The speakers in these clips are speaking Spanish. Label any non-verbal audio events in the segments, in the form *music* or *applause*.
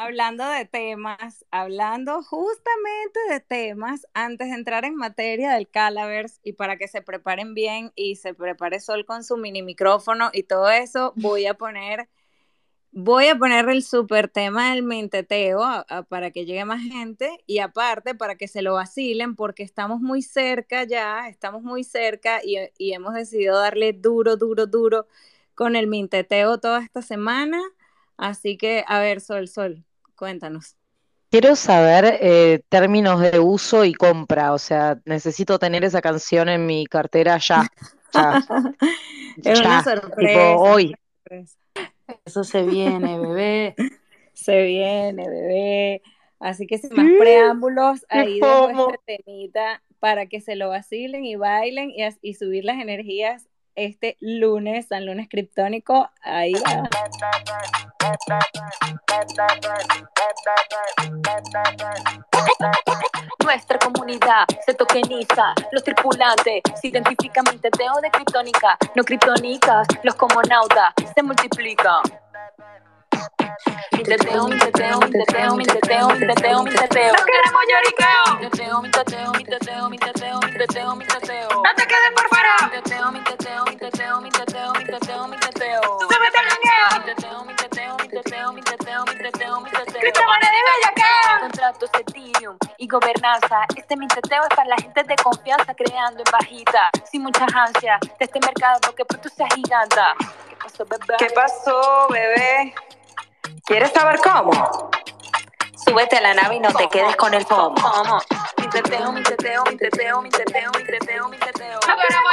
Hablando de temas, hablando justamente de temas, antes de entrar en materia del Calavers y para que se preparen bien y se prepare Sol con su mini micrófono y todo eso, voy a poner, voy a poner el super tema del minteteo para que llegue más gente y aparte para que se lo vacilen porque estamos muy cerca ya, estamos muy cerca y, y hemos decidido darle duro, duro, duro con el minteteo toda esta semana. Así que, a ver, Sol, Sol, cuéntanos. Quiero saber eh, términos de uso y compra, o sea, necesito tener esa canción en mi cartera ya. ya. *laughs* es una sorpresa. hoy. Eso se viene, bebé. *laughs* se viene, bebé. Así que sin más preámbulos, ahí dejo este temita para que se lo vacilen y bailen y, y subir las energías este lunes, San Lunes Criptónico. Ahí Nuestra comunidad se tokeniza, los tripulantes se identifican de criptónica, no criptónicas, los comonautas se multiplican. Mi teteo, mi teteo, mi teteo, mi teteo, mi teteo, mi teteo. ¡No queremos lloriqueo! Mi teteo, mi teteo, mi teteo, mi teteo, mi teteo, mi teteo. ¡No te quedes por fuera! Mi teteo, mi teteo, mi teteo, mi teteo, mi teteo, mi teteo. ¡Súbete al jangueo! Mi teteo, mi teteo, mi teteo, mi teteo, mi teteo, mi teteo. ¡Criptomoneda de Bellaqueo! Contratos Ethereum y gobernanza. Este mi teteo es para la gente de confianza creando en bajita. Sin muchas ansias de este mercado que pronto se agiganta. ¿Qué pasó, bebé? ¿Qué pasó, bebé? ¿Quieres saber cómo? Súbete a la nave y no te quedes con el FOMO. Mi teteo, mi teteo, mi teteo, mi teteo, mi teteo, mi teteo. ¡No queremos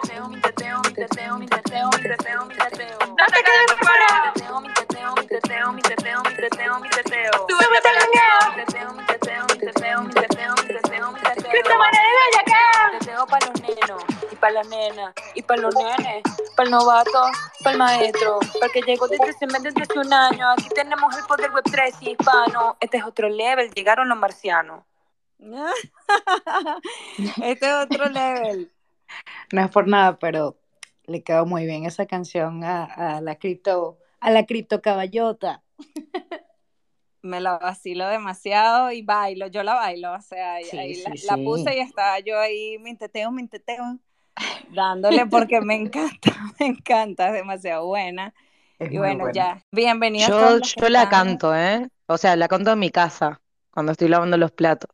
teteo, mi teteo, mi teteo, mi teteo, mi teteo, mi teteo. ¡No te quedes fuera! Mi teteo, mi teteo, mi teteo, mi teteo, mi teteo, mi teteo. ¡Súbete al jangueo! Mi teteo, mi teteo, mi teteo, mi teteo, mi teteo, Teteo para los nenos y para las nenas y para los nenes, para el novato, para el maestro, para que llegó desde hace más desde un año. Aquí tenemos el poder web 3 y hispano. Este es otro level, llegaron los marcianos. *laughs* este es otro level. No es por nada, pero le quedó muy bien esa canción a, la cripto, a la cripto caballota. *laughs* Me la vacilo demasiado y bailo, yo la bailo, o sea, ahí la, puse y estaba yo ahí, me teteo, me teteo, dándole porque me encanta, *laughs* me encanta, es demasiado buena. y bueno, ya, bienvenidos. Yo, yo la canto, ¿eh? O sea, la canto en mi casa, cuando estoy lavando los platos.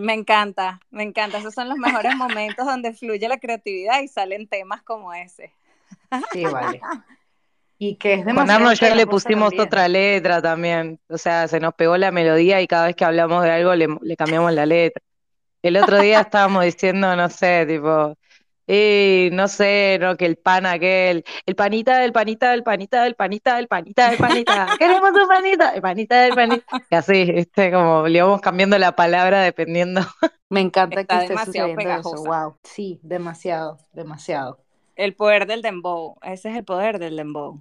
Me encanta, me encanta. Esos son los mejores momentos donde fluye la creatividad y salen temas como ese. Sí, vale. *laughs* Y que es demasiado. Con ya le pusimos otra letra también. O sea, se nos pegó la melodía y cada vez que hablamos de algo le, le cambiamos la letra. El otro día *laughs* estábamos diciendo, no sé, tipo, y no sé, no, que el pan aquel, el panita del panita del panita del panita del panita del panita, queremos un panita, el panita del panita, y así, este, como le vamos cambiando la palabra dependiendo. Me encanta que esté sucediendo eso, wow, sí, demasiado, demasiado. El poder del dembow, ese es el poder del dembow.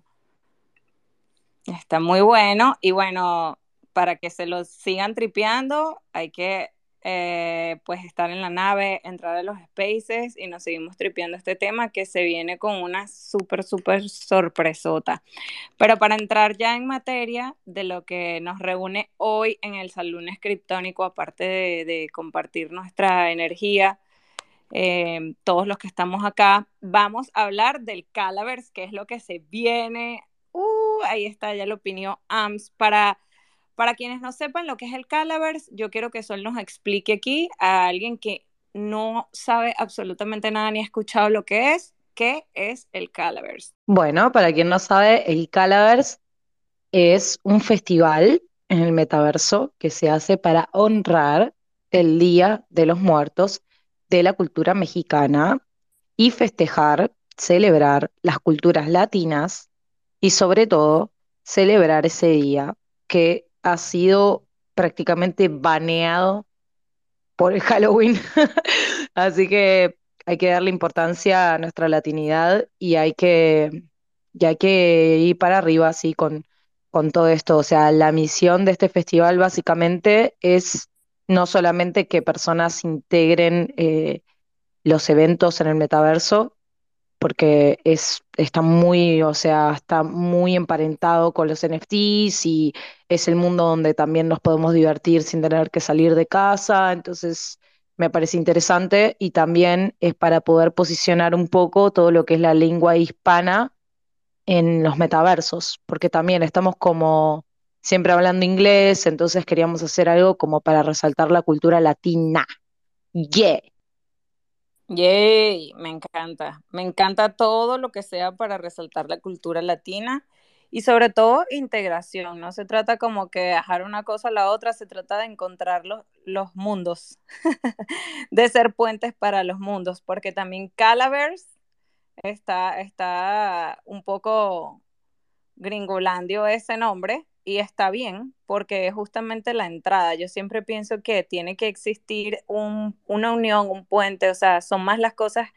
Está muy bueno, y bueno, para que se lo sigan tripeando, hay que eh, pues estar en la nave, entrar a los spaces y nos seguimos tripeando este tema que se viene con una súper, súper sorpresota. Pero para entrar ya en materia de lo que nos reúne hoy en el Salón Escriptónico, aparte de, compartir nuestra energía, eh, todos los que estamos acá, vamos a hablar del Calavers, que es lo que se viene. Ahí está ya la opinión AMS para para quienes no sepan lo que es el Calavers, yo quiero que Sol nos explique aquí a alguien que no sabe absolutamente nada ni ha escuchado lo que es, ¿qué es el Calavers? Bueno, para quien no sabe, el Calavers es un festival en el metaverso que se hace para honrar el Día de los Muertos de la cultura mexicana y festejar, celebrar las culturas latinas y sobre todo celebrar ese día que ha sido prácticamente baneado por el Halloween. *laughs* Así que hay que darle importancia a nuestra latinidad y hay que, que ir para arriba así con, con todo esto. O sea, la misión de este festival básicamente es no solamente que personas integren eh, los eventos en el metaverso, porque es, está muy, o sea, está muy emparentado con los NFTs y es el mundo donde también nos podemos divertir sin tener que salir de casa, entonces me parece interesante y también es para poder posicionar un poco todo lo que es la lengua hispana en los metaversos, porque también estamos como siempre hablando inglés, entonces queríamos hacer algo como para resaltar la cultura latina. Yeah. Yay, me encanta. Me encanta todo lo que sea para resaltar la cultura latina y sobre todo integración. No se trata como que dejar una cosa a la otra, se trata de encontrar los, los mundos, *laughs* de ser puentes para los mundos, porque también Calavers está, está un poco gringolandio ese nombre y está bien porque es justamente la entrada. Yo siempre pienso que tiene que existir un, una unión, un puente, o sea, son más las cosas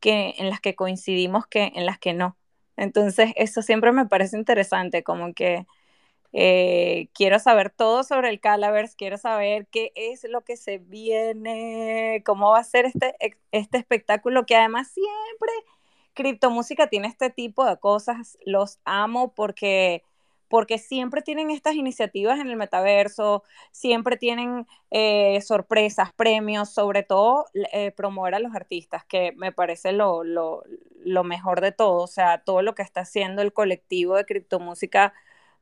que en las que coincidimos que en las que no. Entonces, eso siempre me parece interesante, como que eh, quiero saber todo sobre el Calavers, quiero saber qué es lo que se viene, cómo va a ser este, este espectáculo que además siempre criptomúsica tiene este tipo de cosas, los amo porque porque siempre tienen estas iniciativas en el metaverso, siempre tienen eh, sorpresas, premios, sobre todo eh, promover a los artistas, que me parece lo, lo, mejor de todo, o sea, todo lo que está haciendo el colectivo de criptomúsica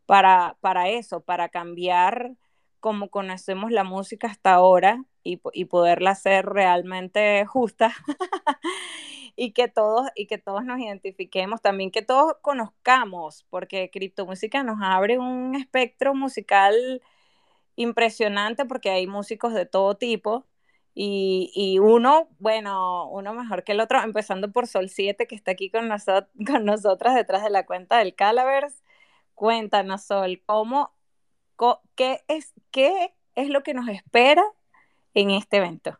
para, para eso, para cambiar como conocemos la música hasta ahora y, y poderla hacer realmente justa. *laughs* y que todos y que todos nos identifiquemos, también que todos conozcamos, porque criptomúsica nos abre un espectro musical impresionante porque hay músicos de todo tipo y, y uno, bueno, uno mejor que el otro, empezando por Sol 7 que está aquí con, nosotros, *laughs* con nosotras detrás de la cuenta del Calavers. Cuéntanos, Sol, ¿cómo, qué, es, ¿qué es lo que nos espera en este evento?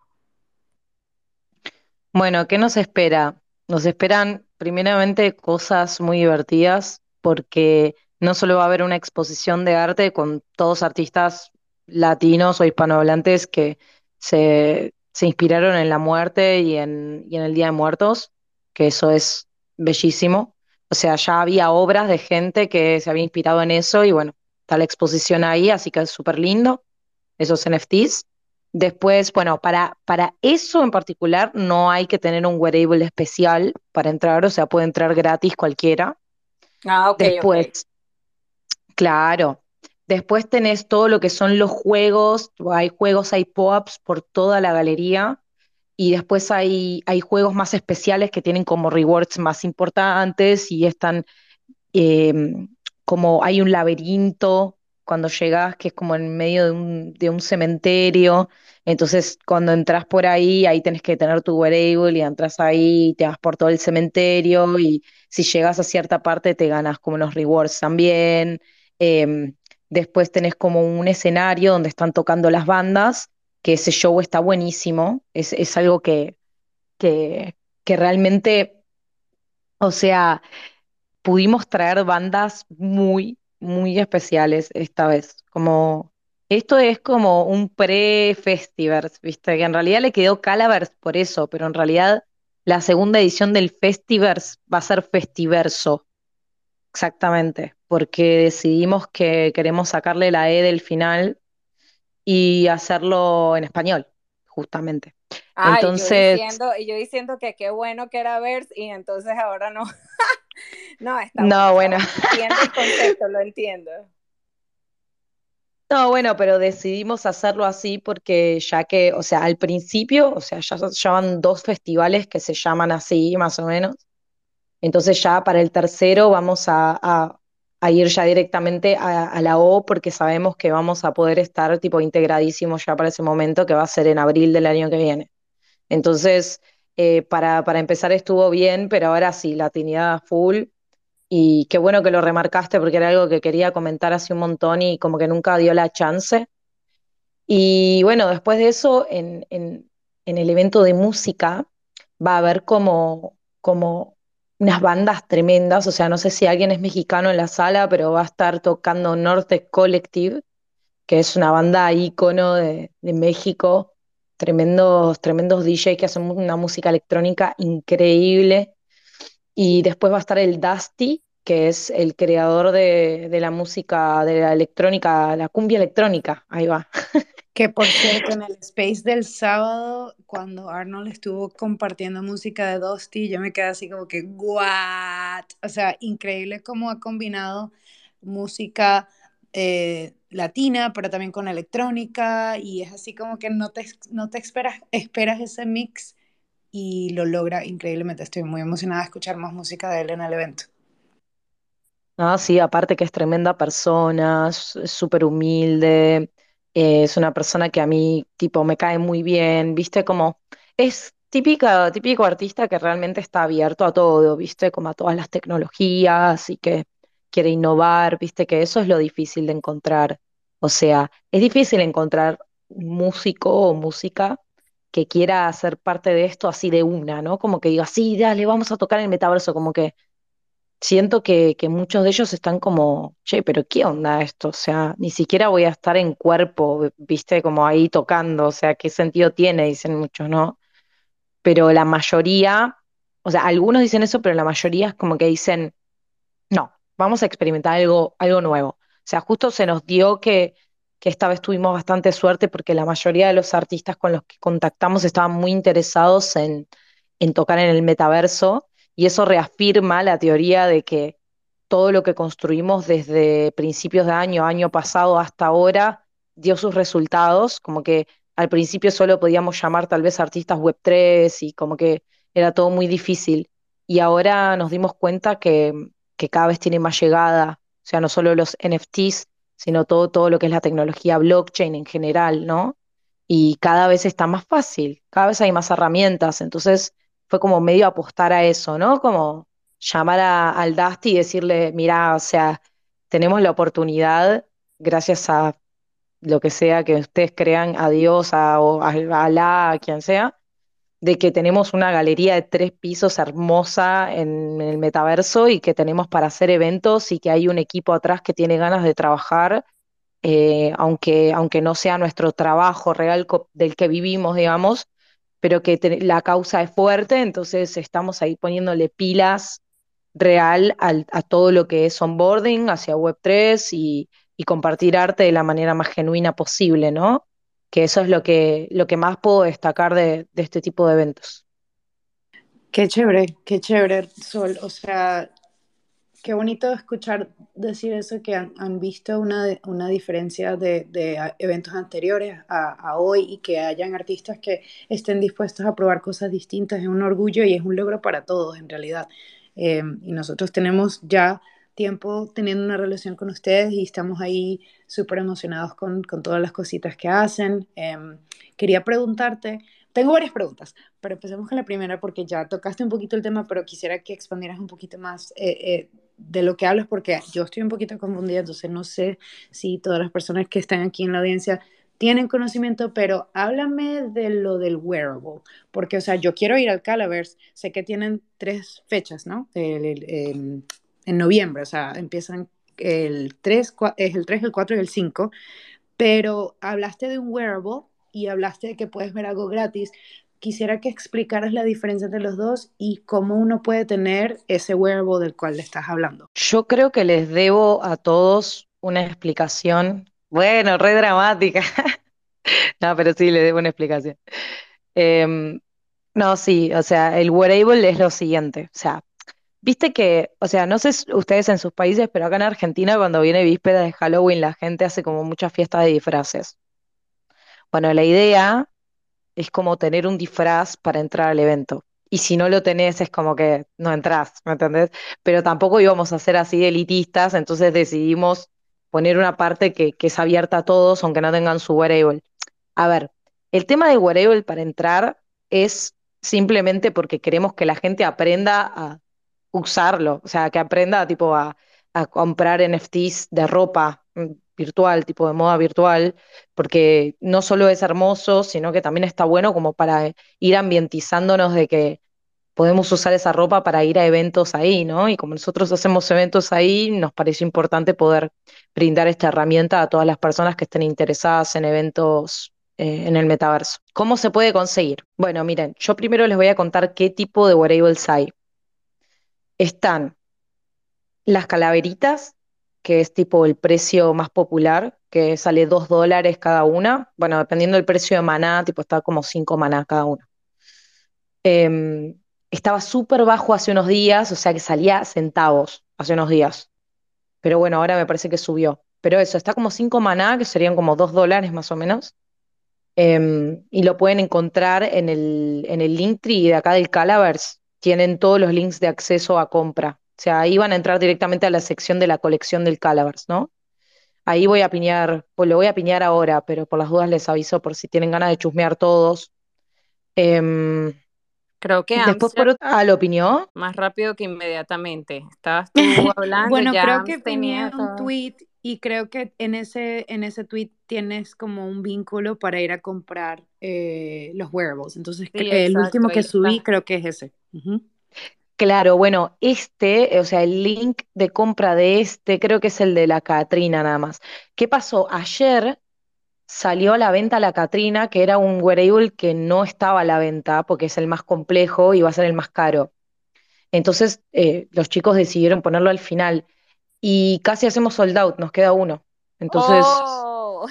Bueno, ¿qué nos espera? Nos esperan primeramente cosas muy divertidas porque no solo va a haber una exposición de arte con todos artistas latinos o hispanohablantes que se, se inspiraron en la muerte y en, y en el Día de Muertos, que eso es bellísimo. O sea, ya había obras de gente que se había inspirado en eso y bueno, está la exposición ahí, así que es súper lindo, esos NFTs. Después, bueno, para, para eso en particular no hay que tener un wearable especial para entrar, o sea, puede entrar gratis cualquiera. Ah, ok. Después, claro. Después tenés todo lo que son los juegos, hay juegos, hay pop-ups por toda la galería y después hay, hay juegos más especiales que tienen como rewards más importantes y están em, como hay un laberinto cuando llegas que es como en medio de un, de un cementerio entonces, cuando entras por ahí, ahí tenés que tener tu wearable y entras ahí, te vas por todo el cementerio y si llegas a cierta parte te ganas como unos rewards también. Em, después tenés como un escenario donde están tocando las bandas, que ese show está buenísimo, es, es algo que, que, que realmente, o sea, pudimos traer bandas muy, muy especiales esta vez, como esto es como un pre-Festivers, ¿viste? Que en realidad le quedó Calavers por eso, pero en realidad la segunda edición del Festivers va a ser Festiverso. Exactamente, porque decidimos que queremos sacarle la E del final y hacerlo en español, justamente. entonces, yo diciendo, y yo diciendo que qué bueno que era Vers y entonces ahora no. *laughs* *laughs* no, está No, bueno. Entiendo el concepto, lo entiendo. No, bueno, pero decidimos hacerlo así porque ya que, o sea, al principio, o sea, ya, ya van dos festivales que se llaman así, más o menos. Entonces ya para el tercero vamos a, a, a ir ya directamente a, a, la O porque sabemos que vamos a poder estar tipo integradísimos ya para ese momento que va a ser en abril del año que viene. Entonces, eh, para, para empezar estuvo bien, pero ahora sí, la Trinidad full. Y qué bueno que lo remarcaste porque era algo que quería comentar hace un montón y como que nunca dio la chance. Y bueno, después de eso, en, en, en el evento de música va a haber como, como unas bandas tremendas, o sea, no sé si alguien es mexicano en la sala, pero va a estar tocando Norte Collective, que es una banda ícono de, de México, tremendos, tremendos DJs que hacen una música electrónica increíble Y después va a estar el Dusty, que es el creador de, de la música, de la electrónica, la cumbia electrónica. Ahí va. *laughs* Que por cierto, en el space del sábado, cuando Arnold estuvo compartiendo música de Dusty, yo me quedé así como que, ¿what? O sea, increíble cómo ha combinado música eh, latina, pero también con electrónica, y es así como que no te, no te esperas, esperas ese mix y lo logra increíblemente. Estoy muy emocionada de escuchar más música de él en el evento. Ah, sí, aparte que es tremenda persona, súper humilde, eh, es una persona que a mí, tipo, me cae muy bien, ¿viste? Como es típica, típico artista que realmente está abierto a todo, ¿viste? Como a todas las tecnologías y que quiere innovar, ¿viste? Que eso es lo difícil de encontrar. O sea, es difícil encontrar un músico o música que quiera ser parte de esto así de una, ¿no? Como que diga, sí, dale, vamos a tocar el metaverso, como que siento que, que muchos de ellos están como, che, pero ¿qué onda esto? O sea, ni siquiera voy a estar en cuerpo, viste, como ahí tocando, o sea, ¿qué sentido tiene? Dicen muchos, ¿no? Pero la mayoría, o sea, algunos dicen eso, pero la mayoría es como que dicen, no, vamos a experimentar algo, algo nuevo. Sea, justo se nos dio que, que esta vez tuvimos bastante suerte porque la mayoría de los artistas con los que contactamos estaban muy interesados en, en tocar en el metaverso y eso reafirma la teoría de que todo lo que construimos desde principios de año, año pasado hasta ahora, dio sus resultados, como que al principio solo podíamos llamar tal vez artistas web 3 y como que era todo muy difícil. Y ahora nos dimos cuenta que, que cada vez tiene más llegada, sea, no solo los NFTs, sino todo, todo lo que es la tecnología blockchain en general, ¿no? Y cada vez está más fácil, cada vez hay más herramientas, entonces fue como medio apostar a eso, ¿no? Como llamar a- al Dusty y decirle, mira, o sea, tenemos la oportunidad, gracias a lo que sea que ustedes crean, a Dios, a, o a, a Alá, a quien sea, de que tenemos una galería de tres pisos hermosa en, el metaverso y que tenemos para hacer eventos y que hay un equipo atrás que tiene ganas de trabajar, eh, aunque, aunque no sea nuestro trabajo real del que vivimos, digamos, pero que la causa es fuerte, entonces estamos ahí poniéndole pilas real al- a todo lo que es onboarding hacia Web3 y, y compartir arte de la manera más genuina posible, ¿no? Que eso es lo que, lo que más puedo destacar de, de este tipo de eventos. Qué chévere, qué chévere, Sol. O sea, qué bonito escuchar decir eso, que han, han visto una, una diferencia de, de eventos anteriores a, a hoy y que hayan artistas que estén dispuestos a probar cosas distintas. Es un orgullo y es un logro para todos, en realidad. Eh, y nosotros tenemos ya tiempo teniendo una relación con ustedes y estamos ahí súper emocionados con, con todas las cositas que hacen. Em, quería preguntarte, tengo varias preguntas, pero empecemos con la primera porque ya tocaste un poquito el tema, pero quisiera que expandieras un poquito más eh, eh, de lo que hablas porque yo estoy un poquito confundida, entonces no sé si todas las personas que están aquí en la audiencia tienen conocimiento, pero háblame de lo del wearable, porque, o sea, yo quiero ir al Calaverse, sé que tienen tres fechas, ¿no? El- en noviembre, o sea, empiezan el 3, es el 3, el 4 y el 5, pero hablaste de un wearable y hablaste de que puedes ver algo gratis. Quisiera que explicaras la diferencia entre los dos y cómo uno puede tener ese wearable del cual le estás hablando. Yo creo que les debo a todos una explicación, bueno, re dramática, *laughs* no, pero sí les debo una explicación. Em, no, sí, o sea, el wearable es lo siguiente, o sea, viste que, o sea, no sé ustedes en sus países, pero acá en Argentina cuando viene víspera de Halloween la gente hace como muchas fiestas de disfraces. Bueno, la idea es como tener un disfraz para entrar al evento. Y si no lo tenés, es como que no entrás, ¿me entendés? Pero tampoco íbamos a ser así elitistas, entonces decidimos poner una parte que, que es abierta a todos, aunque no tengan su wearable. A ver, el tema de wearable para entrar es simplemente porque queremos que la gente aprenda a usarlo, o sea, que aprenda tipo a, comprar NFTs de ropa mm, virtual, tipo de moda virtual, porque no solo es hermoso, sino que también está bueno como para ir ambientizándonos de que podemos usar esa ropa para ir a eventos ahí, ¿no? Y como nosotros hacemos eventos ahí, nos pareció importante poder brindar esta herramienta a todas las personas que estén interesadas en eventos eh, en el metaverso. ¿Cómo se puede conseguir? Bueno, miren, yo primero les voy a contar qué tipo de wearables hay. Están las calaveritas, que es tipo el precio más popular, que sale dos dólares cada una. Bueno, dependiendo del precio de maná, tipo está como cinco maná cada una. Em, estaba súper bajo hace unos días, o sea que salía centavos hace unos días. Pero bueno, ahora me parece que subió. Pero eso, está como cinco maná, que serían como dos dólares más o menos. Em, y lo pueden encontrar en el, en el Linktree de acá del Calavers. Tienen todos los links de acceso a compra. O sea, ahí van a entrar directamente a la sección de la colección del Calavers, ¿no? Ahí voy a piñar, pues lo voy a piñar ahora, pero por las dudas les aviso por si tienen ganas de chusmear todos. Em, Creo que después Amsterdam por otro, ah, ¿lo piñó? más rápido que inmediatamente. Estabas *laughs* tú hablando, Bueno, ya creo que tenía tenía un todo. tweet y creo que en ese, en ese tweet tienes como un vínculo para ir a comprar eh, los wearables. Entonces, Sí, el último que subí creo que es ese. Claro, bueno, este, o sea, el link de compra de este, creo que es el de la Catrina nada más. ¿Qué pasó? Ayer salió a la venta la Catrina, que era un wearable que no estaba a la venta porque es el más complejo y va a ser el más caro. Entonces, eh, los chicos decidieron ponerlo al final y casi hacemos sold out, nos queda uno. Entonces, ¡Oh!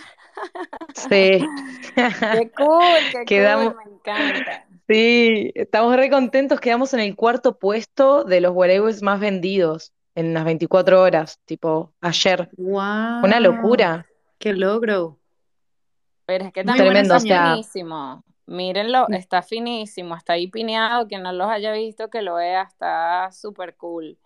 sí, *laughs* ¡Qué cool! ¡Qué quedamos, cool! Me encanta. sí, estamos re contentos, quedamos en el cuarto puesto de los wearables más vendidos en las 24 horas, tipo ayer. Una ¡Wow! locura, ¡Qué logro! Pero es que también tremendo, está sea, finísimo. Mírenlo, está finísimo, está ahí pineado. Quien no los haya visto, que lo vea, está súper cool.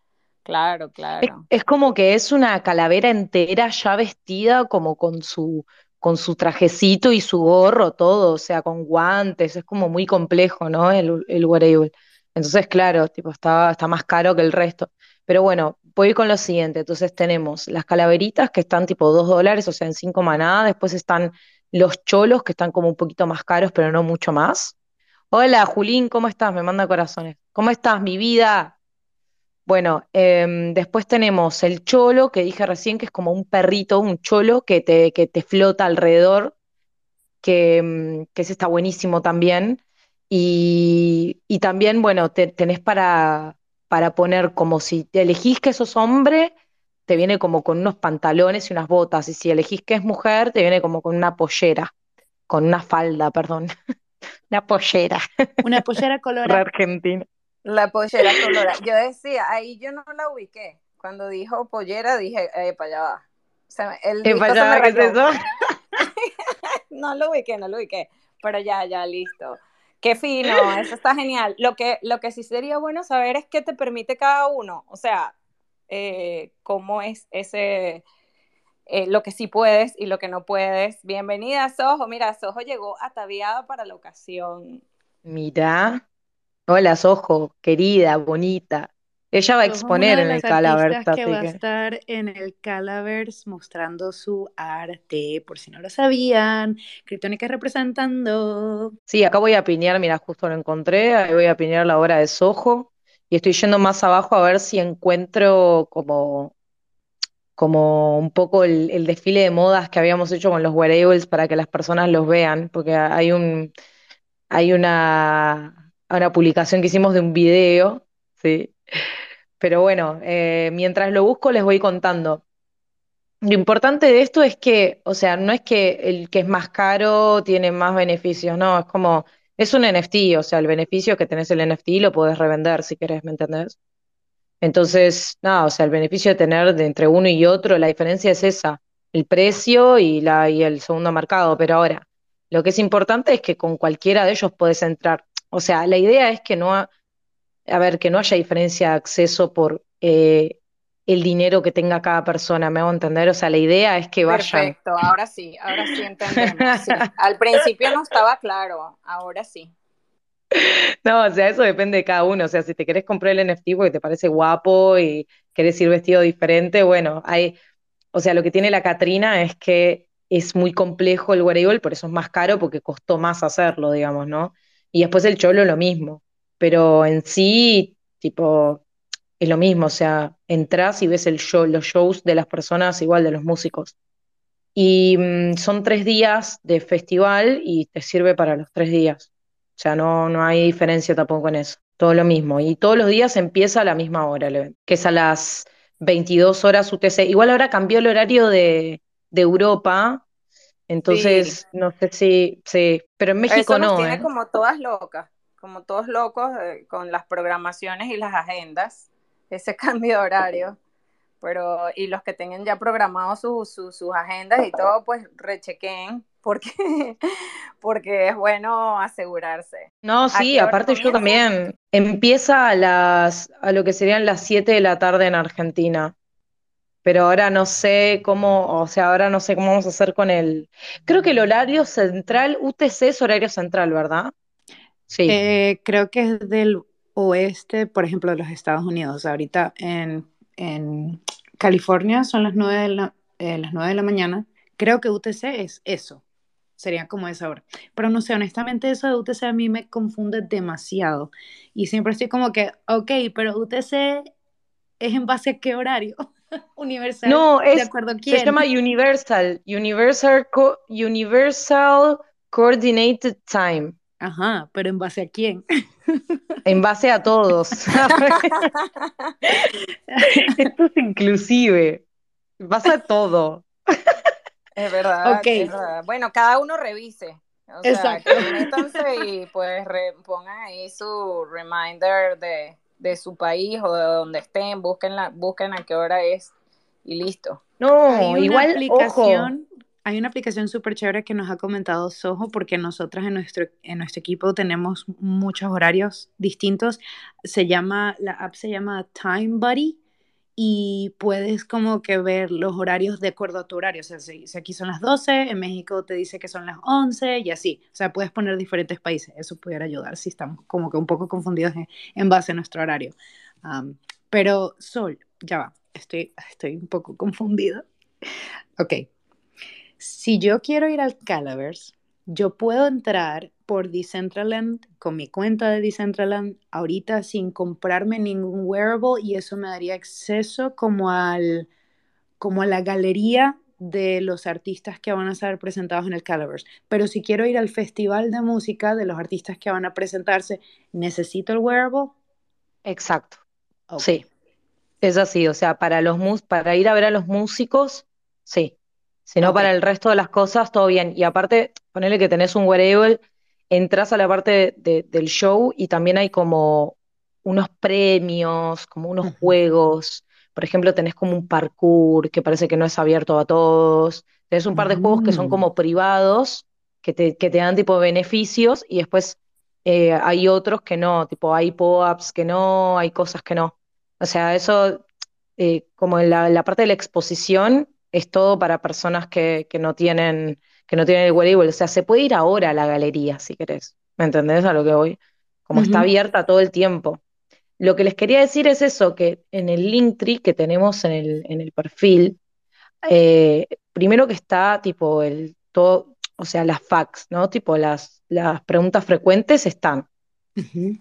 Claro, es, claro. es como que es una calavera entera ya vestida como con su, con su trajecito y su gorro, todo, o sea, con guantes, es como muy complejo, ¿no? El, el wearable. Entonces, claro, tipo, está, está más caro que el resto. Pero bueno, voy con lo siguiente. Entonces tenemos las calaveritas que están tipo 2 dólares, o sea, en 5 manadas. Después están los cholos que están como un poquito más caros, pero no mucho más. Hola, Julín, ¿cómo estás? Me manda corazones. ¿Cómo estás, mi vida? Bueno, em, después tenemos el cholo, que dije recién, que es como un perrito, un cholo que te, que te flota alrededor, que, mm, que ese está buenísimo también. Y, y también, bueno, te- tenés para, para poner como si te elegís que sos hombre, te viene como con unos pantalones y unas botas. Y si elegís que es mujer, te viene como con una pollera, con una falda, perdón, *laughs* una pollera, Una pollera colorada. argentina. La pollera colorada. Yo decía, ahí yo no la ubiqué. Cuando dijo pollera, dije, eh, para allá va. El ¿Qué. *laughs* No lo ubiqué, no lo ubiqué. Pero ya, ya, listo. Qué fino, *laughs* eso está genial. Lo que, lo que sí sería bueno saber es qué te permite cada uno. O sea, eh, cómo es ese, eh, lo que sí puedes y lo que no puedes. Bienvenida, Sojo. Mira, Sojo llegó ataviada para la ocasión. Mira. Hola, Sojo, querida, bonita. Ella va a Sojo una exponer de en el las Calavers, artistas que así va a que estar en el Calavers mostrando su arte, por si no lo sabían. Kryptónica representando. sí, acá voy a piñar, mira, justo lo encontré, ahí voy a piñar la hora de Soho y estoy yendo más abajo a ver si encuentro como, como un poco el, el desfile de modas que habíamos hecho con los wearables para que las personas los vean, porque hay un, hay una, una publicación que hicimos de un video, sí. Pero bueno, eh, mientras lo busco les voy contando. Lo importante de esto es que, o sea, no es que el que es más caro tiene más beneficios, no, es como, es un NFT, o sea, el beneficio que tenés el NFT lo podés revender si querés, ¿me entendés? Entonces, nada, o sea, el beneficio de tener de entre uno y otro, la diferencia es esa, el precio y, la, y el segundo mercado, pero ahora, lo que es importante es que con cualquiera de ellos podés entrar. O sea, la idea es que no, ha- a ver, que no haya diferencia de acceso por eh, el dinero que tenga cada persona, ¿me hago entender? O sea, la idea es que vayan. Perfecto, ahora sí, ahora sí entendemos. *laughs* Sí. Al principio no estaba claro, ahora sí. No, o sea, eso depende de cada uno. O sea, si te querés comprar el NFT porque te parece guapo y querés ir vestido diferente, bueno, hay, o sea, lo que tiene la Catrina es que es muy complejo el wearable, por eso es más caro porque costó más hacerlo, digamos, ¿no? Y después el cholo lo mismo. Pero en sí, tipo, es lo mismo, o sea, entras y ves el show, los shows de las personas igual de los músicos. Y mm, son tres días de festival y te sirve para los tres días. O sea, no, no hay diferencia tampoco en eso. todo lo mismo. Y todos los días empieza a la misma hora que es a las 22 horas UTC. Igual ahora cambió el horario de, de Europa, entonces no sé si, sí, pero en México Eso nos no, tiene ¿eh? como todas locas, como todos locos eh, con las programaciones y las agendas, ese *laughs* cambio de horario. Pero, y los que tengan ya programados su- su- sus agendas y todo, pues rechequen, porque, *laughs* porque es bueno asegurarse. No, ¿A sí, aparte yo también. Empieza a las, a lo que serían las 7 de la tarde en Argentina. Pero ahora no sé cómo, o sea, ahora no sé cómo vamos a hacer con el. Creo que el horario central, UTC es horario central, ¿verdad? Sí. Eh, creo que es del oeste, por ejemplo, de los Estados Unidos. Ahorita en, en California son las 9 de la, eh, las 9 de la mañana. Creo que UTC es eso. Sería como esa hora. Pero no sé, honestamente eso de UTC a mí me confunde demasiado. Y siempre estoy como que, ok, pero UTC es en base a qué horario? *laughs* *laughs* Universal. No, ¿De es, acuerdo se llama Universal, Universal, Co- Universal Coordinated Time, Ajá, pero en base a quién? en base a todos. *laughs* Esto es inclusive, en base a todo. Es verdad, Ok. es verdad. Bueno, cada uno revise. O sea, Exacto. que métanse y pues re- pongan ahí su reminder de, de su país o de donde estén, busquen, la, busquen a qué hora es y listo. No, Hay una igual, ojo. aplicación, hay una aplicación súper chévere que nos ha comentado Soho porque nosotras en nuestro, en nuestro equipo tenemos muchos horarios distintos. Se llama, la app se llama Time Buddy y puedes como que ver los horarios de acuerdo a tu horario. O sea, si, si aquí son las 12, en México te dice que son las 11 y así. O sea, puedes poner diferentes países. Eso pudiera ayudar si estamos como que un poco confundidos en, base a nuestro horario. Pero Sol, ya va, estoy, estoy un poco *laughs* confundida. Ok. Si yo quiero ir al Calaverse, yo puedo entrar por Decentraland con mi cuenta de Decentraland ahorita sin comprarme ningún wearable y eso me daría acceso como al como a la galería de los artistas que van a ser presentados en el Calaverse. Pero si quiero ir al festival de música de los artistas que van a presentarse, ¿necesito el wearable? Exacto, sí, es así, o sea, para los para ir a ver a los músicos, sí. Si no, Ok. para el resto de las cosas, todo bien. Y aparte, ponele que tenés un wearable, entras a la parte de- del show y también hay como unos premios, como unos juegos. Por ejemplo, tenés como un parkour que parece que no es abierto a todos. Tenés un par de juegos que son Mm. como privados, que te, que te dan tipo beneficios y después eh, hay otros que no, tipo hay pop-ups que no, hay cosas que no. O sea, eso, eh, como en la, la parte de la exposición, es todo para personas que, que no tienen, que no tienen el wearable. O sea, se puede ir ahora a la galería si querés. ¿Me entendés a lo que voy? Como está abierta todo el tiempo. Lo que les quería decir es eso, que en el Linktree que tenemos en el, en el perfil, eh, primero que está tipo el todo, o sea, las facts, ¿no? Tipo las, las preguntas frecuentes están.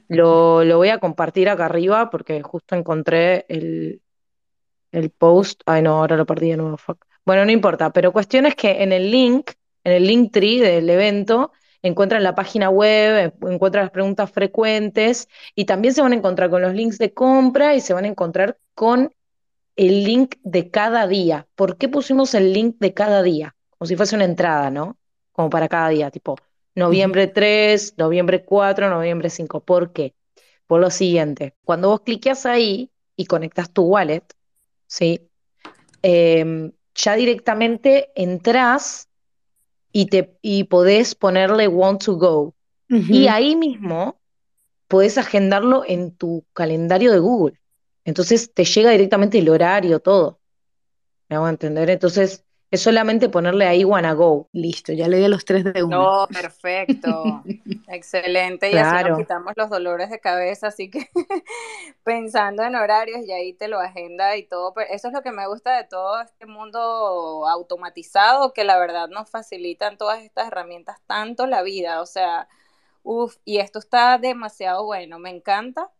Lo, lo voy a compartir acá arriba porque justo encontré el, el post. Ay, no, ahora lo perdí de nuevo. fuck. Bueno, no importa, pero cuestión es que en el link, en el link tree del evento, encuentran la página web, encuentran las preguntas frecuentes y también se van a encontrar con los links de compra y se van a encontrar con el link de cada día. ¿Por qué pusimos el link de cada día? Como si fuese una entrada, ¿no? Como para cada día, tipo noviembre 3, noviembre 4, noviembre 5. ¿Por qué? Por lo siguiente, cuando vos cliqueas ahí y conectas tu wallet, ¿sí? Em, ya directamente entras y, te, y podés ponerle want to go. Y ahí mismo podés agendarlo en tu calendario de Google. Entonces te llega directamente el horario, todo. ¿Me hago entender? Entonces es solamente ponerle ahí wanna go. Listo, ya le di a los tres de una. No, perfecto. *laughs* Excelente. Y así Claro. nos quitamos los dolores de cabeza. Así que *laughs* pensando en horarios y ahí te lo agenda y todo. Pero eso es lo que me gusta de todo este mundo automatizado, que la verdad nos facilitan todas estas herramientas tanto la vida. O sea, uff, y esto está demasiado bueno. Me encanta.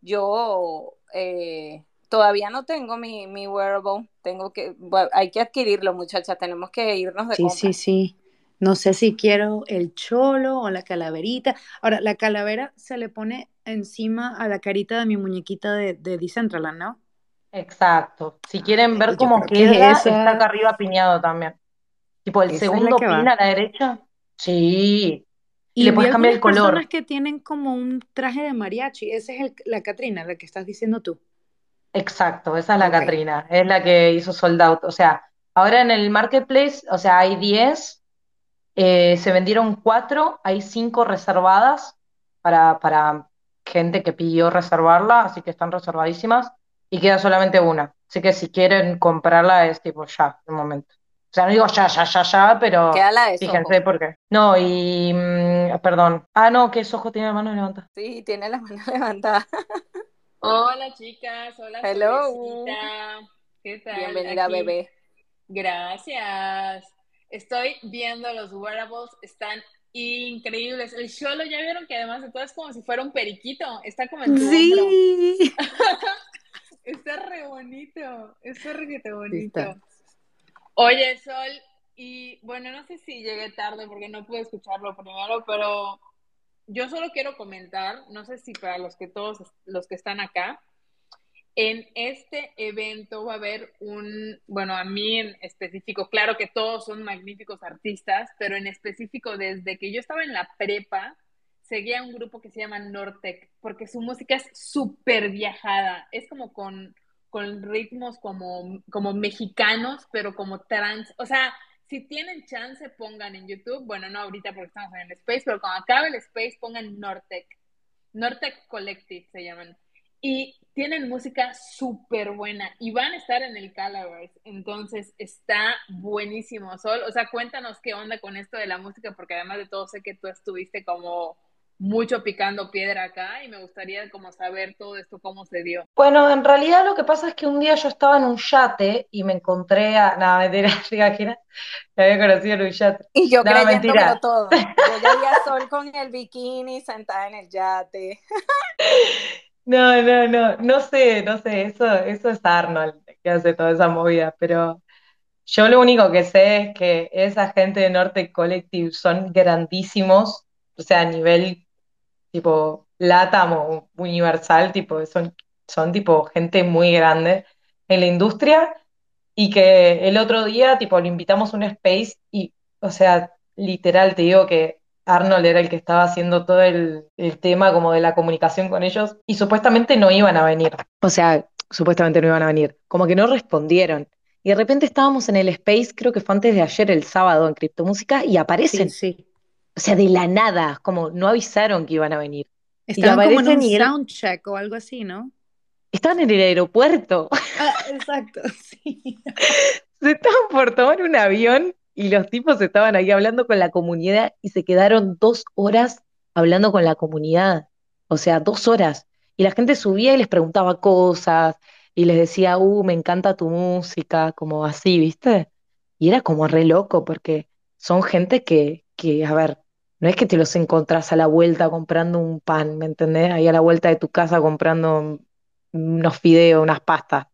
Yo eh, todavía no tengo mi, mi wearable. Tengo que, bueno, hay que adquirirlo, muchacha. Tenemos que irnos de Sí, compras. sí, sí. No sé si quiero el cholo o la calaverita. Ahora, la calavera se le pone encima a la carita de mi muñequita de, de Decentraland, ¿no? Exacto. Si quieren ver Yo cómo que queda, esa- está acá arriba piñado también. Tipo, el segundo que va. pin a la derecha. Sí. Y Y le puedes cambiar el color. personas que tienen como un traje de mariachi. Esa es el- la Catrina, la que estás diciendo tú. Exacto, esa es la Ok. Catrina, es la que hizo sold out. O sea, ahora en el marketplace, o sea, hay 10, eh, se vendieron 4, hay 5 reservadas para, para gente que pidió reservarla, así que están reservadísimas, y queda solamente una. Así que si quieren comprarla es tipo ya, el momento. O sea, no digo ya, ya, ya, ya, pero Queda la de fíjense por qué. No, y mm, perdón. Ah, no, que Sojo tiene la mano levantada. Sí, tiene la mano *laughs* levantada. Hola chicas, hola Hello. Solecita. ¿Qué tal? Bienvenida, Aquí. bebé. Gracias. Estoy viendo los wearables, están increíbles. El Sholo, ya vieron que además de todo es como si fuera un periquito, está como en tu. Sí. *laughs* Está re bonito, está re bonito. está. Oye, Sol, y bueno, no sé si llegué tarde porque no pude escucharlo primero, pero yo solo quiero comentar, no sé si para los que todos los que están acá, en este evento va a haber un, bueno, a mí en específico, claro que todos son magníficos artistas, pero en específico desde que yo estaba en la prepa, seguía un grupo que se llama Nortec, porque su música es súper viajada, es como con, con ritmos como, como mexicanos, pero como trans, o sea, si tienen chance pongan en YouTube, bueno, no ahorita porque estamos en el Space, pero cuando acabe el Space pongan Nortec, Nortec Collective se llaman, y tienen música súper buena y van a estar en el Calaverse, entonces está buenísimo, Sol, o sea, cuéntanos qué onda con esto de la música, porque además de todo sé que tú estuviste como mucho picando piedra acá y me gustaría como saber todo esto, cómo se dio. Bueno, en realidad lo que pasa es que un día yo estaba en un yate y me encontré a. No, mentira, *laughs* ¿te imaginas? Me había conocido en un yate. Y yo No, creyéndomelo mentira. todo. *laughs* Yo ya vi a Sol con el bikini sentada en el yate. No, no, no, no sé, no sé, eso, eso es Arnold que hace toda esa movida, pero yo lo único que sé es que esa gente de Norte Collective son grandísimos, o sea, a nivel tipo LATAM o universal, tipo, son, son tipo gente muy grande en la industria y que el otro día, tipo, lo invitamos a un space y, o sea, literal, te digo que Arnold era el que estaba haciendo todo el, el tema como de la comunicación con ellos y supuestamente no iban a venir. O sea, supuestamente no iban a venir, como que no respondieron. Y de repente estábamos en el space, creo que fue antes de ayer, el sábado, en Criptomúsica, y Sí, aparecen. sí. O sea, de la nada, como no avisaron que iban a venir. Estaban como en un y soundcheck o algo así, ¿no? Estaban en el aeropuerto. Ah, exacto, *laughs* sí. Se estaban por tomar un avión y los tipos estaban ahí hablando con la comunidad y se quedaron dos horas hablando con la comunidad. O sea, dos horas. Y la gente subía y les preguntaba cosas y les decía, uh, me encanta tu música, como así, ¿viste? Y era como re loco porque son gente que, que, a ver, no es que te los encontrás a la vuelta comprando un pan, ¿me entendés? Ahí a la vuelta de tu casa comprando unos fideos, unas pastas.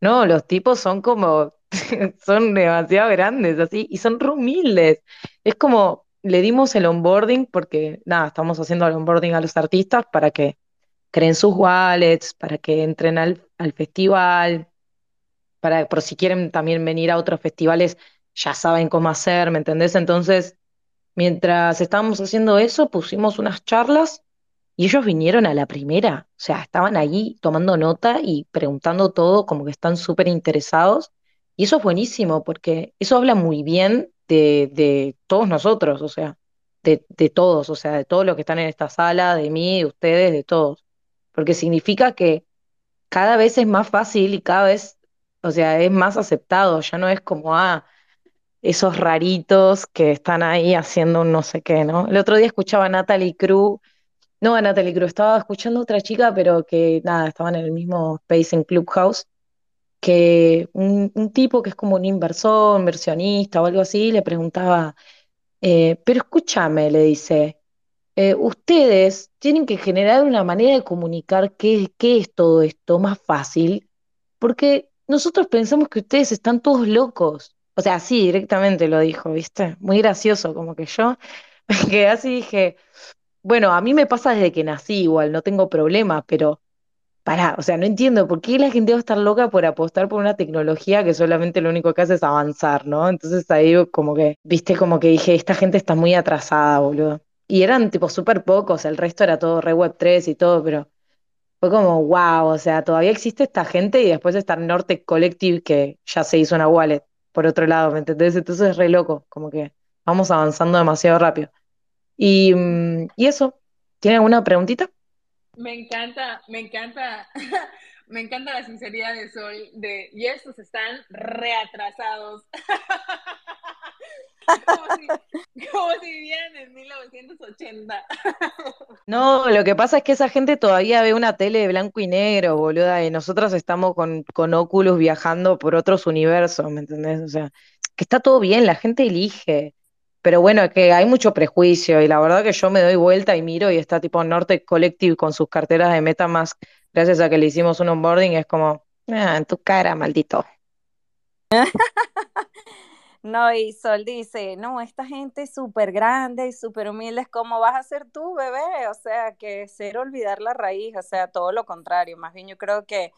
No, los tipos son como, *laughs* son demasiado grandes, así, y son humildes. Es como, le dimos el onboarding porque, nada, estamos haciendo el onboarding a los artistas para que creen sus wallets, para que entren al, al festival, para, por si quieren también venir a otros festivales, ya saben cómo hacer, ¿me entendés? Entonces, mientras estábamos haciendo eso, pusimos unas charlas y ellos vinieron a la primera, o sea, estaban ahí tomando nota y preguntando todo, como que están súper interesados. Y eso es buenísimo, porque eso habla muy bien de, de todos nosotros, o sea, de, de todos, o sea, de todos los que están en esta sala, de mí, de ustedes, de todos. Porque significa que cada vez es más fácil y cada vez, o sea, es más aceptado, ya no es como, ah, esos raritos que están ahí haciendo un no sé qué, ¿no? El otro día escuchaba a Natalie Cruz no, a Natalie Cruz, estaba escuchando a otra chica, pero que nada, estaban en el mismo space en Clubhouse, que un, un tipo que es como un inversor, inversionista o algo así, le preguntaba, eh, pero escúchame, le dice, eh, ustedes tienen que generar una manera de comunicar qué, qué es todo esto más fácil, porque nosotros pensamos que ustedes están todos locos. O sea, sí, directamente lo dijo, ¿viste? Muy gracioso, como que yo *laughs* me quedé así dije, bueno, a mí me pasa desde que nací igual, no tengo problema, pero pará, o sea, no entiendo por qué la gente va a estar loca por apostar por una tecnología que solamente lo único que hace es avanzar, ¿no? Entonces ahí como que, viste, como que dije, esta gente está muy atrasada, boludo. Y eran tipo súper pocos, el resto era todo re web 3 y todo, pero fue como, wow, o sea, todavía existe esta gente y después está Norte Collective que ya se hizo una wallet, por otro lado, ¿me entendés? Entonces es re loco, como que vamos avanzando demasiado rápido. Y, mm, y eso, ¿tiene alguna preguntita? Me encanta, me encanta, *laughs* me encanta la sinceridad de Sol de, y estos están reatrasados. *laughs* como, si, como si vivieran en 1980. No, lo que pasa es que esa gente todavía ve una tele de blanco y negro, boluda, y nosotros estamos con, con Oculus viajando por otros universos, ¿me entendés? O sea, que está todo bien, la gente elige. Pero bueno, es que hay mucho prejuicio y la verdad que yo me doy vuelta y miro y está tipo Norte Collective con sus carteras de MetaMask, gracias a que le hicimos un onboarding, es como, ah, en tu cara, maldito. *laughs* No, y Sol dice, no, esta gente es súper grande y súper humilde, ¿cómo vas a ser tú, bebé? O sea, que ser olvidar la raíz, o sea, todo lo contrario. Más bien yo creo que,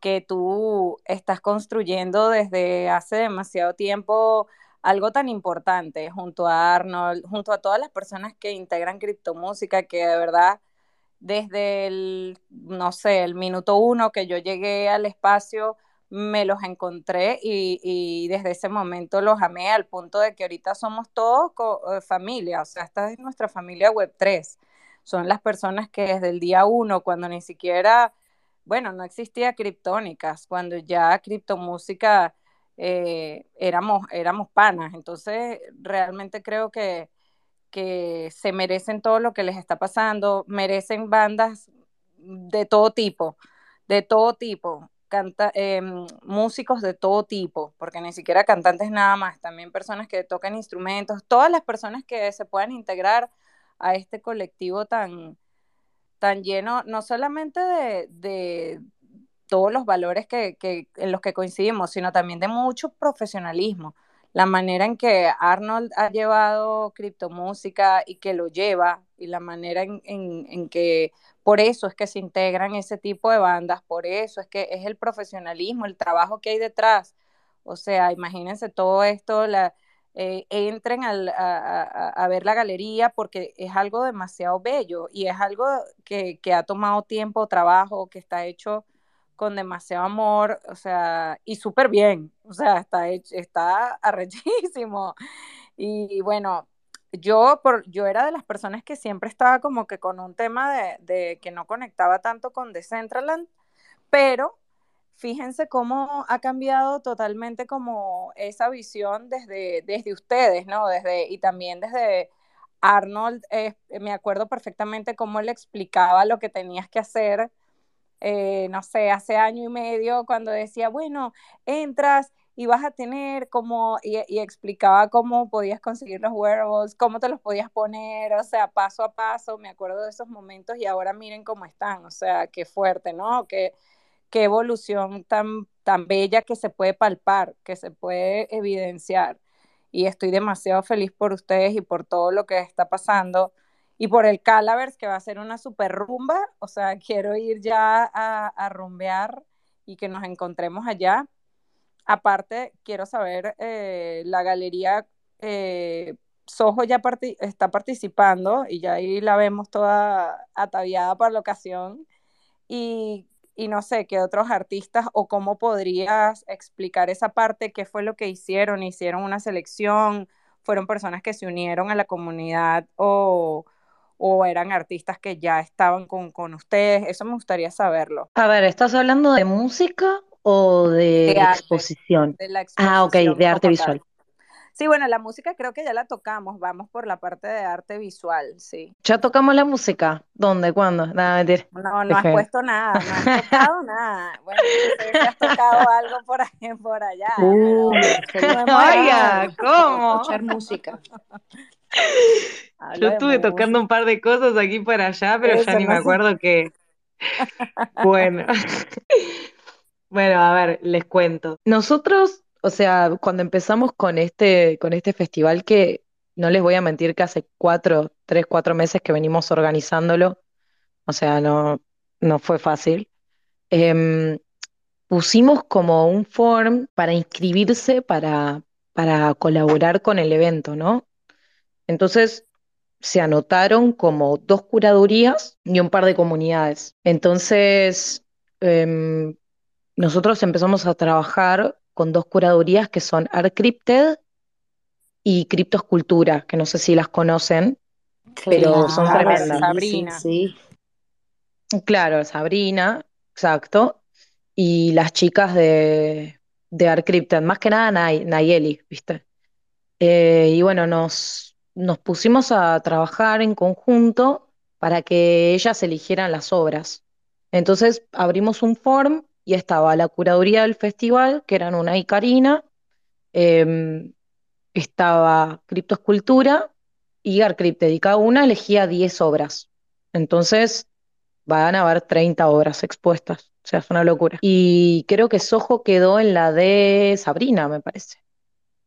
que tú estás construyendo desde hace demasiado tiempo algo tan importante junto a Arnold, junto a todas las personas que integran criptomúsica, que de verdad desde el, no sé, el minuto uno que yo llegué al espacio, me los encontré y, y desde ese momento los amé al punto de que ahorita somos todos eh, familia, o sea, esta es nuestra familia Web3. Son las personas que desde el día uno, cuando ni siquiera, bueno, no existía criptónicas, cuando ya criptomúsica eh, éramos, éramos panas. Entonces, realmente creo que, que se merecen todo lo que les está pasando, merecen bandas de todo tipo, de todo tipo, canta, eh, músicos de todo tipo, porque ni siquiera cantantes nada más, también personas que tocan instrumentos, todas las personas que se puedan integrar a este colectivo tan, tan lleno, no solamente de, de todos los valores que, que, en los que coincidimos, sino también de mucho profesionalismo. La manera en que Arnold ha llevado criptomúsica y que lo lleva, y la manera en, en, en que por eso es que se integran ese tipo de bandas, por eso es que es el profesionalismo, el trabajo que hay detrás. O sea, imagínense todo esto, la, eh, entren al, a, a, a, ver la galería porque es algo demasiado bello y es algo que, que, ha tomado tiempo, trabajo, que está hecho con demasiado amor, o sea, y súper bien, o sea, está, está arrechísimo. Y bueno, yo, por, yo era de las personas que siempre estaba como que con un tema de, de que no conectaba tanto con Decentraland, pero fíjense cómo ha cambiado totalmente como esa visión desde, desde ustedes, ¿no? Desde, y también desde Arnold, eh, me acuerdo perfectamente cómo él explicaba lo que tenías que hacer, eh, no sé, hace año y medio, cuando decía, bueno, entras y vas a tener como, y, explicaba cómo podías conseguir los wearables, cómo te los podías poner, o sea, paso a paso, me acuerdo de esos momentos y ahora miren cómo están, o sea, qué fuerte, ¿no? Qué, qué evolución tan, tan bella que se puede palpar, que se puede evidenciar. Y estoy demasiado feliz por ustedes y por todo lo que está pasando. Y por el Calavers, que va a ser una super rumba. O sea, quiero ir ya a, a rumbear y que nos encontremos allá. Aparte, quiero saber, eh, la galería eh, Soho ya está participando y ya ahí la vemos toda ataviada para la ocasión. Y, y, no sé, qué otros artistas o cómo podrías explicar esa parte, qué fue lo que hicieron, hicieron una selección, fueron personas que se unieron a la comunidad o, o eran artistas que ya estaban con, con ustedes, eso me gustaría saberlo. A ver, ¿estás hablando de música o de, de exposición? De la exposición? Ah, ok, de arte visual. Tal. Sí, bueno, la música creo que ya la tocamos, vamos por la parte de arte visual, sí. ¿Ya tocamos la música? ¿Dónde? ¿Cuándo? Nada, mentira. No, no has puesto nada, no has tocado *laughs* nada. Bueno, no sé si has tocado algo por ahí, por allá. Uh, *laughs* no Oiga, ¿cómo? Escuchar música. Yo estuve tocando un par de cosas aquí por allá, pero Eso, ya ni me acuerdo que. Bueno. *laughs* bueno, a ver, les cuento. Nosotros o sea, cuando empezamos con este, con este festival que no les voy a mentir que hace cuatro, tres, cuatro meses que venimos organizándolo, o sea, no, no fue fácil. Em, pusimos como un form para inscribirse para, para colaborar con el evento, ¿no? Entonces se anotaron como dos curadurías y un par de comunidades. Entonces, em, nosotros empezamos a trabajar con dos curadurías que son Artcrypted y Criptoscultura, que no sé si las conocen, pero son tremendas. Sabrina. sí, sí. Claro, Sabrina, exacto, y las chicas de, de Artcrypted, más que nada Nay- Nayeli, ¿viste? Eh, y bueno, nos, nos pusimos a trabajar en conjunto para que ellas eligieran las obras. Entonces abrimos un form y estaba la curaduría del festival, que eran una y Karina, em, estaba Criptoescultura y Artcrypted, y cada una elegía 10 obras. Entonces van a haber 30 obras expuestas, o sea, es una locura. Y creo que Soho quedó en la de Sabrina, me parece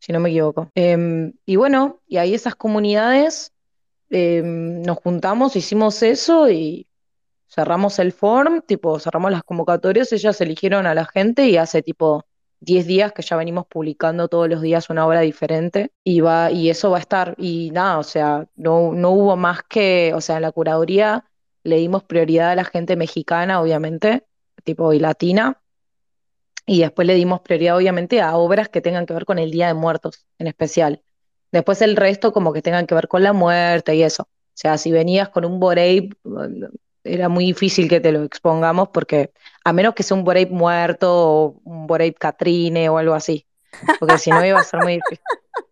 si no me equivoco. Em, y bueno, y ahí esas comunidades em, nos juntamos, hicimos eso y cerramos el form, tipo, cerramos las convocatorias, ellas eligieron a la gente y hace tipo 10 días que ya venimos publicando todos los días una obra diferente y va, y eso va a estar. Y nada, o sea, no, no hubo más que, o sea, en la curaduría le dimos prioridad a la gente mexicana, obviamente, tipo, y latina. Y después le dimos prioridad, obviamente, a obras que tengan que ver con el Día de Muertos en especial. Después el resto como que tengan que ver con la muerte y eso. O sea, si venías con un Boreip, era muy difícil que te lo expongamos porque a menos que sea un Boreip muerto o un Boreip Catrine o algo así. Porque si no iba a ser muy difícil. *laughs*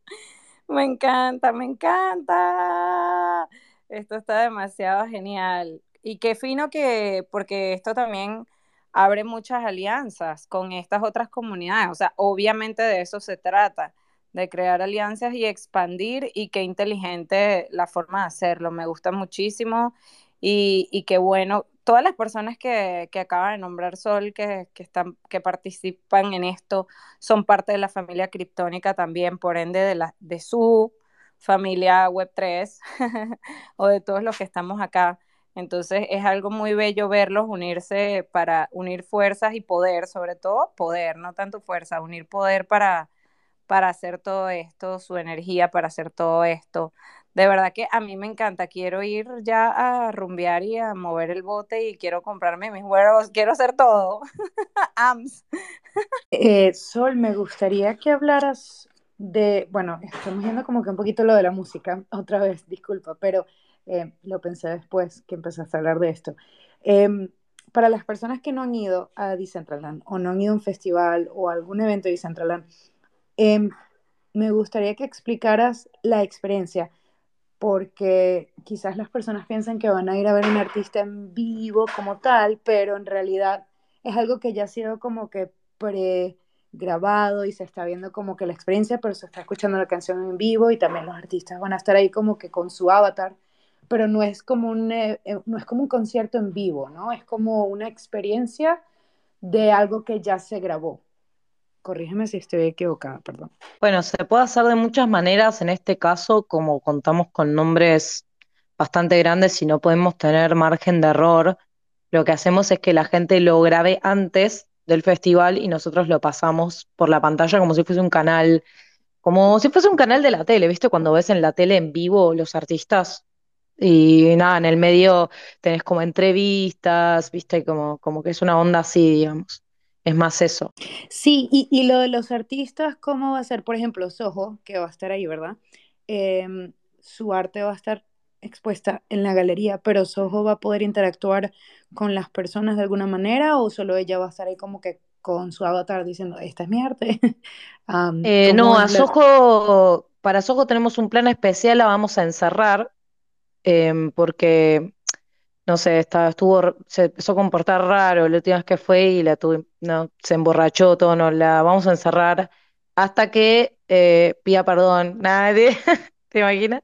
Me encanta, me encanta. Esto está demasiado genial. Y qué fino que, porque esto también abre muchas alianzas con estas otras comunidades. O sea, obviamente de eso se trata, de crear alianzas y expandir y qué inteligente la forma de hacerlo. Me gusta muchísimo y, y qué bueno. Todas las personas que, que acaba de nombrar Sol, que, que, están, que participan en esto, son parte de la familia criptónica también, por ende de, la, de su familia Web3 *laughs* o de todos los que estamos acá. Entonces es algo muy bello verlos unirse para unir fuerzas y poder, sobre todo poder, no tanto fuerza, unir poder para, para hacer todo esto, su energía para hacer todo esto. De verdad que a mí me encanta, quiero ir ya a rumbear y a mover el bote y quiero comprarme mis huevos, quiero hacer todo. *laughs* AMS. Eh, Sol, me gustaría que hablaras de, bueno, estamos viendo como que un poquito lo de la música, *laughs* otra vez, disculpa, pero eh, lo pensé después que empezaste a hablar de esto. Eh, para las personas que no han ido a Decentraland o no han ido a un festival o a algún evento de Decentraland, eh, me gustaría que explicaras la experiencia, porque quizás las personas piensan que van a ir a ver un artista en vivo como tal, pero en realidad es algo que ya ha sido como que pre-grabado y se está viendo como que la experiencia, pero se está escuchando la canción en vivo y también los artistas van a estar ahí como que con su avatar, pero no es como un, eh, no es como un concierto en vivo, ¿no? Es como una experiencia de algo que ya se grabó. Corrígeme si estoy equivocada, perdón. Bueno, se puede hacer de muchas maneras. En este caso, como contamos con nombres bastante grandes y no podemos tener margen de error, lo que hacemos es que la gente lo grabe antes del festival y nosotros lo pasamos por la pantalla como si fuese un canal, como si fuese un canal de la tele, ¿viste? Cuando ves en la tele en vivo los artistas. Y nada, en el medio tenés como entrevistas, ¿viste? Como, como que es una onda así, digamos. Es más eso. Sí, y, y lo de los artistas, ¿cómo va a ser? Por ejemplo, Soho, que va a estar ahí, ¿verdad? Em, su arte va a estar expuesta en la galería, pero Soho va a poder interactuar con las personas de alguna manera o solo ella va a estar ahí como que con su avatar diciendo, esta es mi arte. *laughs* Um, Eh, ¿cómo no, a Soho, para Soho tenemos un plan especial, la vamos a encerrar, em, porque, no sé, está, estuvo, se empezó a comportar raro la última vez que fue y la tuve, no, se emborrachó todo, no, la vamos a encerrar hasta que eh, pida perdón. Nadie, *laughs* ¿te imaginas?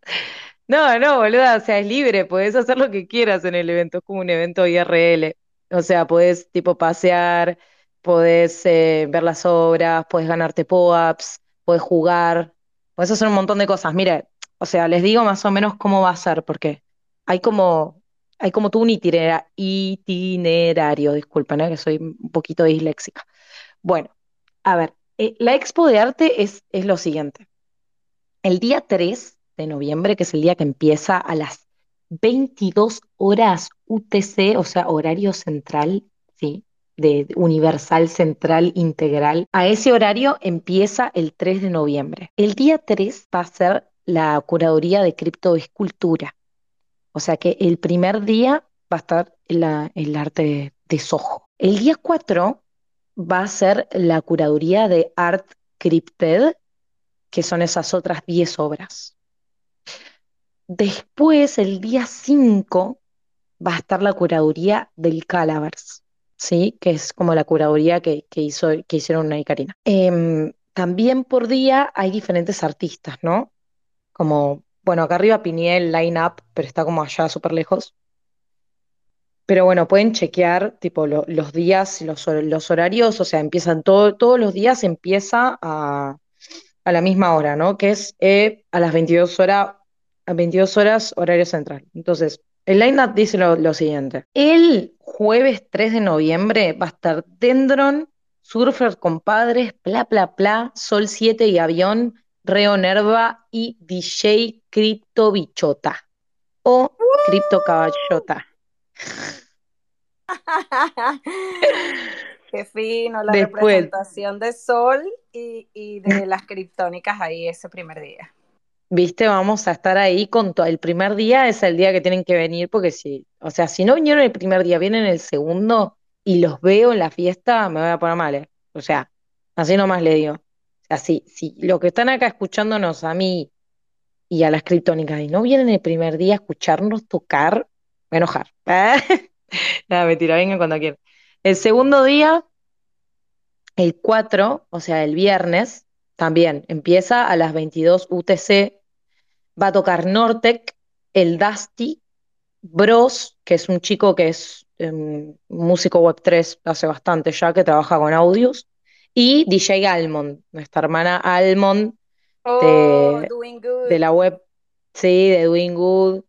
No, no, boluda, o sea, es libre, podés hacer lo que quieras en el evento, es como un evento IRL. O sea, podés tipo pasear, podés eh, ver las obras, podés ganarte po-ups, podés jugar, podés hacer un montón de cosas. Mire, o sea, les digo más o menos cómo va a ser, porque hay como, hay como todo un itinera- itinerario, disculpen, ¿eh? que soy un poquito disléxica. Bueno, a ver, eh, la expo de arte es, es lo siguiente. El día 3 de noviembre, que es el día que empieza a las 22 horas UTC, o sea, horario central, ¿sí? De de Universal Central Integral. A ese horario empieza el 3 de noviembre. El día 3 va a ser la curaduría de criptoescultura. O sea que el primer día va a estar la- el arte de Soho. El día 4 va a ser la curaduría de Art Crypted, que son esas otras 10 obras. Después, el día 5, va a estar la curaduría del Calavers, ¿sí? Que es como la curaduría que, que hizo, que hicieron una y Karina. Em, también por día hay diferentes artistas, ¿no? Como, bueno, acá arriba pineé el line-up, pero está como allá súper lejos. Pero bueno, pueden chequear tipo lo- los días, los, los horarios, o sea, empiezan todo, todos los días empieza a, a la misma hora, ¿no? Que es eh, a las 22 horas, a 22 horas horario central. Entonces, el line-up dice lo, lo siguiente. El jueves 3 de noviembre va a estar Dendron, Surfer Compadres, Pla Pla Pla, Sol 7 y Avión, Reo Nerva y DJ Crypto Bichota o Crypto Caballota. *laughs* Qué fino, la Después. representación de Sol y, y de las criptónicas ahí ese primer día. Viste, vamos a estar ahí con todo. El primer día es el día que tienen que venir, porque si, o sea, si no vinieron el primer día, vienen el segundo y los veo en la fiesta, me voy a poner mal, ¿eh? O sea, así nomás le digo. O sea, si, si los que están acá escuchándonos a mí y a las criptónicas y no vienen el primer día a escucharnos tocar, me voy a enojar. *laughs* Nada, mentira, vengan cuando quieran. El segundo día, el 4, o sea, el viernes, también empieza a las 22 UTC. Va a tocar Nortec, el Dusty, Bros, que es un chico que es em, músico Web3 hace bastante ya, que trabaja con Audios, y DJ Almond, nuestra hermana Almond Oh, de, good. de la web, sí, de Doing Good.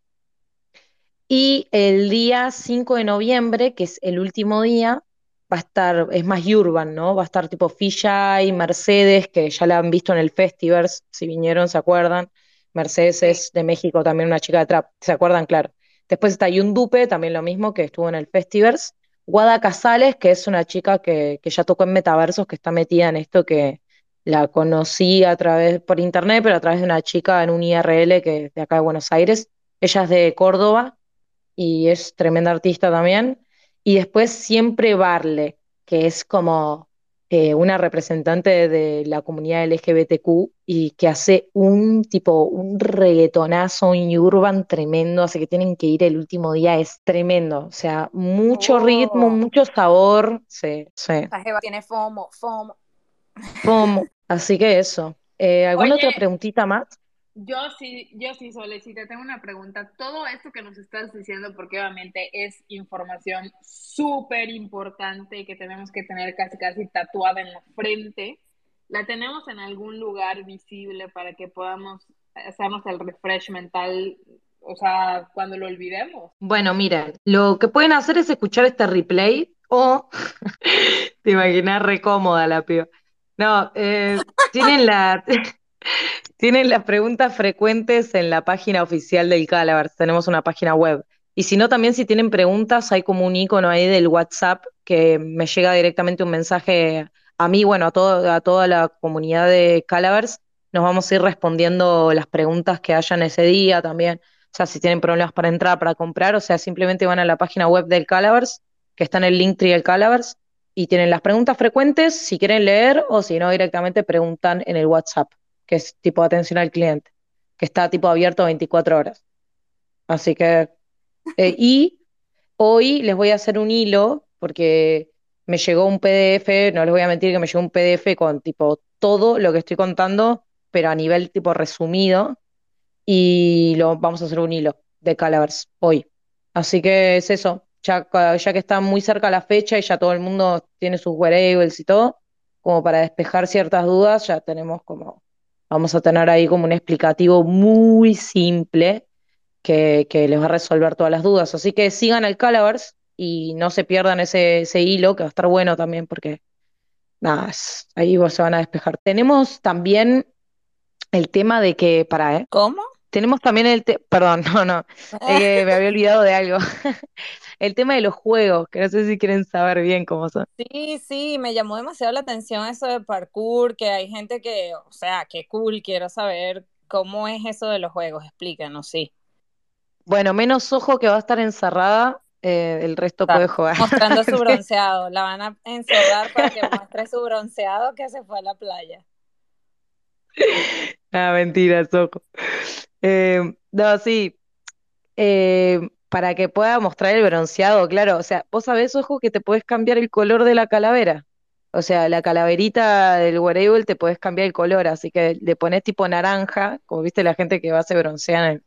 Y el día 5 de noviembre, que es el último día, va a estar, es más urban, ¿no? Va a estar tipo Fisheye, Mercedes, que ya la han visto en el Festivals, si vinieron, ¿se acuerdan? Mercedes es de México, también una chica de trap, ¿se acuerdan? Claro. Después está Yundupe, también lo mismo, que estuvo en el Festivals. Guada Casales, que es una chica que, que ya tocó en Metaversos, que está metida en esto, que la conocí a través, por internet, pero a través de una chica en un IRL que es de acá de Buenos Aires. Ella es de Córdoba y es tremenda artista también. Y después siempre Barle, que es como eh, una representante de la comunidad LGBTQ y que hace un tipo, un reggaetonazo, un urban tremendo, así que tienen que ir el último día, es tremendo. O sea, mucho Oh. ritmo, mucho sabor. Sí, sí. Tiene FOMO, FOMO. Como- Así que eso. Eh, ¿alguna Oye. otra preguntita más? Yo sí, yo sí, Solecita, tengo una pregunta. Todo esto que nos estás diciendo, porque obviamente es información súper importante que tenemos que tener casi casi tatuada en la frente, ¿la tenemos en algún lugar visible para que podamos hacernos el refresh mental, o sea, cuando lo olvidemos? Bueno, miren, lo que pueden hacer es escuchar este replay o *laughs* te imaginas re cómoda la piba. No, eh, tienen la tienen las preguntas frecuentes en la página oficial del Calabars. Tenemos una página web. Y si no, también si tienen preguntas, hay como un icono ahí del WhatsApp que me llega directamente un mensaje a mí, bueno, a a toda la comunidad de Calabars. Nos vamos a ir respondiendo las preguntas que hayan ese día también. O sea, si tienen problemas para entrar, para comprar, o sea, simplemente van a la página web del Calabars, que está en el link del Calabars, y tienen las preguntas frecuentes si quieren leer o si no, directamente preguntan en el WhatsApp, que es tipo atención al cliente, que está tipo abierto 24 horas. Así que, eh, *laughs* y hoy les voy a hacer un hilo, porque me llegó un PDF, no les voy a mentir que me llegó un PDF con tipo todo lo que estoy contando, pero a nivel tipo resumido, y lo vamos a hacer un hilo de Calabars hoy. Así que es eso. ya, ya que está muy cerca la fecha y ya todo el mundo tiene sus wearables y todo, como para despejar ciertas dudas, ya tenemos como, vamos a tener ahí como un explicativo muy simple que, que les va a resolver todas las dudas. Así que sigan el Calaverse y no se pierdan ese, ese hilo, que va a estar bueno también porque nada, ahí se van a despejar. Tenemos también el tema de que, para, ¿eh? ¿Cómo? Tenemos también el tema, perdón, *laughs* no, no, que me *laughs* había olvidado de algo. *laughs* El tema de los juegos, que no sé si quieren saber bien cómo son. Sí, sí, me llamó demasiado la atención eso de parkour, que hay gente que, o sea, qué cool, quiero saber cómo es eso de los juegos, explícanos, sí. Bueno, menos ojo que va a estar encerrada, eh, el resto Está puede jugar. mostrando su bronceado, la van a encerrar para que muestre su bronceado que se fue a la playa. *laughs* Ah, mentira, ojo. Eh, no, sí, eh, para que pueda mostrar el bronceado, claro, o sea, vos sabés, ojo, que te podés cambiar el color de la calavera. O sea, la calaverita del wearable te podés cambiar el color, así que le pones tipo naranja, como viste la gente que va a se broncear en,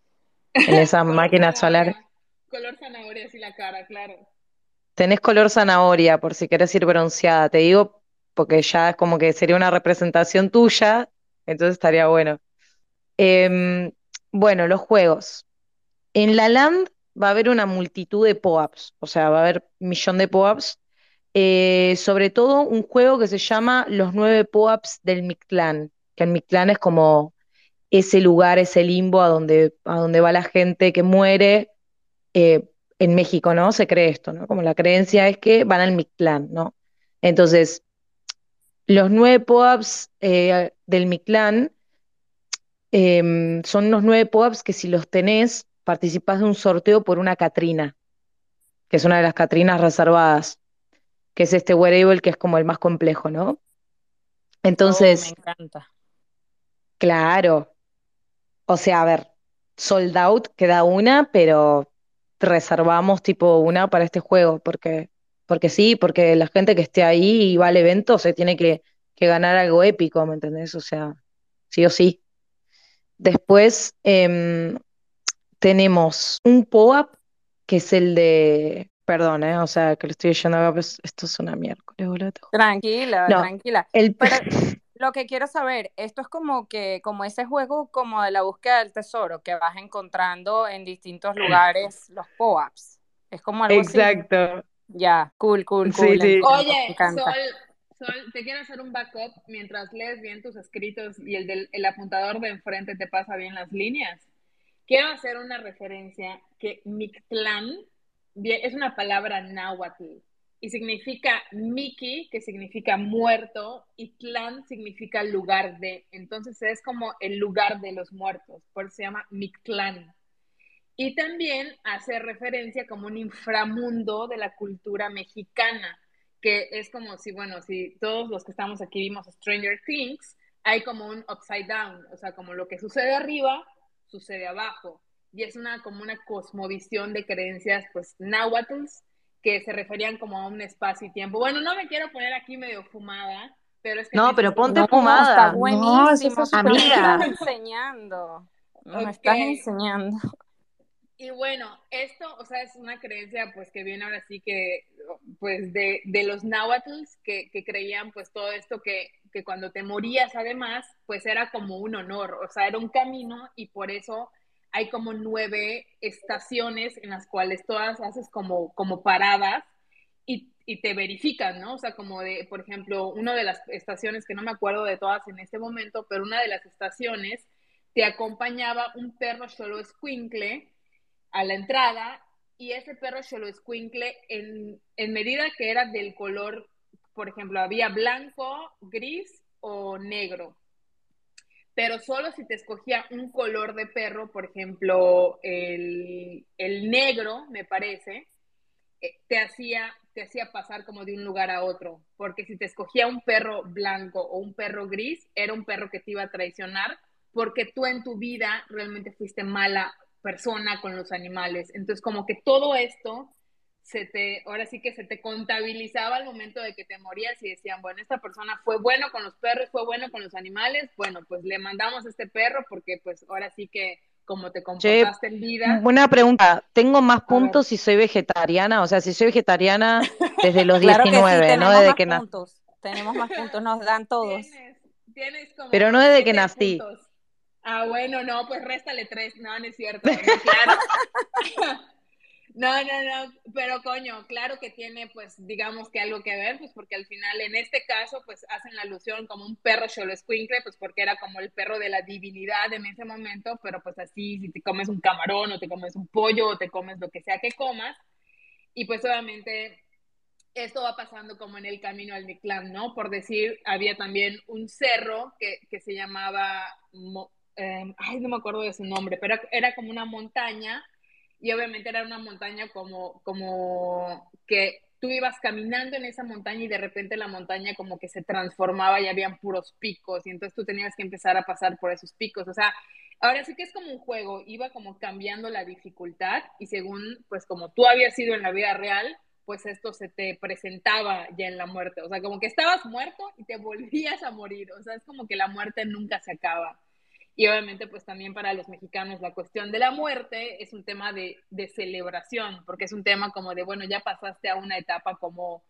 en esa *laughs* Color máquina solar. zanahoria. Color zanahoria, así la cara, claro. Tenés color zanahoria por si querés ir bronceada, te digo, porque ya es como que sería una representación tuya, entonces estaría bueno. Em, bueno, los juegos. En la Land va a haber una multitud de POAPs, o sea, va a haber un millón de POAPs. Eh, sobre todo un juego que se llama Los nueve POAPs del Mictlán, que el Mictlán es como ese lugar, ese limbo a donde, a donde va la gente que muere. eh, en México, ¿no? Se cree esto, ¿no? Como la creencia es que van al Mictlán, ¿no? Entonces, los nueve POAPs eh, del Mictlán em, son unos nueve POAPs que si los tenés, participás de un sorteo por una Catrina, que es una de las Catrinas reservadas, que es este wearable que es como el más complejo, ¿no? Oh, Entonces, me encanta. claro, o sea, a ver, sold out queda una, pero reservamos tipo una para este juego, porque, porque sí, porque la gente que esté ahí y va al evento se tiene que, que ganar algo épico, ¿me entendés? O sea, sí o sí. Después em, tenemos un POAP que es el de, perdón, ¿eh? O sea, que lo estoy leyendo acá, pues esto es una miércoles, boludo. Tranquila, No, tranquila. el, Pero *laughs* lo que quiero saber, esto es como que, como ese juego como de la búsqueda del tesoro, que vas encontrando en distintos lugares los POAPs. Es como algo así. Ya, cool, cool, Sí, cool. sí. Oye. Sol, Sol, te quiero hacer un backup mientras lees bien tus escritos y el del el apuntador de enfrente te pasa bien las líneas. Quiero hacer una referencia que Mictlán es una palabra náhuatl y significa Miki, que significa muerto, y Tlán significa lugar de. Entonces es como el lugar de los muertos, por eso se llama Mictlán. Y también hace referencia como un inframundo de la cultura mexicana, que es como si, bueno, si todos los que estamos aquí vimos Stranger Things, hay como un upside down, o sea, como lo que sucede arriba, sucede abajo. Y es una como una cosmovisión de creencias, pues, náhuatls, que se referían como a un espacio y tiempo. Bueno, no me quiero poner aquí medio fumada, pero es que No, pero ponte No, fumada. está No, buenísimo. eso nos estás bien. enseñando. Nos Ok. estás enseñando. Y bueno, esto, o sea, es una creencia pues que viene ahora sí que, pues de, de los náhuatls que, que creían pues todo esto que, que cuando te morías además, pues era como un honor, o sea, era un camino y por eso hay como nueve estaciones en las cuales todas haces como, como paradas y, y te verifican, ¿no? O sea, como de, por ejemplo, una de las estaciones que no me acuerdo de todas en este momento, pero una de las estaciones te acompañaba un perro solo escuincle a la entrada y ese perro Xolo Escuincle en, en medida que era del color, por ejemplo, había blanco, gris o negro. Pero solo si te escogía un color de perro, por ejemplo, el, el negro, me parece, eh, te hacía, te hacía pasar como de un lugar a otro. Porque si te escogía un perro blanco o un perro gris, era un perro que te iba a traicionar porque tú en tu vida realmente fuiste mala persona con los animales. Entonces, como que todo esto se te, ahora sí que se te contabilizaba al momento de que te morías y decían, bueno, esta persona fue bueno con los perros, fue bueno con los animales, bueno, pues le mandamos a este perro porque pues ahora sí que cómo te Che, comportaste en vida. buena pregunta. ¿Tengo más puntos si soy vegetariana? O sea, si soy vegetariana *laughs* desde los Claro que sí, 19, no tenemos desde más que nací. puntos. Tenemos más puntos, nos dan todos. Tienes, tienes como Pero no desde que nací. puntos. Ah, bueno, no, pues réstale tres. No, no es cierto. No, claro. *laughs* No, no, no, pero coño, claro que tiene, pues, digamos que algo que ver, pues, porque al final, en este caso, pues, hacen la alusión como un perro xoloscuincle, pues, porque era como el perro de la divinidad en ese momento, pero pues así, si te comes un camarón, o te comes un pollo, o te comes lo que sea que comas, y pues obviamente esto va pasando como en el camino al Mictlán, ¿no? Por decir, había también un cerro que, que se llamaba, Mo- eh, ay, no me acuerdo de su nombre, pero era como una montaña y obviamente era una montaña como, como que tú ibas caminando en esa montaña y de repente la montaña como que se transformaba y habían puros picos y entonces tú tenías que empezar a pasar por esos picos, o sea, ahora sí que es como un juego, iba como cambiando la dificultad y según pues como tú habías sido en la vida real, pues esto se te presentaba ya en la muerte, o sea, como que estabas muerto y te volvías a morir, o sea, es como que la muerte nunca se acaba. Y obviamente, pues también para los mexicanos la cuestión de la muerte es un tema de, de celebración, porque es un tema como de, bueno, ya pasaste a una etapa como,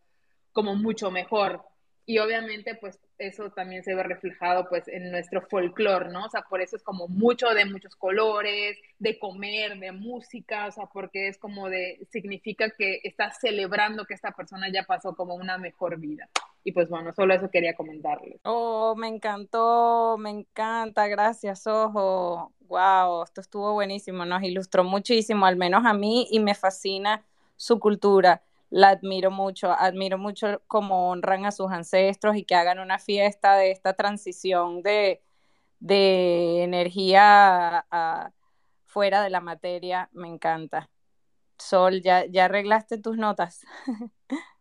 como mucho mejor. Y obviamente, pues eso también se ve reflejado pues en nuestro folclore, ¿no? O sea, por eso es como mucho de muchos colores, de comer, de música, o sea, porque es como de, significa que estás celebrando que esta persona ya pasó como una mejor vida. Y pues bueno, solo eso quería comentarles. Oh, me encantó, me encanta, gracias, Ojo. Wow, esto estuvo buenísimo, nos ilustró muchísimo, al menos a mí, y me fascina su cultura. La admiro mucho, admiro mucho cómo honran a sus ancestros y que hagan una fiesta de esta transición de, de energía fuera de la materia, me encanta. Sol, ¿ya, ya arreglaste tus notas?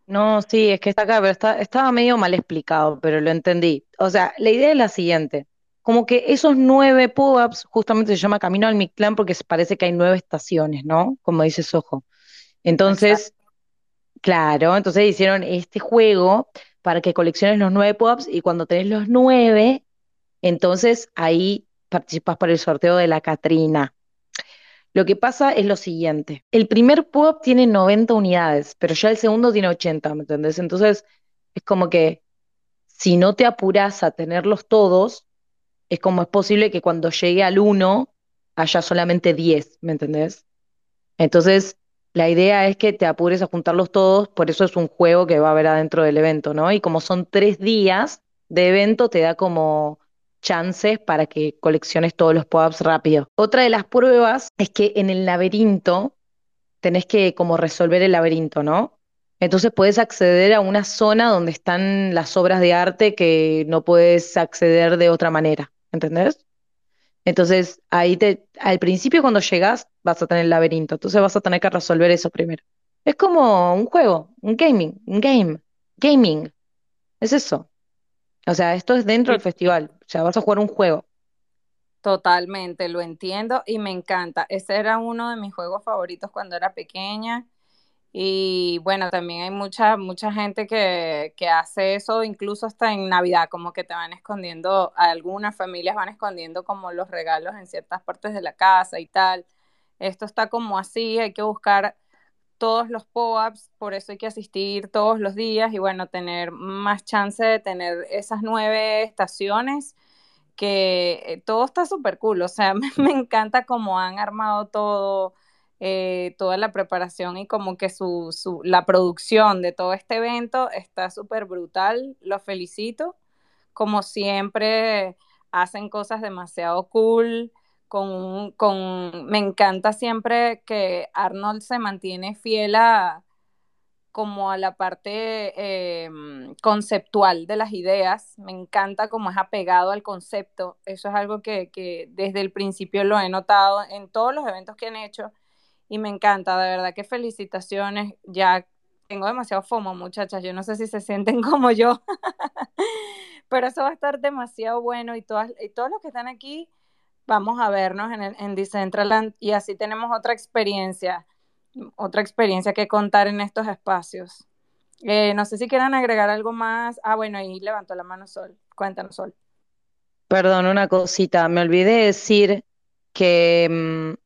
No, sí, es que está acá, pero está, estaba medio mal explicado, pero lo entendí. O sea, la idea es la siguiente. Como que esos nueve pop-ups justamente se llama Camino al Mictlán porque parece que hay nueve estaciones, ¿no? Como dice Sojo. Entonces, claro, entonces hicieron este juego para que colecciones los nueve pop-ups y cuando tenés los nueve, entonces ahí participas por el sorteo de la Catrina. Lo que pasa es lo siguiente. El primer pop tiene 90 unidades, pero ya el segundo tiene 80, ¿me entendés? Entonces, es como que si no te apurás a tenerlos todos, es como es posible que cuando llegue al 1 haya solamente 10, ¿me entendés? Entonces, la idea es que te apures a juntarlos todos, por eso es un juego que va a haber adentro del evento, ¿no? Y como son tres días de evento, te da como chances para que colecciones todos los pop-ups rápido. Otra de las pruebas es que en el laberinto tenés que como resolver el laberinto, ¿no? Entonces puedes acceder a una zona donde están las obras de arte que no puedes acceder de otra manera, ¿entendés? Entonces, ahí te, al principio cuando llegas vas a tener el laberinto, entonces vas a tener que resolver eso primero. Es como un juego, un gaming, un game, gaming, es eso. O sea, esto es dentro del festival, o sea, vas a jugar un juego. Totalmente, lo entiendo y me encanta. Ese era uno de mis juegos favoritos cuando era pequeña. Y bueno, también hay mucha, mucha gente que, que hace eso incluso hasta en Navidad, como que te van escondiendo, algunas familias van escondiendo como los regalos en ciertas partes de la casa y tal. Esto está como así, hay que buscar todos los POAPs, por eso hay que asistir todos los días y bueno, tener más chance de tener esas nueve estaciones que eh, todo está súper cool, o sea, *laughs* me, me encanta cómo han armado todo, eh, toda la preparación y como que su, su, la producción de todo este evento está súper brutal, los felicito, como siempre hacen cosas demasiado cool, con, con, me encanta siempre que Arnold se mantiene fiel a como a la parte eh, conceptual de las ideas. Me encanta cómo es apegado al concepto. Eso es algo que, que desde el principio lo he notado en todos los eventos que han hecho y me encanta, de verdad que felicitaciones. Ya tengo demasiado FOMO, muchachas. Yo no sé si se sienten *laughs* como yo, pero eso va a estar demasiado bueno y, todas, y todos los que están aquí vamos a vernos en, el, en Decentraland y así tenemos otra experiencia otra experiencia que contar en estos espacios. Eh, no sé si quieran agregar algo más. Ah, bueno, ahí levantó la mano Sol. Cuéntanos, Sol. Perdón, una cosita, me olvidé de decir que mm,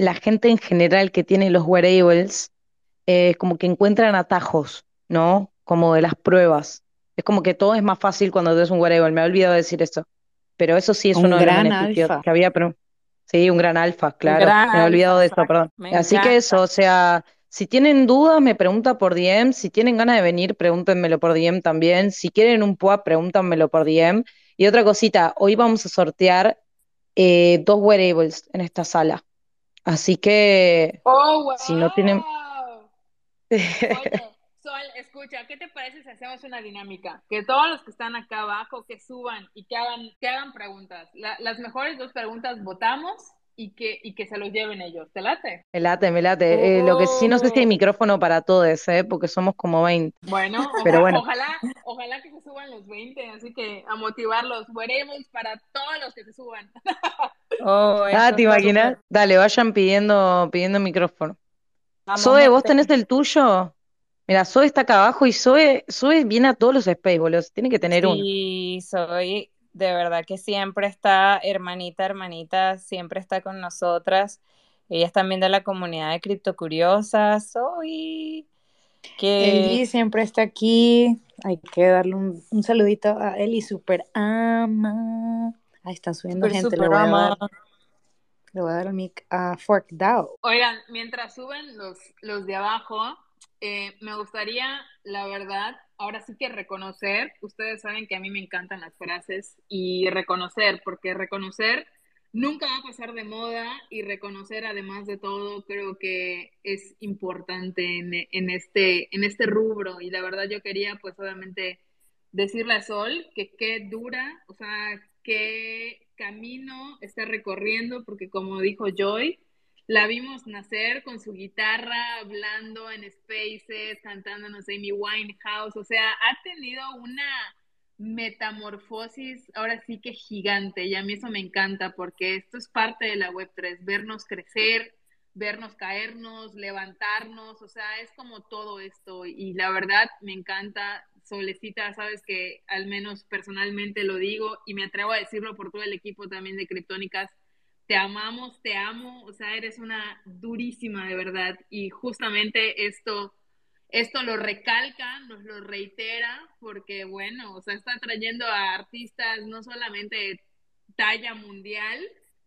la gente en general que tiene los wearables, eh, como que encuentran atajos, ¿no? Como de las pruebas. Es como que todo es más fácil cuando tienes un wearable. Me he olvidado de decir eso. Pero eso sí es Un uno de los gran beneficios alfa. que había, pero sí, un gran alfa, claro. gran Me he olvidado de eso, perdón. Así que eso, o sea, si tienen dudas, me preguntan por DM. Si tienen ganas de venir, pregúntenmelo por DM también. Si quieren un PUA, pregúntanmelo por DM. Y otra cosita, hoy vamos a sortear eh, dos wearables en esta sala. Así que ¡Oh, wow! si no tienen... Oye, Sol, escucha, ¿qué te parece si hacemos una dinámica? Que todos los que están acá abajo, que suban y que hagan, que hagan preguntas. La- las mejores dos preguntas votamos y que, y que se los lleven ellos. ¿Te late? Me late, me late. Eh, lo que sí no sé si hay Oh. micrófono para todos, ¿eh? Porque somos como 20. Bueno, *laughs* oja- Pero bueno. ojalá, ojalá que se suban los 20, así que a motivarlos. Wearables para todos los que se suban. *laughs* Oh, Ah, ¿te imaginas? Dale, vayan pidiendo, pidiendo micrófono. Vamos, Zoe, ¿vos tenés el tuyo? Mira, Zoe está acá abajo y Zoe, Zoe viene a todos los space, boludo. Tiene que tener uno. Sí, soy de verdad que siempre está, hermanita, hermanita, siempre está con nosotras. Ella es también de la comunidad de Criptocuriosas. Soy Eli que siempre está aquí. Hay que darle un, un saludito a Eli, super ama. Ahí están subiendo super, gente. Le super voy a ama. dar, le voy a dar el mic a Fork Dao. Oigan, mientras suben los, los de abajo, eh, me gustaría, la verdad, ahora sí que reconocer, ustedes saben que a mí me encantan las frases y reconocer, porque reconocer nunca va a pasar de moda y reconocer además de todo creo que es importante en, este, este rubro. Y la verdad yo quería pues obviamente decirle a Sol que qué dura, o sea, qué camino está recorriendo, porque como dijo Joy, la vimos nacer con su guitarra, hablando en spaces, cantándonos Amy Winehouse, o sea, ha tenido una metamorfosis ahora sí que gigante y a mí eso me encanta porque esto es parte de la Web3, vernos crecer, vernos caernos, levantarnos, o sea, es como todo esto y la verdad me encanta, Solecita, sabes que al menos personalmente lo digo y me atrevo a decirlo por todo el equipo también de Criptónicas, te amamos, te amo, o sea, eres una durísima de verdad y justamente esto esto lo recalca, nos lo reitera, porque bueno, o sea, está trayendo a artistas no solamente de talla mundial,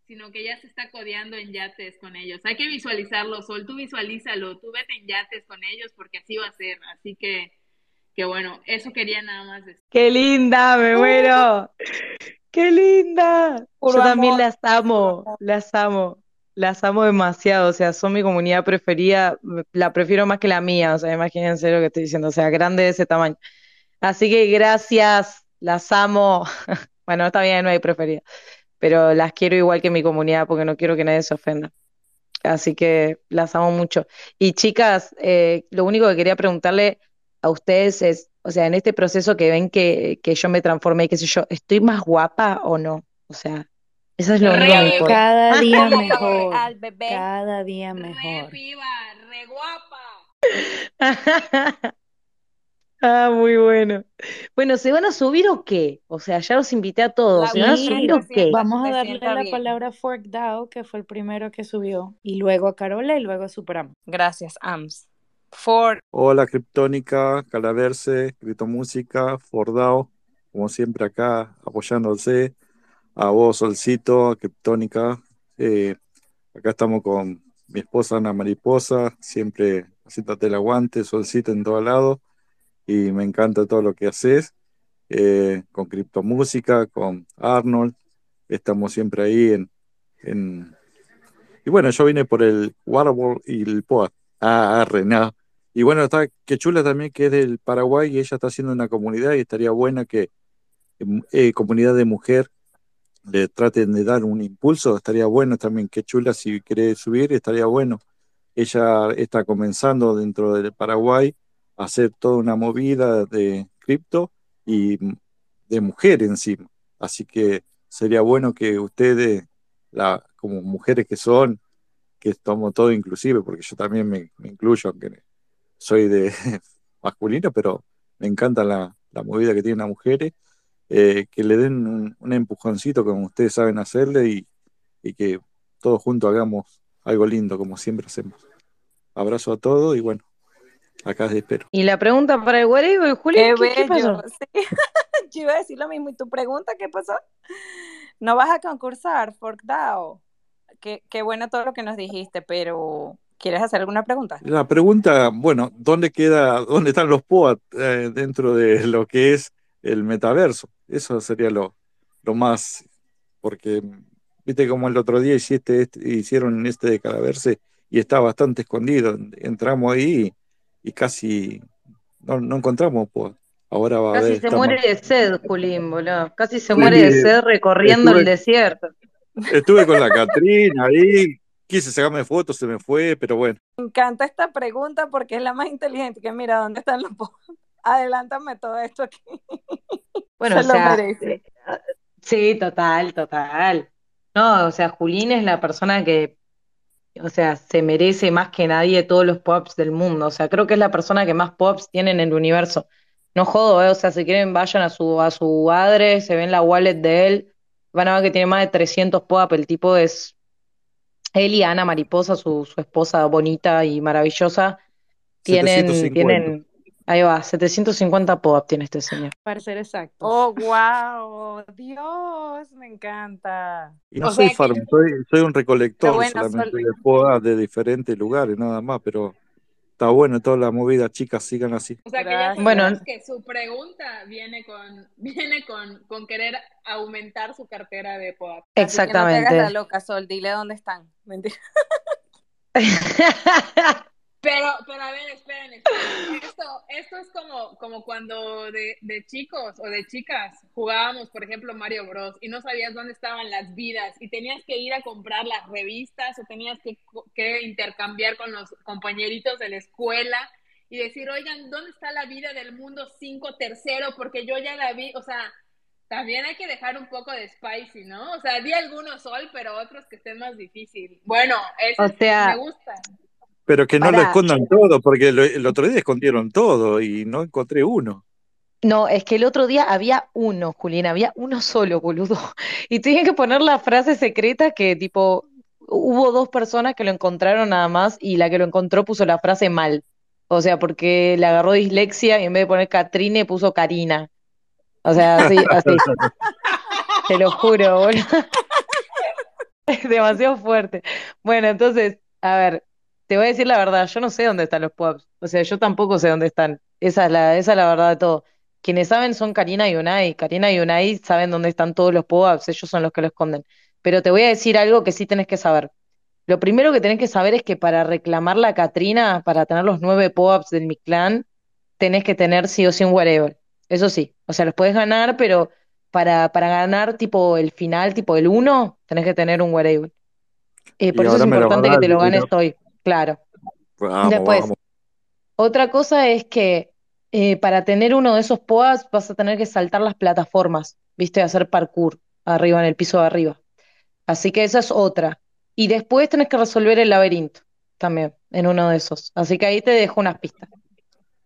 sino que ya se está codeando en yates con ellos. Hay que visualizarlo, Sol, tú visualízalo, tú vete en yates con ellos, porque así va a ser. Así que, que bueno, eso quería nada más decir. ¡Qué linda! ¡Me muero! ¡Qué linda! Yo también las amo, las amo, las amo demasiado, o sea, son mi comunidad preferida, la prefiero más que la mía, o sea, imagínense lo que estoy diciendo, o sea, grande de ese tamaño. Así que gracias, las amo. *laughs* Bueno, está bien, no hay preferida, pero las quiero igual que mi comunidad porque no quiero que nadie se ofenda. Así que las amo mucho. Y chicas, eh, lo único que quería preguntarle a ustedes es, o sea, en este proceso que ven que, que yo me transformé, qué sé yo, ¿estoy más guapa o no? O sea, eso es lo único. Cada día mejor. al bebé. Cada día re mejor. re guapa. *laughs* Ah, muy bueno. Bueno, ¿se van a subir o qué? O sea, ya los invité a todos. ¿Se van a subir o qué? Vamos a darle la bien. palabra a Fork Dao, que fue el primero que subió, y luego a Carola y luego a Superam. Gracias, Ams. Hola, Criptónica, Calaverse, Criptomúsica, Fordao, como siempre acá apoyándose. A vos, Solcito, Criptónica. Eh, acá estamos con mi esposa Ana Mariposa, siempre haciéndote el aguante, Solcito en todo lado. Y me encanta todo lo que haces. eh, con Criptomúsica, con Arnold. Estamos siempre ahí en, en... Y bueno, yo vine por el Waterworld y el POA. Ah, arre, no. Y bueno, está Quechula también, que es del Paraguay, y ella está haciendo una comunidad y estaría buena que eh, comunidad de mujer le traten de dar un impulso, estaría bueno también Quechula si quiere subir, estaría bueno. Ella está comenzando dentro del Paraguay a hacer toda una movida de cripto y de mujer encima. Así que sería bueno que ustedes, la, como mujeres que son, que tomo todo inclusive, porque yo también me, me incluyo, aunque soy de *laughs* masculino, pero me encanta la, la movida que tienen las mujeres, eh, que le den un, un, empujoncito como ustedes saben hacerle y, y, que todos juntos hagamos algo lindo, como siempre hacemos. Abrazo a todos y bueno, acá te espero. Y la pregunta para el Guarego, Juli, Qué ¿qué, pasó? *laughs* Sí. *laughs* Yo iba a decir lo mismo. ¿Y tu pregunta qué pasó? ¿No vas a concursar, Forkdao? Qué, qué bueno todo lo que nos dijiste, pero ¿quieres hacer alguna pregunta? La pregunta, bueno, ¿dónde queda, dónde están los POAT eh, dentro de lo que es el metaverso? Eso sería lo, lo más, porque viste como el otro día hiciste este- hicieron este de Calaverse y está bastante escondido. Entramos ahí y, y casi no, no encontramos POAT. Ahora va a Casi haber, se está muere de sed, Julín, boludo. Casi se Sí, muere de sed recorriendo el desierto. Estuve con la Catrina ahí, quise sacarme fotos, se me fue, pero bueno. Me encanta esta pregunta porque es la más inteligente. Que mira, ¿dónde están los *laughs* Adelántame todo esto aquí. *laughs* Bueno, Se o lo sea, merece. eh, sí, total, total. No, o sea, Julín es la persona que, o sea, se merece más que nadie todos los pops del mundo. O sea, creo que es la persona que más pops tiene en el universo. No jodo, eh, O sea, si quieren vayan a su, a su adre, se ven la wallet de él, van a ver que tiene más de 300 pops. El tipo es, él y Ana Mariposa, su, su esposa bonita y maravillosa, tienen, 750. tienen, ahí va, 750 pops tiene este señor. Para ser exactos. Oh, wow. Dios, me encanta. Y no O soy sea que- farm, soy, soy un recolector bueno, solamente Sol- de POA de diferentes lugares, nada más, pero está bueno, todas las movidas chicas sigan así. O sea que ya. Bueno. sabemos que su pregunta viene con, *laughs* viene con, con querer aumentar su cartera de POAP. Así que no te hagas la Exactamente. loca, Sol. Dile dónde están. Mentira. *laughs* Pero, pero a ver, esperen, esperen. Esto, esto es como, como cuando de, de chicos o de chicas jugábamos, por ejemplo, Mario Bros. y no sabías dónde estaban las vidas y tenías que ir a comprar las revistas o tenías que, que intercambiar con los compañeritos de la escuela y decir, oigan, ¿dónde está la vida del mundo 5 tercero? Porque yo ya la vi, o sea, también hay que dejar un poco de spicy, ¿no? O sea, di algunos sol, pero otros que estén más difícil. Bueno, eso O sea- me gusta. Pero que no lo escondan todo, porque lo- el otro día escondieron todo y no encontré uno. No, es que el otro día había uno, Julián, había uno solo, boludo. *laughs* Y tenían que poner la frase secreta que tipo, hubo dos personas que lo encontraron nada más y la que lo encontró puso la frase mal. O sea, porque le agarró dislexia y en vez de poner Catrine puso Karina. O sea, así, así. *laughs* Te lo juro, boludo. *laughs* Es demasiado fuerte. Bueno, entonces, a ver, te voy a decir la verdad, yo no sé dónde están los pubs. O sea, yo tampoco sé dónde están. Esa es la, esa es la verdad de todo. Quienes saben son Karina y Unai. Karina y Unai saben dónde están todos los pubs, ellos son los que lo esconden. Pero te voy a decir algo que sí tenés que saber. Lo primero que tenés que saber es que para reclamar la Catrina, para tener los nueve pubs del Mi Clan, tenés que tener sí o sí un wearable. Eso sí, o sea, los podés ganar, pero para, para ganar tipo el final, tipo el uno, tenés que tener un wearable. Eh, Y por eso es importante que te lo ganes hoy, claro. Vamos, Después, vamos. otra cosa es que eh, para tener uno de esos POAs vas a tener que saltar las plataformas, ¿viste? Hacer parkour arriba, en el piso de arriba. Así que esa es otra. Y después tenés que resolver el laberinto también, en uno de esos. Así que ahí te dejo unas pistas.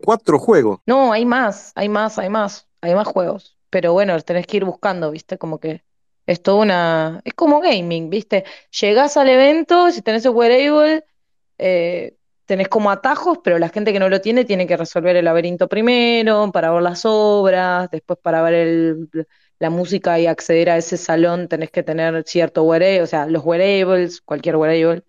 Cuatro juegos. No, hay más, hay más, hay más, hay más juegos. Pero bueno, los tenés que ir buscando, ¿viste? Como que es toda una... Es como gaming, ¿viste? Llegás al evento, si tenés el wearable, eh, tenés como atajos, pero la gente que no lo tiene tiene que resolver el laberinto primero, para ver las obras, después para ver el, la música y acceder a ese salón tenés que tener cierto wearable, o sea, los wearables, cualquier wearable.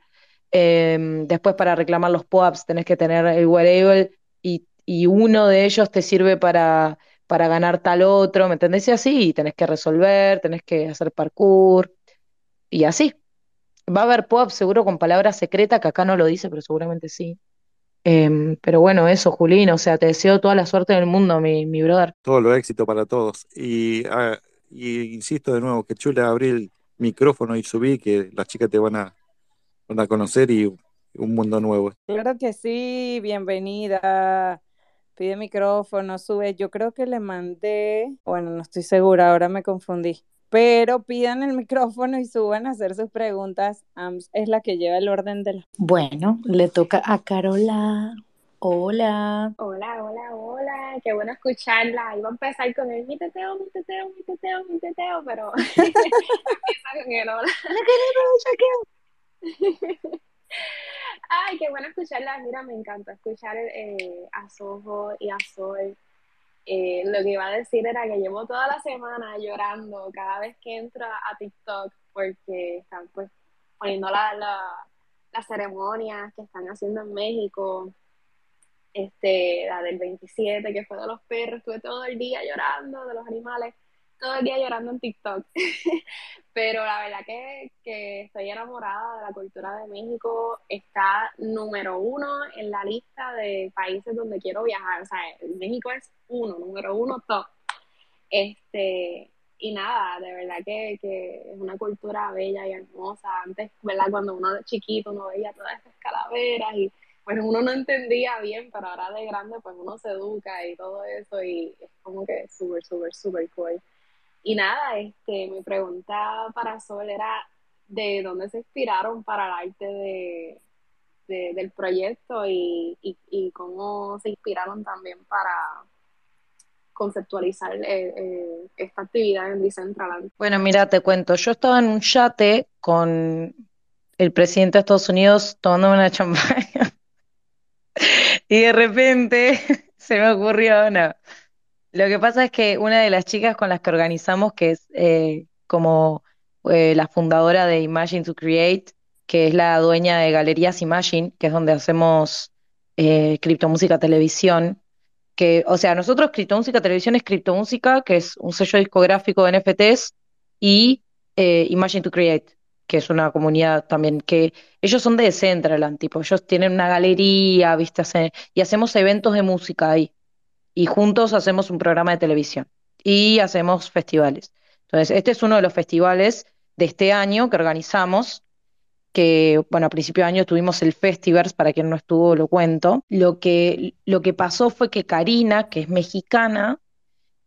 Eh, después para reclamar los POAPs tenés que tener el wearable y, y uno de ellos te sirve para, para ganar tal otro, ¿me entendés? Y así, y tenés que resolver, tenés que hacer parkour y así. Va a haber POAP seguro con palabra secreta, que acá no lo dice, pero seguramente sí. Em, pero bueno, eso, Julín, o sea, te deseo toda la suerte del mundo, mi, mi brother. Todo lo éxito para todos. Y, ah, y insisto de nuevo, que chula abrir el micrófono y subí, que las chicas te van a, van a conocer y un mundo nuevo. Claro que sí, bienvenida. Pide micrófono, sube. Yo creo que le mandé, bueno, no estoy segura, ahora me confundí. Pero pidan el micrófono y suban a hacer sus preguntas. AMS es la que lleva el orden de las. Bueno, le toca a Carola. Hola. Hola, hola, hola, qué bueno escucharla. Iba a empezar con el mi teteo, mi teteo, mi teteo, mi teteo, pero *laughs* empieza con el hola. Ay, qué bueno escucharla. Mira, me encantó escuchar eh, a Soho y a Sol. Eh, lo que iba a decir era que llevo toda la semana llorando cada vez que entro a TikTok porque están pues poniendo la, la, las ceremonias que están haciendo en México. Este, la del 27, que fue de los perros, estuve todo el día llorando de los animales todo el día llorando en TikTok. *laughs* Pero la verdad que, que, estoy enamorada de la cultura de México. Está número uno en la lista de países donde quiero viajar. O sea, México es uno, número uno top. Este, y nada, de verdad que, que, es una cultura bella y hermosa. Antes, ¿verdad? Cuando uno de chiquito uno veía todas estas calaveras y pues uno no entendía bien, pero ahora de grande pues uno se educa y todo eso y es como que súper, súper, súper cool. Y nada, este, mi pregunta para Sol era de dónde se inspiraron para el arte de, del proyecto y, y, cómo se inspiraron también para conceptualizar eh, eh, esta actividad en Decentraland. Bueno, mira, te cuento, yo estaba en un yate con el presidente de Estados Unidos tomando una *laughs* champaña y de repente *laughs* se me ocurrió, no, lo que pasa es que una de las chicas con las que organizamos, que es eh, como eh, la fundadora de Imagine to Create, que es la dueña de Galerías Imagine, que es donde hacemos eh, criptomúsica televisión, que, o sea, nosotros criptomúsica televisión es criptomúsica, que es un sello discográfico de NFTs, y Imagine to Create, que es una comunidad también, que ellos son de Decentraland, tipo, ellos tienen una galería, viste, y hacemos eventos de música ahí y juntos hacemos un programa de televisión y hacemos festivales. Entonces, este es uno de los festivales de este año que organizamos, que, bueno, a principio de año tuvimos el Festivers, para quien no estuvo lo cuento. Lo que, lo que pasó fue que Karina, que es mexicana,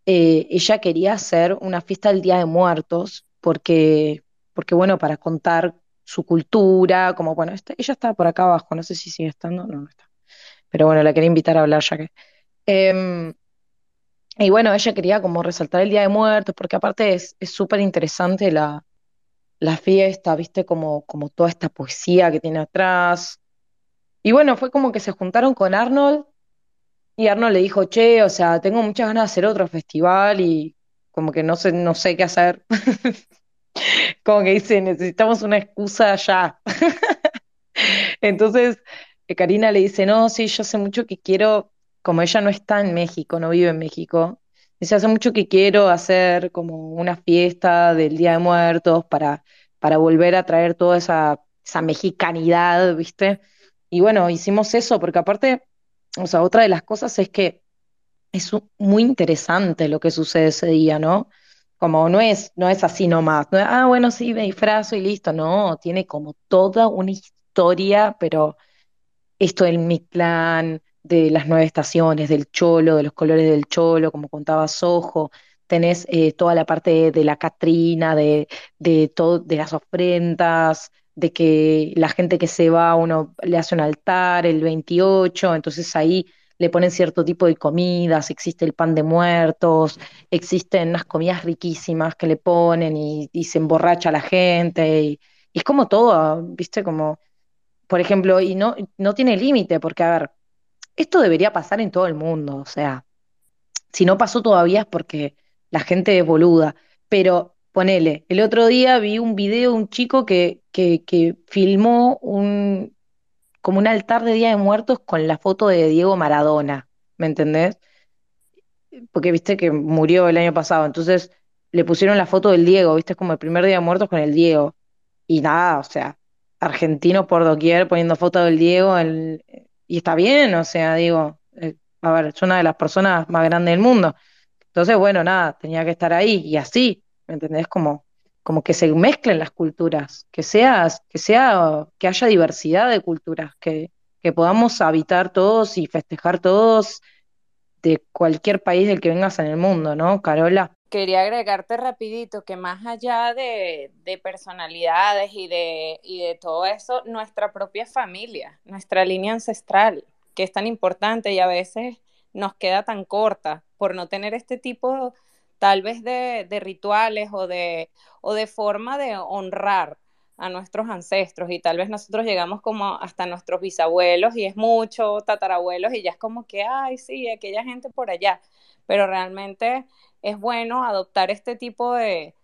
eh, ella quería hacer una fiesta del Día de Muertos, porque, porque bueno, para contar su cultura, como, bueno, ella está por acá abajo, no sé si sigue estando, no, no está. Pero bueno, la quería invitar a hablar ya que Em, y bueno, ella quería como resaltar el Día de Muertos, porque aparte es súper interesante la, fiesta, viste, como, como toda esta poesía que tiene atrás. Y bueno, fue como que se juntaron con Arnold y Arnold le dijo, che, o sea, tengo muchas ganas de hacer otro festival y como que no sé, no sé qué hacer. *laughs* como que dice, necesitamos una excusa ya. *laughs* Entonces, eh, Karina le dice, no, sí, yo sé mucho que quiero como ella no está en México, no vive en México, dice, hace mucho que quiero hacer como una fiesta del Día de Muertos para, para volver a traer toda esa, esa mexicanidad, ¿viste? Y bueno, hicimos eso, porque aparte, o sea, otra de las cosas es que es muy interesante lo que sucede ese día, ¿no? Como no es, no es así nomás, no ah, bueno, sí, me disfrazo y listo, no, tiene como toda una historia, pero esto del Mictlán, de las nueve estaciones, del cholo, de los colores del cholo, como contaba Sojo, tenés eh, toda la parte de, la Catrina, de, de, todo, de las ofrendas, de que la gente que se va, uno le hace un altar el 28, entonces ahí le ponen cierto tipo de comidas, existe el pan de muertos, existen unas comidas riquísimas que le ponen y, se emborracha la gente, y, y, es como todo, viste, como, por ejemplo, y no, no tiene límite, porque a ver, esto debería pasar en todo el mundo, o sea, si no pasó todavía es porque la gente es boluda, pero ponele, el otro día vi un video de un chico que, que, que filmó un, como un altar de Día de Muertos con la foto de Diego Maradona, ¿me entendés? Porque viste que murió el año pasado, entonces le pusieron la foto del Diego, viste, como el primer Día de Muertos con el Diego. Y nada, o sea, argentinos por doquier poniendo foto del Diego en, y está bien, o sea, digo, eh, a ver, es una de las personas más grandes del mundo. Entonces, bueno, nada, tenía que estar ahí y así, ¿me entendés? Como, como que se mezclen las culturas, que sea, que sea, que haya diversidad de culturas, que, que podamos habitar todos y festejar todos de cualquier país del que vengas en el mundo, ¿no, Carola? Quería agregarte rapidito que más allá de, personalidades y de, todo eso, nuestra propia familia, nuestra línea ancestral, que es tan importante y a veces nos queda tan corta por no tener este tipo tal vez de, rituales o de, o de forma de honrar a nuestros ancestros y tal vez nosotros llegamos como hasta nuestros bisabuelos y es mucho, tatarabuelos y ya es como que, ay, sí, aquella gente por allá, pero realmente es bueno adoptar este tipo de,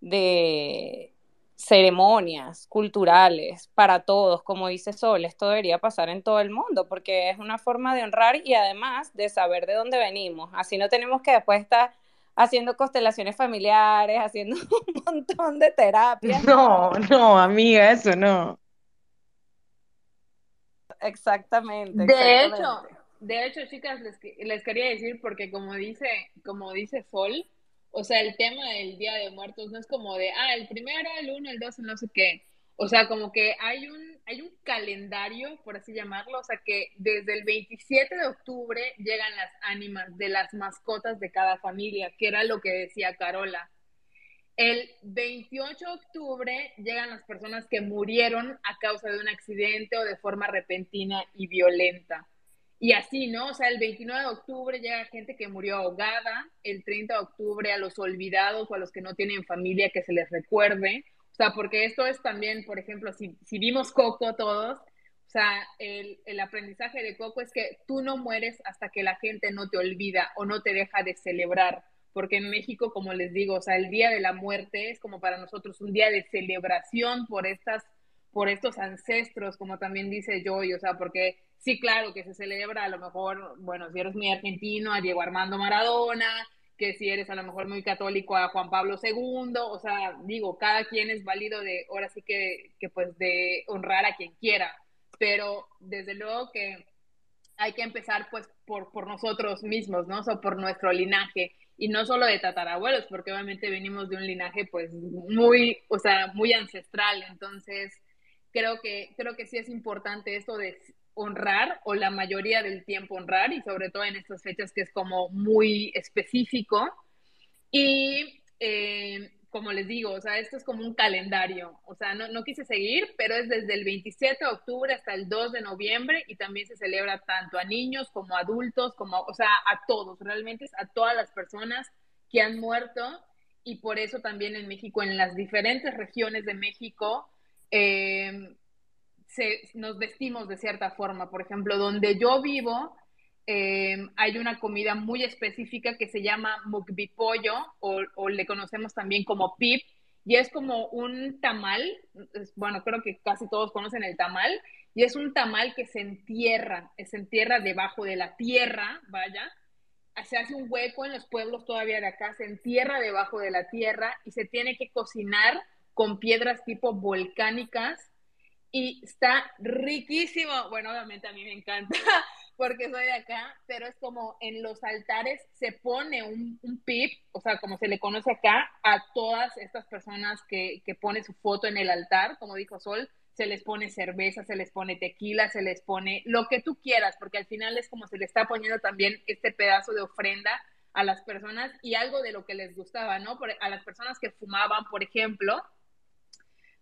de ceremonias culturales para todos, como dice Sol, esto debería pasar en todo el mundo porque es una forma de honrar y además de saber de dónde venimos, así no tenemos que después estar haciendo constelaciones familiares, haciendo *laughs* un montón de terapias. No, no, amiga, eso no. Exactamente. De exactamente. hecho, de hecho, chicas, les, les quería decir, porque como dice, como dice Sol, o sea, el tema del Día de Muertos no es como de, ah, el primero, el uno, el dos, no sé qué. O sea, como que hay un, hay un calendario, por así llamarlo, o sea, que desde el 27 de octubre llegan las ánimas de las mascotas de cada familia, que era lo que decía Carola. El 28 de octubre llegan las personas que murieron a causa de un accidente o de forma repentina y violenta. Y así, ¿no? O sea, el 29 de octubre llega gente que murió ahogada, el 30 de octubre a los olvidados o a los que no tienen familia que se les recuerde. O sea, porque esto es también, por ejemplo, si, si vimos Coco todos, o sea, el, el aprendizaje de Coco es que tú no mueres hasta que la gente no te olvida o no te deja de celebrar porque en México, como les digo, o sea, el Día de la Muerte es como para nosotros un día de celebración por estas, por estos ancestros, como también dice Joy, o sea, porque sí, claro, que se celebra a lo mejor, bueno, si eres muy argentino, a Diego Armando Maradona, que si eres a lo mejor muy católico a Juan Pablo II, o sea, digo, cada quien es válido de, ahora sí que, que pues de honrar a quien quiera, pero desde luego que hay que empezar pues por, por nosotros mismos, ¿no? O sea, por nuestro linaje y no solo de tatarabuelos, porque obviamente venimos de un linaje pues muy, o sea, muy ancestral, entonces creo que, creo que sí es importante esto de honrar o la mayoría del tiempo honrar y sobre todo en estas fechas que es como muy específico. Y eh, como les digo, o sea, esto es como un calendario, o sea, no, no quise seguir, pero es desde el 27 de octubre hasta el 2 de noviembre y también se celebra tanto a niños como a adultos, como, o sea, a todos, realmente es a todas las personas que han muerto y por eso también en México, en las diferentes regiones de México, eh, se, nos vestimos de cierta forma. Por ejemplo, donde yo vivo, eh, hay una comida muy específica que se llama mukbipollo o, o, le conocemos también como pip y es como un tamal, bueno, creo que casi todos conocen el tamal y es un tamal que se entierra, se entierra debajo de la tierra, vaya, se hace un hueco en los pueblos todavía de acá, se entierra debajo de la tierra y se tiene que cocinar con piedras tipo volcánicas y está riquísimo. Bueno, obviamente a mí me encanta *laughs* porque soy de acá, pero es como en los altares se pone un, un, pip, o sea, como se le conoce acá, a todas estas personas que, que pone su foto en el altar, como dijo Sol, se les pone cerveza, se les pone tequila, se les pone lo que tú quieras, porque al final es como se le está poniendo también este pedazo de ofrenda a las personas y algo de lo que les gustaba, ¿no? Por, a las personas que fumaban, por ejemplo,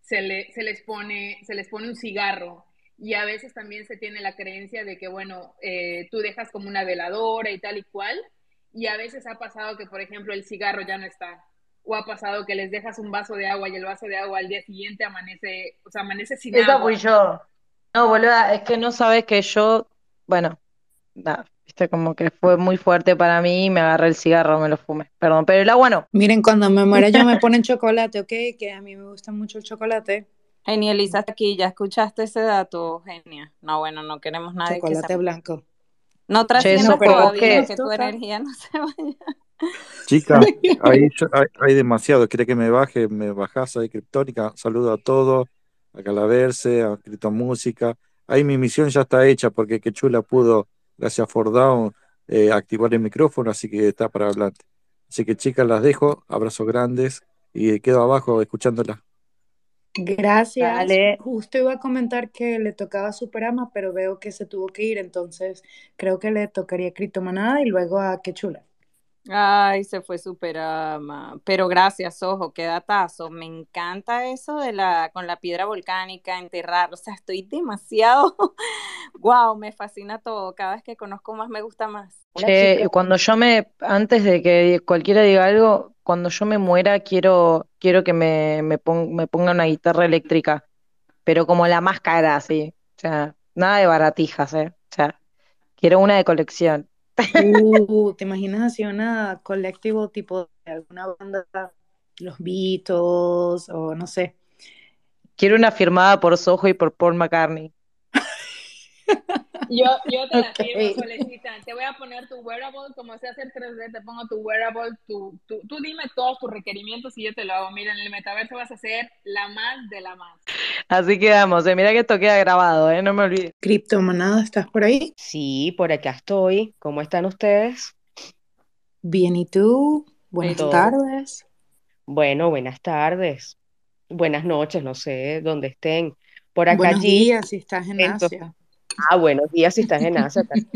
se, le, se, les pone, se les pone un cigarro y a veces también se tiene la creencia de que, bueno, eh, tú dejas como una veladora y tal y cual, y a veces ha pasado que, por ejemplo, el cigarro ya no está, o ha pasado que les dejas un vaso de agua y el vaso de agua al día siguiente amanece, o sea, amanece sin Esa agua. fui yo. No, boluda, es que no sabes que yo, bueno, nada, viste, como que fue muy fuerte para mí y me agarré el cigarro, me lo fumé. Perdón, pero el agua no. Miren, cuando me muera yo me *laughs* ponen chocolate, ¿ok? Que a mí me gusta mucho el chocolate. Genia, Elisa, hasta aquí, ¿ya escuchaste ese dato, Genia? No, bueno, no queremos nadie chocolate que se... blanco. No pero todavía, que- tu energía no se vaya. *laughs* Yo- hay, hay demasiado. ¿Quiere que me baje? Me bajás ahí, Criptónica. Saludo a todos, a Calaverse, a Cripto Música. Ahí mi misión ya está hecha porque que chula pudo, gracias a Fordown, eh, activar el micrófono, así que está para adelante. Así que chicas, las dejo, abrazos grandes y quedo abajo escuchándolas. Gracias. Dale. Justo iba a comentar que le tocaba a Superama, pero veo que se tuvo que ir, entonces creo que le tocaría a Criptomanada y luego a Qué Chula. Ay, se fue Superama. Pero gracias, ojo, qué datazo. Me encanta eso de la, con la piedra volcánica, enterrar. O sea, estoy demasiado. *laughs* Wow, me fascina todo. Cada vez que conozco más me gusta más. Che, cuando yo me, antes de que cualquiera diga algo, cuando yo me muera quiero, quiero que me, me ponga una guitarra eléctrica, pero como la más cara, así. O sea, nada de baratijas, ¿eh? O sea, quiero una de colección. Uh, ¿te imaginas así una colectivo tipo de alguna banda, los Beatles o no sé? Quiero una firmada por Soho y por Paul McCartney. Yo, yo te la Ok. firmo, Solecita. Te voy a poner tu wearable, como sé hacer 3D, te pongo tu wearable, tu, tu- tú dime todos tus requerimientos y yo te lo hago. Mira, en el metaverso vas a ser la más de la más. Así quedamos, eh. Mira que esto queda grabado, ¿eh? No me olvides. Criptomonada, ¿estás por ahí? Sí, por acá estoy. ¿Cómo están ustedes? Bien, ¿y tú? Buenas Todo. tardes. Bueno, buenas tardes. Buenas noches, no sé dónde estén. Por acá Buenos Gis, días si estás en Esto. Asia. Ah, buenos días si estás en Asia. tal.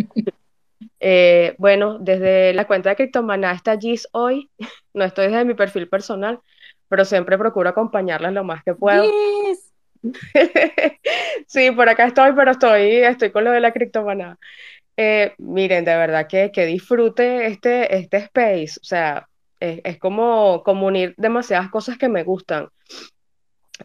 Eh, bueno, desde la cuenta de Criptomaná está Gis hoy. No estoy desde mi perfil personal, pero siempre procuro acompañarlas lo más que puedo. Yes. *laughs* Sí, por acá estoy, pero estoy, estoy con lo de la criptomoneda. Eh, miren, de verdad que, que disfrute este, este space. O sea, es, es como, como unir demasiadas cosas que me gustan.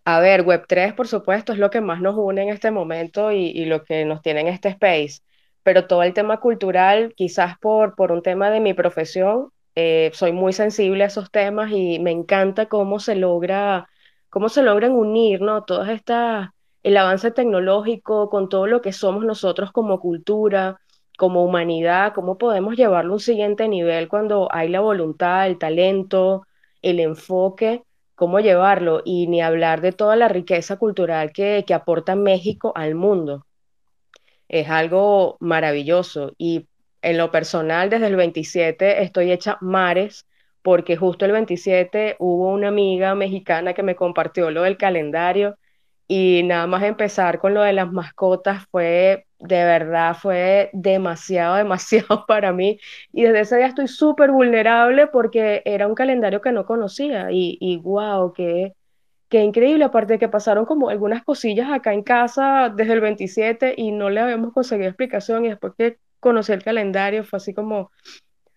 A ver, Web3, por supuesto, es lo que más nos une en este momento y, lo que nos tiene en este space. Pero todo el tema cultural, quizás por, por un tema de mi profesión, eh, soy muy sensible a esos temas y me encanta cómo se logra, cómo se logran unir, ¿no? Todas estas, el avance tecnológico con todo lo que somos nosotros como cultura, como humanidad, cómo podemos llevarlo a un siguiente nivel cuando hay la voluntad, el talento, el enfoque cómo llevarlo y ni hablar de toda la riqueza cultural que, que aporta México al mundo. Es algo maravilloso y en lo personal desde el 27 estoy hecha mares porque justo el 27 hubo una amiga mexicana que me compartió lo del calendario y nada más empezar con lo de las mascotas fue, de verdad, fue demasiado, *laughs* demasiado para mí. Y desde ese día estoy súper vulnerable porque era un calendario que no conocía y, y wow, qué, qué increíble. Aparte de que pasaron como algunas cosillas acá en casa desde el 27 y no le habíamos conseguido explicación y después que conocí el calendario fue así como,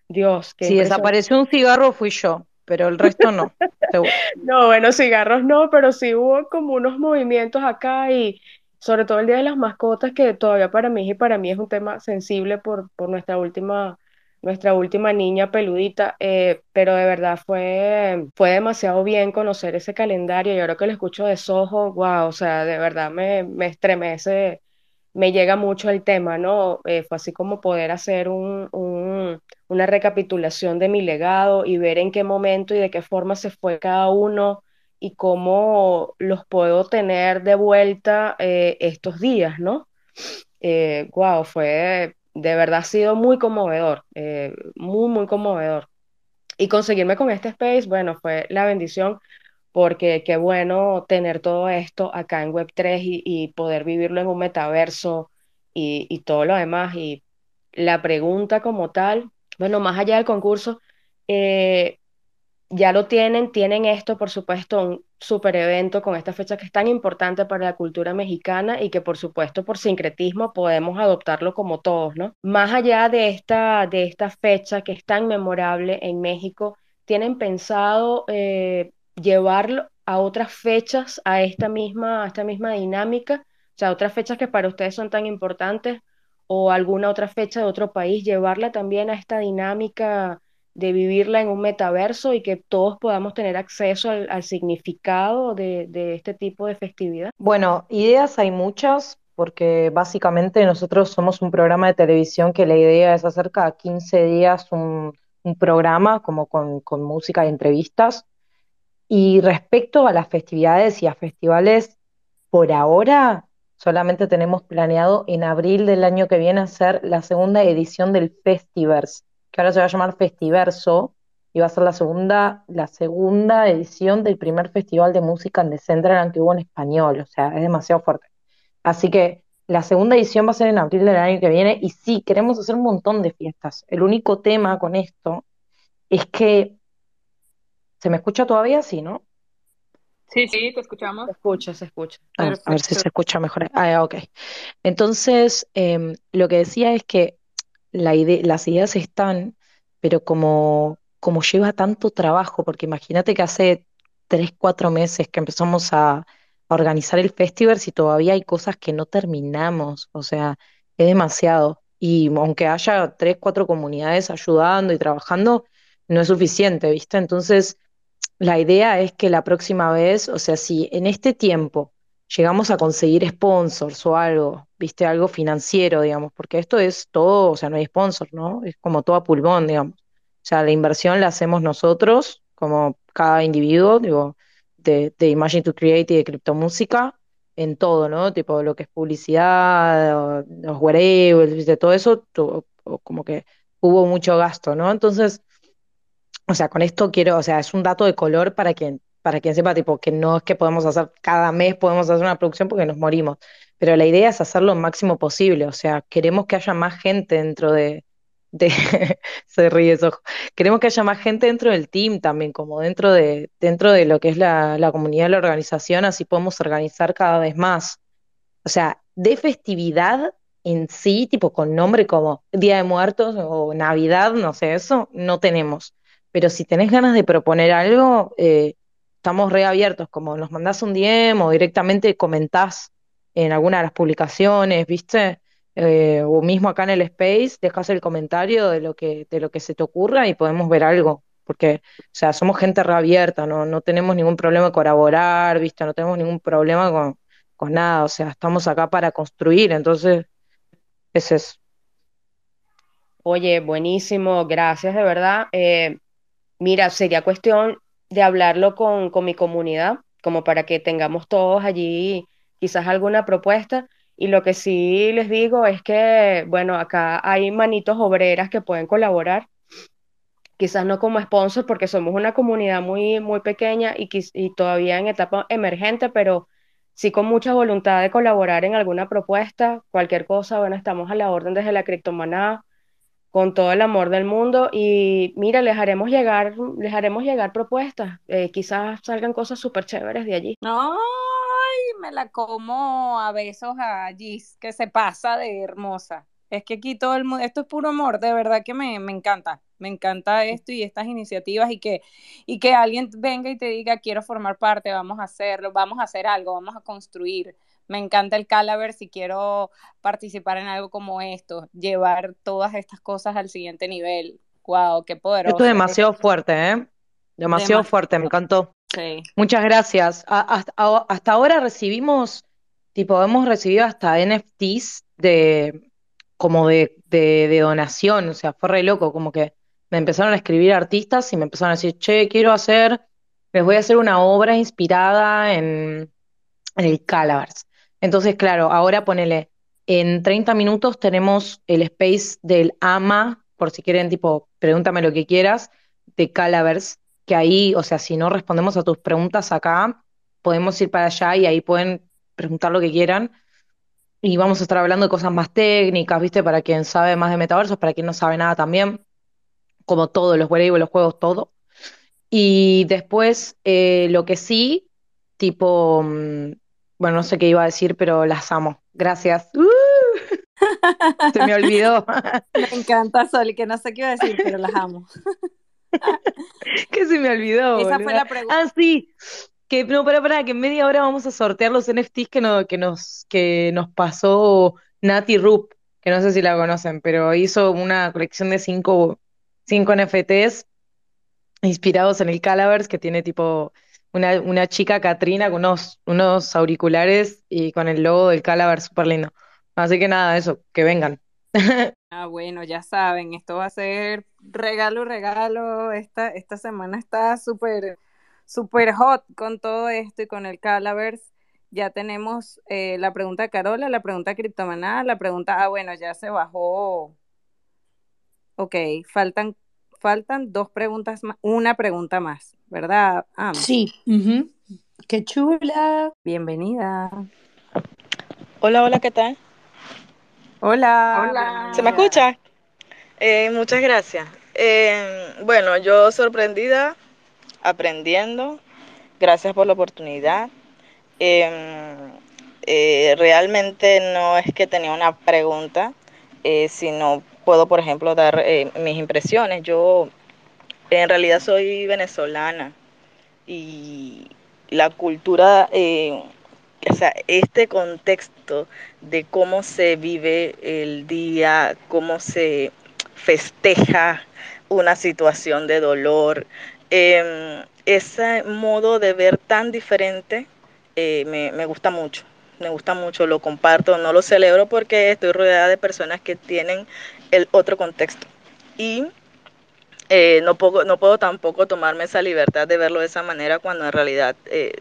Dios, qué Si desapareció un cigarro fui yo, pero el resto no. *laughs* No, bueno, cigarros no, pero sí hubo como unos movimientos acá y sobre todo el Día de las Mascotas, que todavía para mí y para mí es un tema sensible por, por nuestra última, nuestra última niña peludita, eh, pero de verdad fue, fue demasiado bien conocer ese calendario y ahora que lo escucho de Soho, wow, o sea, de verdad me, me estremece, me llega mucho el tema, ¿no? Eh, fue así como poder hacer un, un- una recapitulación de mi legado y ver en qué momento y de qué forma se fue cada uno y cómo los puedo tener de vuelta eh, estos días, ¿no? Eh, wow, fue, de verdad ha sido muy conmovedor, eh, muy, muy conmovedor. Y conseguirme con este space, bueno, fue la bendición porque qué bueno tener todo esto acá en Web3 y, y poder vivirlo en un metaverso y, y todo lo demás. Y la pregunta como tal, bueno, más allá del concurso, eh, ya lo tienen, tienen esto, por supuesto, un super evento con esta fecha que es tan importante para la cultura mexicana y que, por supuesto, por sincretismo podemos adoptarlo como todos, ¿no? Más allá de esta, de esta fecha que es tan memorable en México, ¿tienen pensado eh, llevarlo a otras fechas, a esta misma, a esta misma dinámica? O sea, otras fechas que para ustedes son tan importantes o alguna otra fecha de otro país, llevarla también a esta dinámica de vivirla en un metaverso y que todos podamos tener acceso al, significado de, este tipo de festividad. Bueno, ideas hay muchas, porque básicamente nosotros somos un programa de televisión que la idea es hacer cada 15 días un, un programa como con, con música y entrevistas. Y respecto a las festividades y a festivales, por ahora solamente tenemos planeado en abril del año que viene hacer la segunda edición del Festiverse, que ahora se va a llamar Festiverso, y va a ser la segunda, la segunda edición del primer festival de música en Decentraland que hubo en español, o sea, es demasiado fuerte. Así que la segunda edición va a ser en abril del año que viene, y sí, queremos hacer un montón de fiestas. El único tema con esto es que ¿Se me escucha todavía? Sí, ¿no? Sí, sí, te escuchamos. Se escucha, se escucha. Ah, a ver si se escucha mejor. Ah, ok. Entonces, em, lo que decía es que la ide- las ideas están, pero como, como lleva tanto trabajo, porque imagínate que hace tres, cuatro meses que empezamos a, a organizar el festival y todavía hay cosas que no terminamos, o sea, es demasiado. Y aunque haya tres, cuatro comunidades ayudando y trabajando, no es suficiente, ¿viste? Entonces, la idea es que la próxima vez, o sea, si en este tiempo llegamos a conseguir sponsors o algo, ¿viste? Algo financiero, digamos, porque esto es todo, o sea, no hay sponsor, ¿no? Es como todo a pulmón, digamos. O sea, la inversión la hacemos nosotros, como cada individuo, digo, de, de Imagine to Create y de criptomúsica, en todo, ¿no? Tipo lo que es publicidad, o los wearables, ¿viste? Todo eso, to- o como que hubo mucho gasto, ¿no? Entonces, o sea, con esto quiero, o sea, es un dato de color para quien, para quien sepa, tipo, que no es que podemos hacer, cada mes podemos hacer una producción porque nos morimos, pero la idea es hacerlo lo máximo posible, o sea, queremos que haya más gente dentro de, de, *laughs* se ríe eso, queremos que haya más gente dentro del team también, como dentro de, dentro de lo que es la, la comunidad, la organización, así podemos organizar cada vez más. O sea, de festividad en sí, tipo con nombre como Día de Muertos o Navidad, no sé, eso no tenemos. Pero si tenés ganas de proponer algo, eh, estamos reabiertos, como nos mandás un DM o directamente comentás en alguna de las publicaciones, ¿viste? Eh, o mismo acá en el Space, dejás el comentario de lo que, de lo que se te ocurra y podemos ver algo. Porque, o sea, somos gente reabierta, no, no tenemos ningún problema de colaborar, ¿viste? No tenemos ningún problema con con nada, o sea, estamos acá para construir, entonces es eso. Oye, buenísimo, gracias de verdad. Eh, mira, sería cuestión de hablarlo con, con mi comunidad, como para que tengamos todos allí quizás alguna propuesta. Y lo que sí les digo es que, bueno, acá hay manitos obreras que pueden colaborar, quizás no como sponsor porque somos una comunidad muy, muy pequeña y, y todavía en etapa emergente, pero sí con mucha voluntad de colaborar en alguna propuesta, cualquier cosa, bueno, estamos a la orden desde la criptomoneda con todo el amor del mundo y mira, les haremos llegar, les haremos llegar propuestas, eh, quizás salgan cosas súper chéveres de allí. Ay, me la como a besos a Gis, que se pasa de hermosa. Es que aquí todo el mundo, esto es puro amor, de verdad que me, me encanta. Me encanta esto y estas iniciativas y que, y que alguien venga y te diga, quiero formar parte, vamos a hacerlo, vamos a hacer algo, vamos a construir. Me encanta el Calaver si quiero participar en algo como esto, llevar todas estas cosas al siguiente nivel. Wow, qué Esto poderoso. es demasiado fuerte, ¿eh? Demasiado fuerte, me encantó. Sí. Muchas gracias. A- hasta, a- hasta ahora recibimos, tipo, hemos recibido hasta NFTs de, como de, de, de donación, o sea, fue re loco, como que me empezaron a escribir artistas y me empezaron a decir, che, quiero hacer, les voy a hacer una obra inspirada en, en el Calavers. Entonces, claro, ahora ponele, en 30 minutos tenemos el space del AMA, por si quieren, tipo, pregúntame lo que quieras, de Calavers, que ahí, o sea, si no respondemos a tus preguntas acá, podemos ir para allá y ahí pueden preguntar lo que quieran. Y vamos a estar hablando de cosas más técnicas, ¿viste? Para quien sabe más de metaversos, para quien no sabe nada también, como todo, los wearables, los juegos, todo. Y después, eh, lo que sí, tipo, mm, bueno, no sé qué iba a decir, pero las amo. Gracias. ¡Uh! *laughs* Se me olvidó. *laughs* Me encanta Sol, que no sé qué iba a decir, pero las amo. *laughs* ¿Qué se me olvidó, Esa fue la pregunta. Ah, sí. Que no, para, para, que en media hora vamos a sortear los NFTs que, no, que nos, que nos pasó Nati Rup, que no sé si la conocen, pero hizo una colección de cinco, cinco NFTs inspirados en el Calavers, que tiene tipo una, una chica Catrina con unos, unos auriculares y con el logo del Calavers súper lindo. Así que nada, eso, que vengan. *laughs* Ah, bueno, ya saben, esto va a ser regalo, regalo. Esta, esta semana está súper, súper hot con todo esto y con el Calavers. Ya tenemos eh, la pregunta Carola, la pregunta de Criptomaná, la pregunta, ah, bueno, ya se bajó. Ok, faltan, faltan dos preguntas más, una pregunta más, ¿verdad? Ah, Sí. Qué chula. bienvenida. Hola, hola, ¿qué tal? Hola. Hola. ¿Se me escucha? Eh, muchas gracias. Eh, bueno, yo sorprendida, aprendiendo. Gracias por la oportunidad. Eh, eh, realmente no es que tenía una pregunta, eh, sino puedo, por ejemplo, dar eh, mis impresiones. Yo En realidad soy venezolana y la cultura, eh, o sea, este contexto de cómo se vive el día, cómo se festeja una situación de dolor, eh, ese modo de ver tan diferente eh, me, me gusta mucho me gusta mucho, lo comparto, no lo celebro porque estoy rodeada de personas que tienen el otro contexto. Y eh, no, puedo, no puedo tampoco tomarme esa libertad de verlo de esa manera cuando en realidad eh,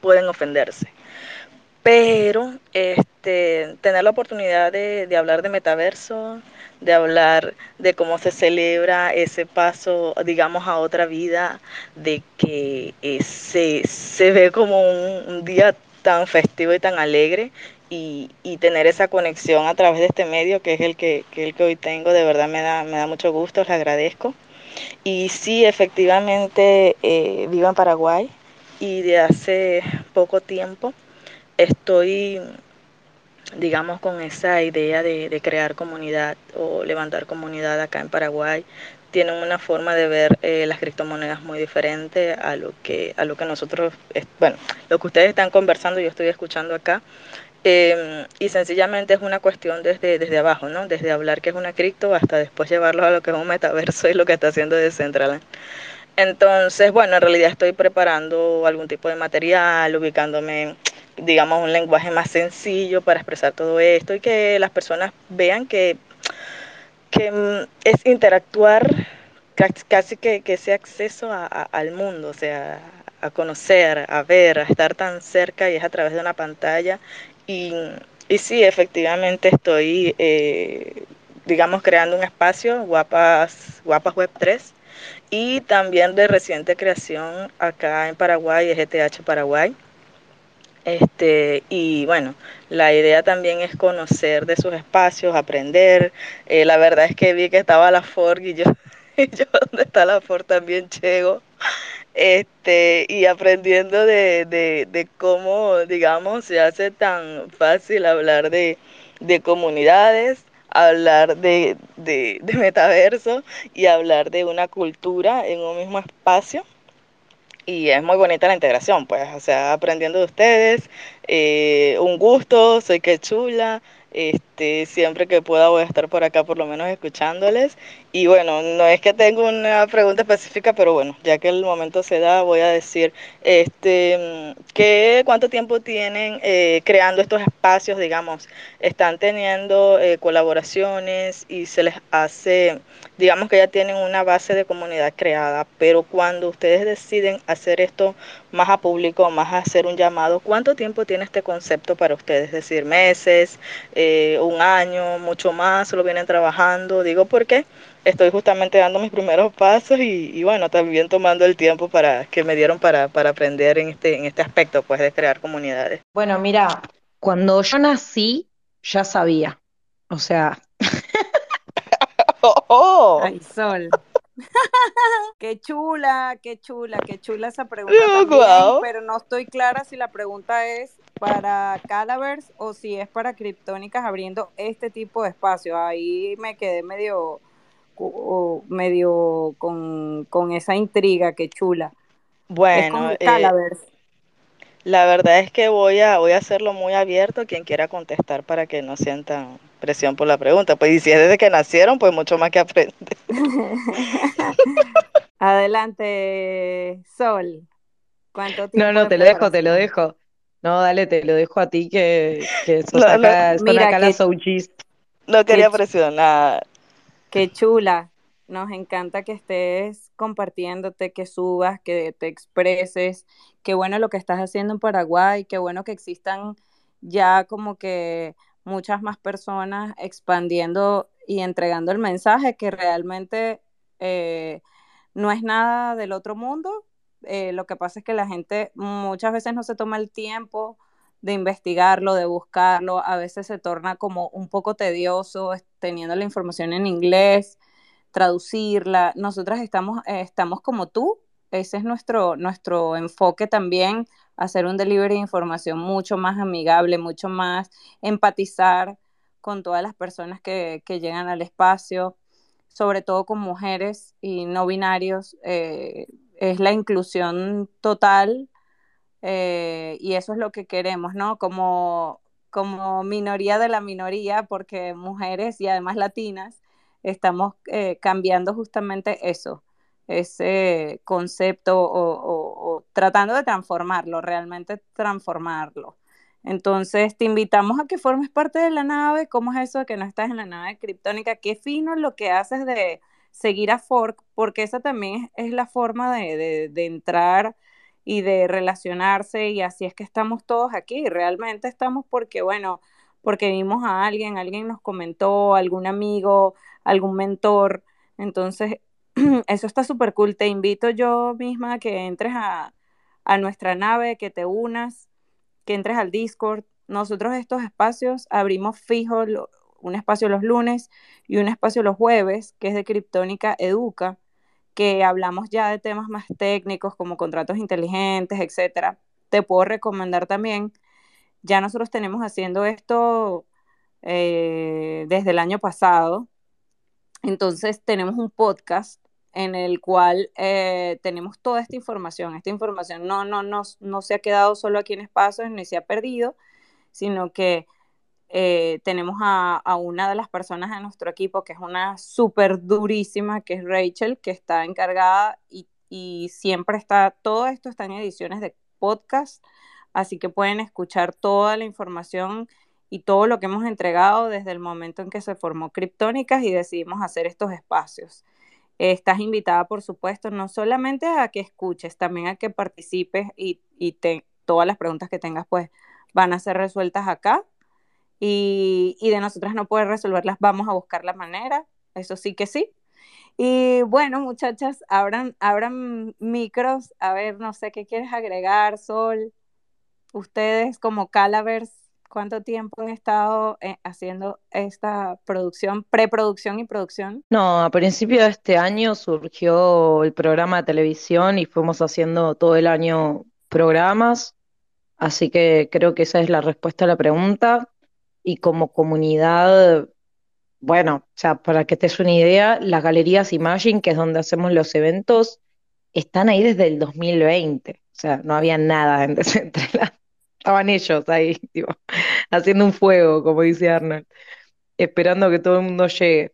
pueden ofenderse. Pero este, tener la oportunidad de, de, hablar de metaverso, de hablar de cómo se celebra ese paso, digamos, a otra vida, de que eh, se, se ve como un, un día tan festivo y tan alegre y, y, tener esa conexión a través de este medio que es el que, que, el que hoy tengo, de verdad me da, me da mucho gusto, les agradezco. Y sí, efectivamente eh, vivo en Paraguay y de hace poco tiempo estoy, digamos, con esa idea de, de crear comunidad o levantar comunidad acá en Paraguay tienen una forma de ver eh, las criptomonedas muy diferente a lo que a lo que nosotros bueno lo que ustedes están conversando yo estoy escuchando acá eh, y sencillamente es una cuestión desde desde abajo no desde hablar que es una cripto hasta después llevarlo a lo que es un metaverso y lo que está haciendo Decentraland entonces bueno en realidad estoy preparando algún tipo de material ubicándome digamos un lenguaje más sencillo para expresar todo esto y que las personas vean que que es interactuar casi que, que ese acceso a, a, al mundo, o sea, a conocer, a ver, a estar tan cerca y es a través de una pantalla. Y, y sí, efectivamente estoy, eh, digamos, creando un espacio, Guapas, Guapas Web 3, y también de reciente creación acá en Paraguay, GTH Paraguay. Este, y bueno, la idea también es conocer de sus espacios, aprender. Eh, la verdad es que vi que estaba la Ford y yo, *laughs* y yo donde está la Ford también llego. Este, y aprendiendo de, de, de, cómo, digamos, se hace tan fácil hablar de, de comunidades, hablar de, de, metaverso y hablar de una cultura en un mismo espacio. Y es muy bonita la integración, pues, o sea, aprendiendo de ustedes, eh, un gusto, soy que chula, este, siempre que pueda voy a estar por acá por lo menos escuchándoles y bueno, no es que tengo una pregunta específica, pero bueno, ya que el momento se da, voy a decir, este, ¿qué, ¿cuánto tiempo tienen eh, creando estos espacios, digamos? ¿Están teniendo eh, colaboraciones y se les hace, digamos que ya tienen una base de comunidad creada, pero cuando ustedes deciden hacer esto más a público, más hacer un llamado, ¿cuánto tiempo tiene este concepto para ustedes? Es decir, meses, eh, un año, mucho más, lo vienen trabajando, digo, ¿por qué? estoy justamente dando mis primeros pasos y, y, bueno, también tomando el tiempo para que me dieron para, para aprender en este, en este aspecto, pues, de crear comunidades. Bueno, mira, cuando yo nací, ya sabía. O sea. *laughs* oh. Ay, Sol. *laughs* qué chula, qué chula, qué chula esa pregunta también, wow. pero no estoy clara si la pregunta es para Calavers o si es para Criptónicas abriendo este tipo de espacio. Ahí me quedé medio o medio con, con, esa intriga que chula. Bueno, eh, la verdad es que voy a, voy a hacerlo muy abierto quien quiera contestar para que no sientan presión por la pregunta. Pues y si es desde que nacieron, pues mucho más que aprender. *laughs* *laughs* Adelante, Sol. ¿Cuánto tiempo? No, no, te lo dejo, te lo dejo. No, dale, te lo dejo a ti que, que sos no, acá, son mira, acá que, las OGs. No quería presionar. Qué chula. Nos encanta que estés compartiéndote, que subas, que te expreses. Qué bueno lo que estás haciendo en Paraguay, qué bueno que existan ya como que muchas más personas expandiendo y entregando el mensaje que realmente eh, no es nada del otro mundo. Eh, lo que pasa es que la gente muchas veces no se toma el tiempo de investigarlo, de buscarlo, a veces se torna como un poco tedioso teniendo la información en inglés, traducirla. Nosotras estamos, eh, estamos como tú, ese es nuestro, nuestro enfoque también, hacer un delivery de información mucho más amigable, mucho más empatizar con todas las personas que, que llegan al espacio. sobre todo con mujeres y no binarios, eh, es la inclusión total eh, y eso es lo que queremos, ¿no? Como, como minoría de la minoría, porque mujeres y además latinas estamos eh, cambiando justamente eso, ese concepto o, tratando de transformarlo, realmente transformarlo. Entonces te invitamos a que formes parte de la nave. ¿Cómo es eso de que no estás en la nave criptónica? Qué fino lo que haces de seguir a Fork, porque esa también es, la forma de, de, de, entrar y de relacionarse y así es que estamos todos aquí. Realmente estamos porque, bueno, porque vimos a alguien, alguien nos comentó, algún amigo, algún mentor. Entonces, *clears throat* eso está súper cool. Te invito yo misma a que entres a, a nuestra nave, que te unas que entres al Discord. Nosotros estos espacios abrimos fijo un espacio los lunes y un espacio los jueves, que es de Criptónica Educa, que hablamos ya de temas más técnicos como contratos inteligentes, etcétera. Te puedo recomendar también, ya nosotros tenemos haciendo esto eh, desde el año pasado, entonces tenemos un podcast en el cual eh, tenemos toda esta información. Esta información no, no, no, no se ha quedado solo aquí en espacios ni se ha perdido, sino que eh, tenemos a, una de las personas de nuestro equipo que es una súper durísima, que es Rachel, que está encargada y, siempre está, todo esto está en ediciones de podcast, así que pueden escuchar toda la información y todo lo que hemos entregado desde el momento en que se formó Criptónicas y decidimos hacer estos espacios. Estás invitada, por supuesto, no solamente a que escuches, también a que participes y, todas las preguntas que tengas, pues van a ser resueltas acá. Y, de nosotras no puedes resolverlas, vamos a buscar la manera, eso sí que sí. Y bueno, muchachas, abran, abran micros, a ver, no sé qué quieres agregar, Sol. Ustedes como Calavers, ¿Cuánto tiempo han estado eh, haciendo esta producción, preproducción y producción? No, a principio de este año surgió el programa de televisión y fuimos haciendo todo el año programas, así que creo que esa es la respuesta a la pregunta. Y como comunidad, bueno, o sea, para que te des una idea, las galerías Imagine, que es donde hacemos los eventos, están ahí desde el 2020, o sea, no había nada entre las *laughs* estaban ellos ahí, tipo, haciendo un fuego, como dice Arnold, esperando que todo el mundo llegue.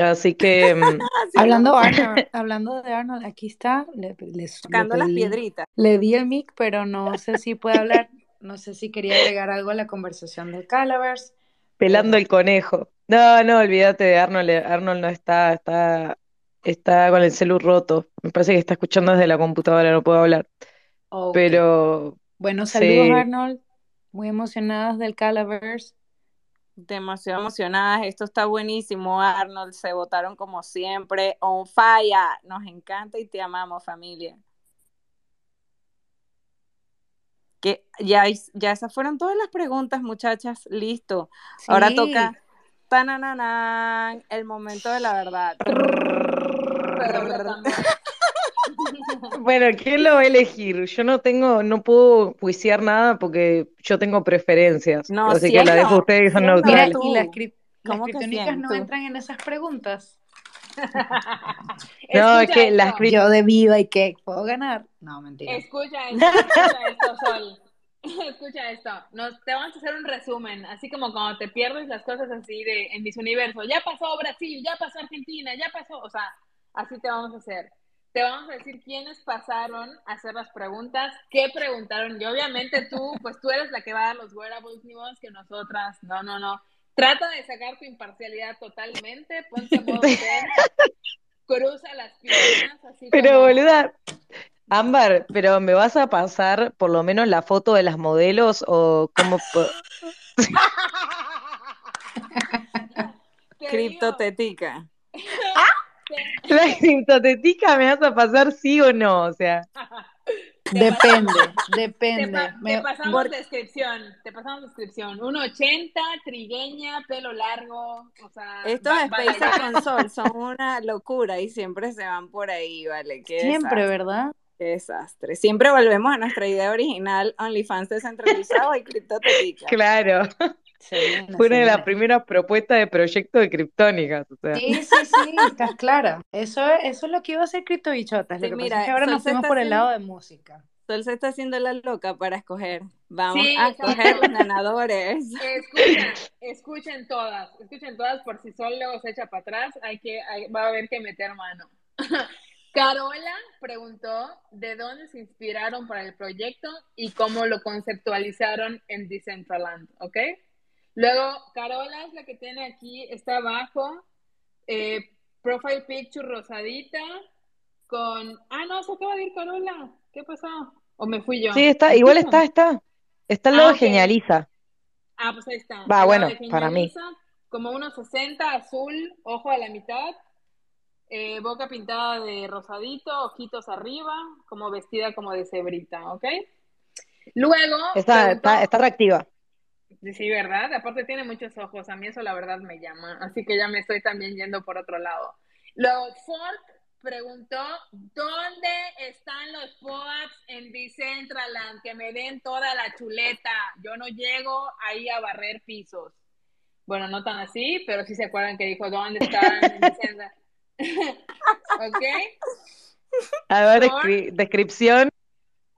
Así que. *laughs* sí, hablando, Arnold, *laughs* hablando de Arnold, aquí está. Le, le, Tocando le pedí, las piedritas. Le di el mic, pero no sé si puede hablar. No sé si quería agregar algo a la conversación de Calavers. Pelando pero... el conejo. No, no, olvídate de Arnold. Arnold no está, está, está con el celu roto. Me parece que está escuchando desde la computadora, no puedo hablar. Okay. Pero, bueno, saludos sí. Arnold, muy emocionadas del Calaverse. Demasiado emocionadas, esto está buenísimo Arnold, se votaron como siempre, on fire, nos encanta y te amamos familia. Que ya, ya esas fueron todas las preguntas muchachas, listo. Sí. Ahora toca tanananan, el momento de la verdad. *laughs* Bueno, ¿quién lo va a elegir? Yo no tengo, no puedo juiciar nada porque yo tengo preferencias. No, así que la dejo a ustedes que son neutrales. y las, cri las criptónicas no entran en esas preguntas. *laughs* no, es que las Yo de viva y que puedo ganar. No, mentira. Escucha esto, escucha esto, Sol. *laughs* Escucha esto, Nos, te vamos a hacer un resumen, así como cuando te pierdes las cosas así de en mis universos, ya pasó Brasil, ya pasó Argentina, ya pasó, o sea, así te vamos a hacer te vamos a decir quiénes pasaron a hacer las preguntas, qué preguntaron, y obviamente tú, pues tú eres la que va a dar los wearables ni más que nosotras, no, no, no. Trata de sacar tu imparcialidad totalmente, ponte a modo *laughs* cruza las piernas, así Pero como... boluda, Ámbar, pero ¿me vas a pasar por lo menos la foto de las modelos o cómo... Criptotetica. *laughs* ¿Ah? La sintotética me vas a pasar sí o no, o sea. *laughs* Depende, depende. Te, pa me, te pasamos por... descripción, te pasamos descripción. 1.80, trigueña, pelo largo, o sea... Estos Spaces con Sol *laughs* son una locura y siempre se van por ahí, ¿vale? Qué siempre, desastre. ¿verdad? Qué desastre. Siempre volvemos a nuestra idea original, OnlyFans descentralizado y criptotética. Claro. Fue se una de las viene. primeras propuestas de proyecto de criptónicas. O sea. Sí, sí, sí, estás *laughs* clara. Eso, es- eso es lo que iba a hacer Criptobichotas. Lo Sí, que pasa mira, es que ahora Sol nos se fuimos por el lado de música. Sol se está haciendo la loca para escoger. Vamos Sí, a escoger los ganadores. *laughs* Escuchen, escuchen todas, escuchen todas por si Sol luego se echa para atrás, hay que, hay- va a haber que meter mano. *laughs* Carola preguntó de dónde se inspiraron para el proyecto y cómo lo conceptualizaron en Decentraland, ¿ok? Luego, Carola es la que tiene aquí, está abajo, eh, profile picture rosadita, con... Ah, no, se acaba de ir Carola, ¿qué pasó? ¿O me fui yo? Sí, está, ¿Me igual está, está. Está al Ah, lado. Genializa. Ah, pues ahí está. Va, bueno, para mí. Como unos 60, azul, ojo a la mitad, eh, boca pintada de rosadito, ojitos arriba, como vestida como de cebrita, ¿ok? Luego, Está, preguntó- está, está reactiva. Sí, ¿verdad? Aparte tiene muchos ojos, a mí eso la verdad me llama, así que ya me estoy también yendo por otro lado. Luego, Fork preguntó, ¿dónde están los POAPs en Decentraland? Que me den toda la chuleta, yo no llego ahí a barrer pisos. Bueno, no tan así, pero sí se acuerdan que dijo, ¿dónde están en Decentraland? *laughs* ¿Ok? A ver, descri- descripción.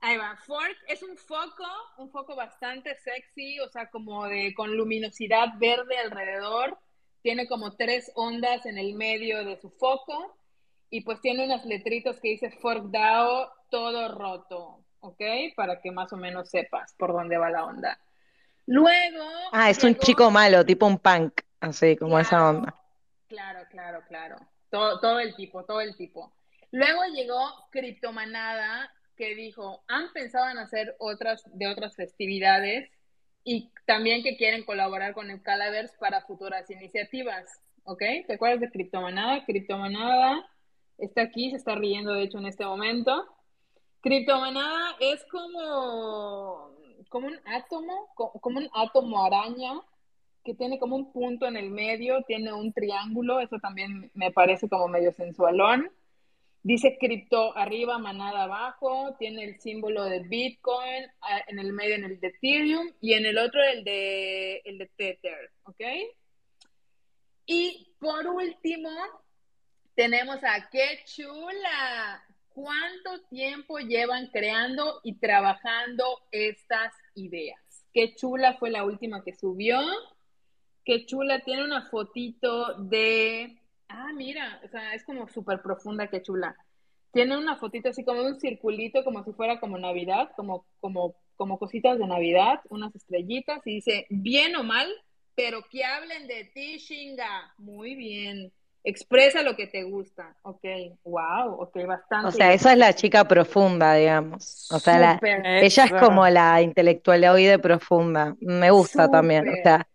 Ahí va. Fork es un foco, un foco bastante sexy, o sea, como de con luminosidad verde alrededor. Tiene como tres ondas en el medio de su foco y pues tiene unas letritas que dice Fork DAO, todo roto, ¿ok? Para que más o menos sepas por dónde va la onda. Luego. Ah, es un chico malo, tipo un punk, así como esa onda. Claro, claro, claro. Todo, todo el tipo, todo el tipo. Luego llegó Criptomanada, que dijo, han pensado en hacer otras de otras festividades y también que quieren colaborar con el Calaverse para futuras iniciativas. ¿Ok? ¿Te acuerdas de Criptomanada? Criptomanada está aquí, se está riendo de hecho en este momento. Criptomanada es como, como un átomo, co- como un átomo araña que tiene como un punto en el medio, tiene un triángulo, eso también me parece como medio sensualón. Dice cripto arriba, manada abajo, tiene el símbolo de Bitcoin, ah, en el medio en el de Ethereum y en el otro el de, el de Tether, ¿ok? Y por último, tenemos a Qué Chula. ¿Cuánto tiempo llevan creando y trabajando estas ideas? Qué Chula fue la última que subió. Qué chula, tiene una fotito de... Ah, mira, o sea, es como súper profunda, qué chula. Tiene una fotito así como de un circulito, como si fuera como Navidad, como, como, como cositas de Navidad, unas estrellitas, y dice, bien o mal, pero que hablen de ti, Shinga. Muy bien. Expresa lo que te gusta. Ok, wow, ok, bastante. O sea, esa es la chica profunda, digamos. O sea, la, ella es como la intelectualoide profunda. Me gusta también. O sea,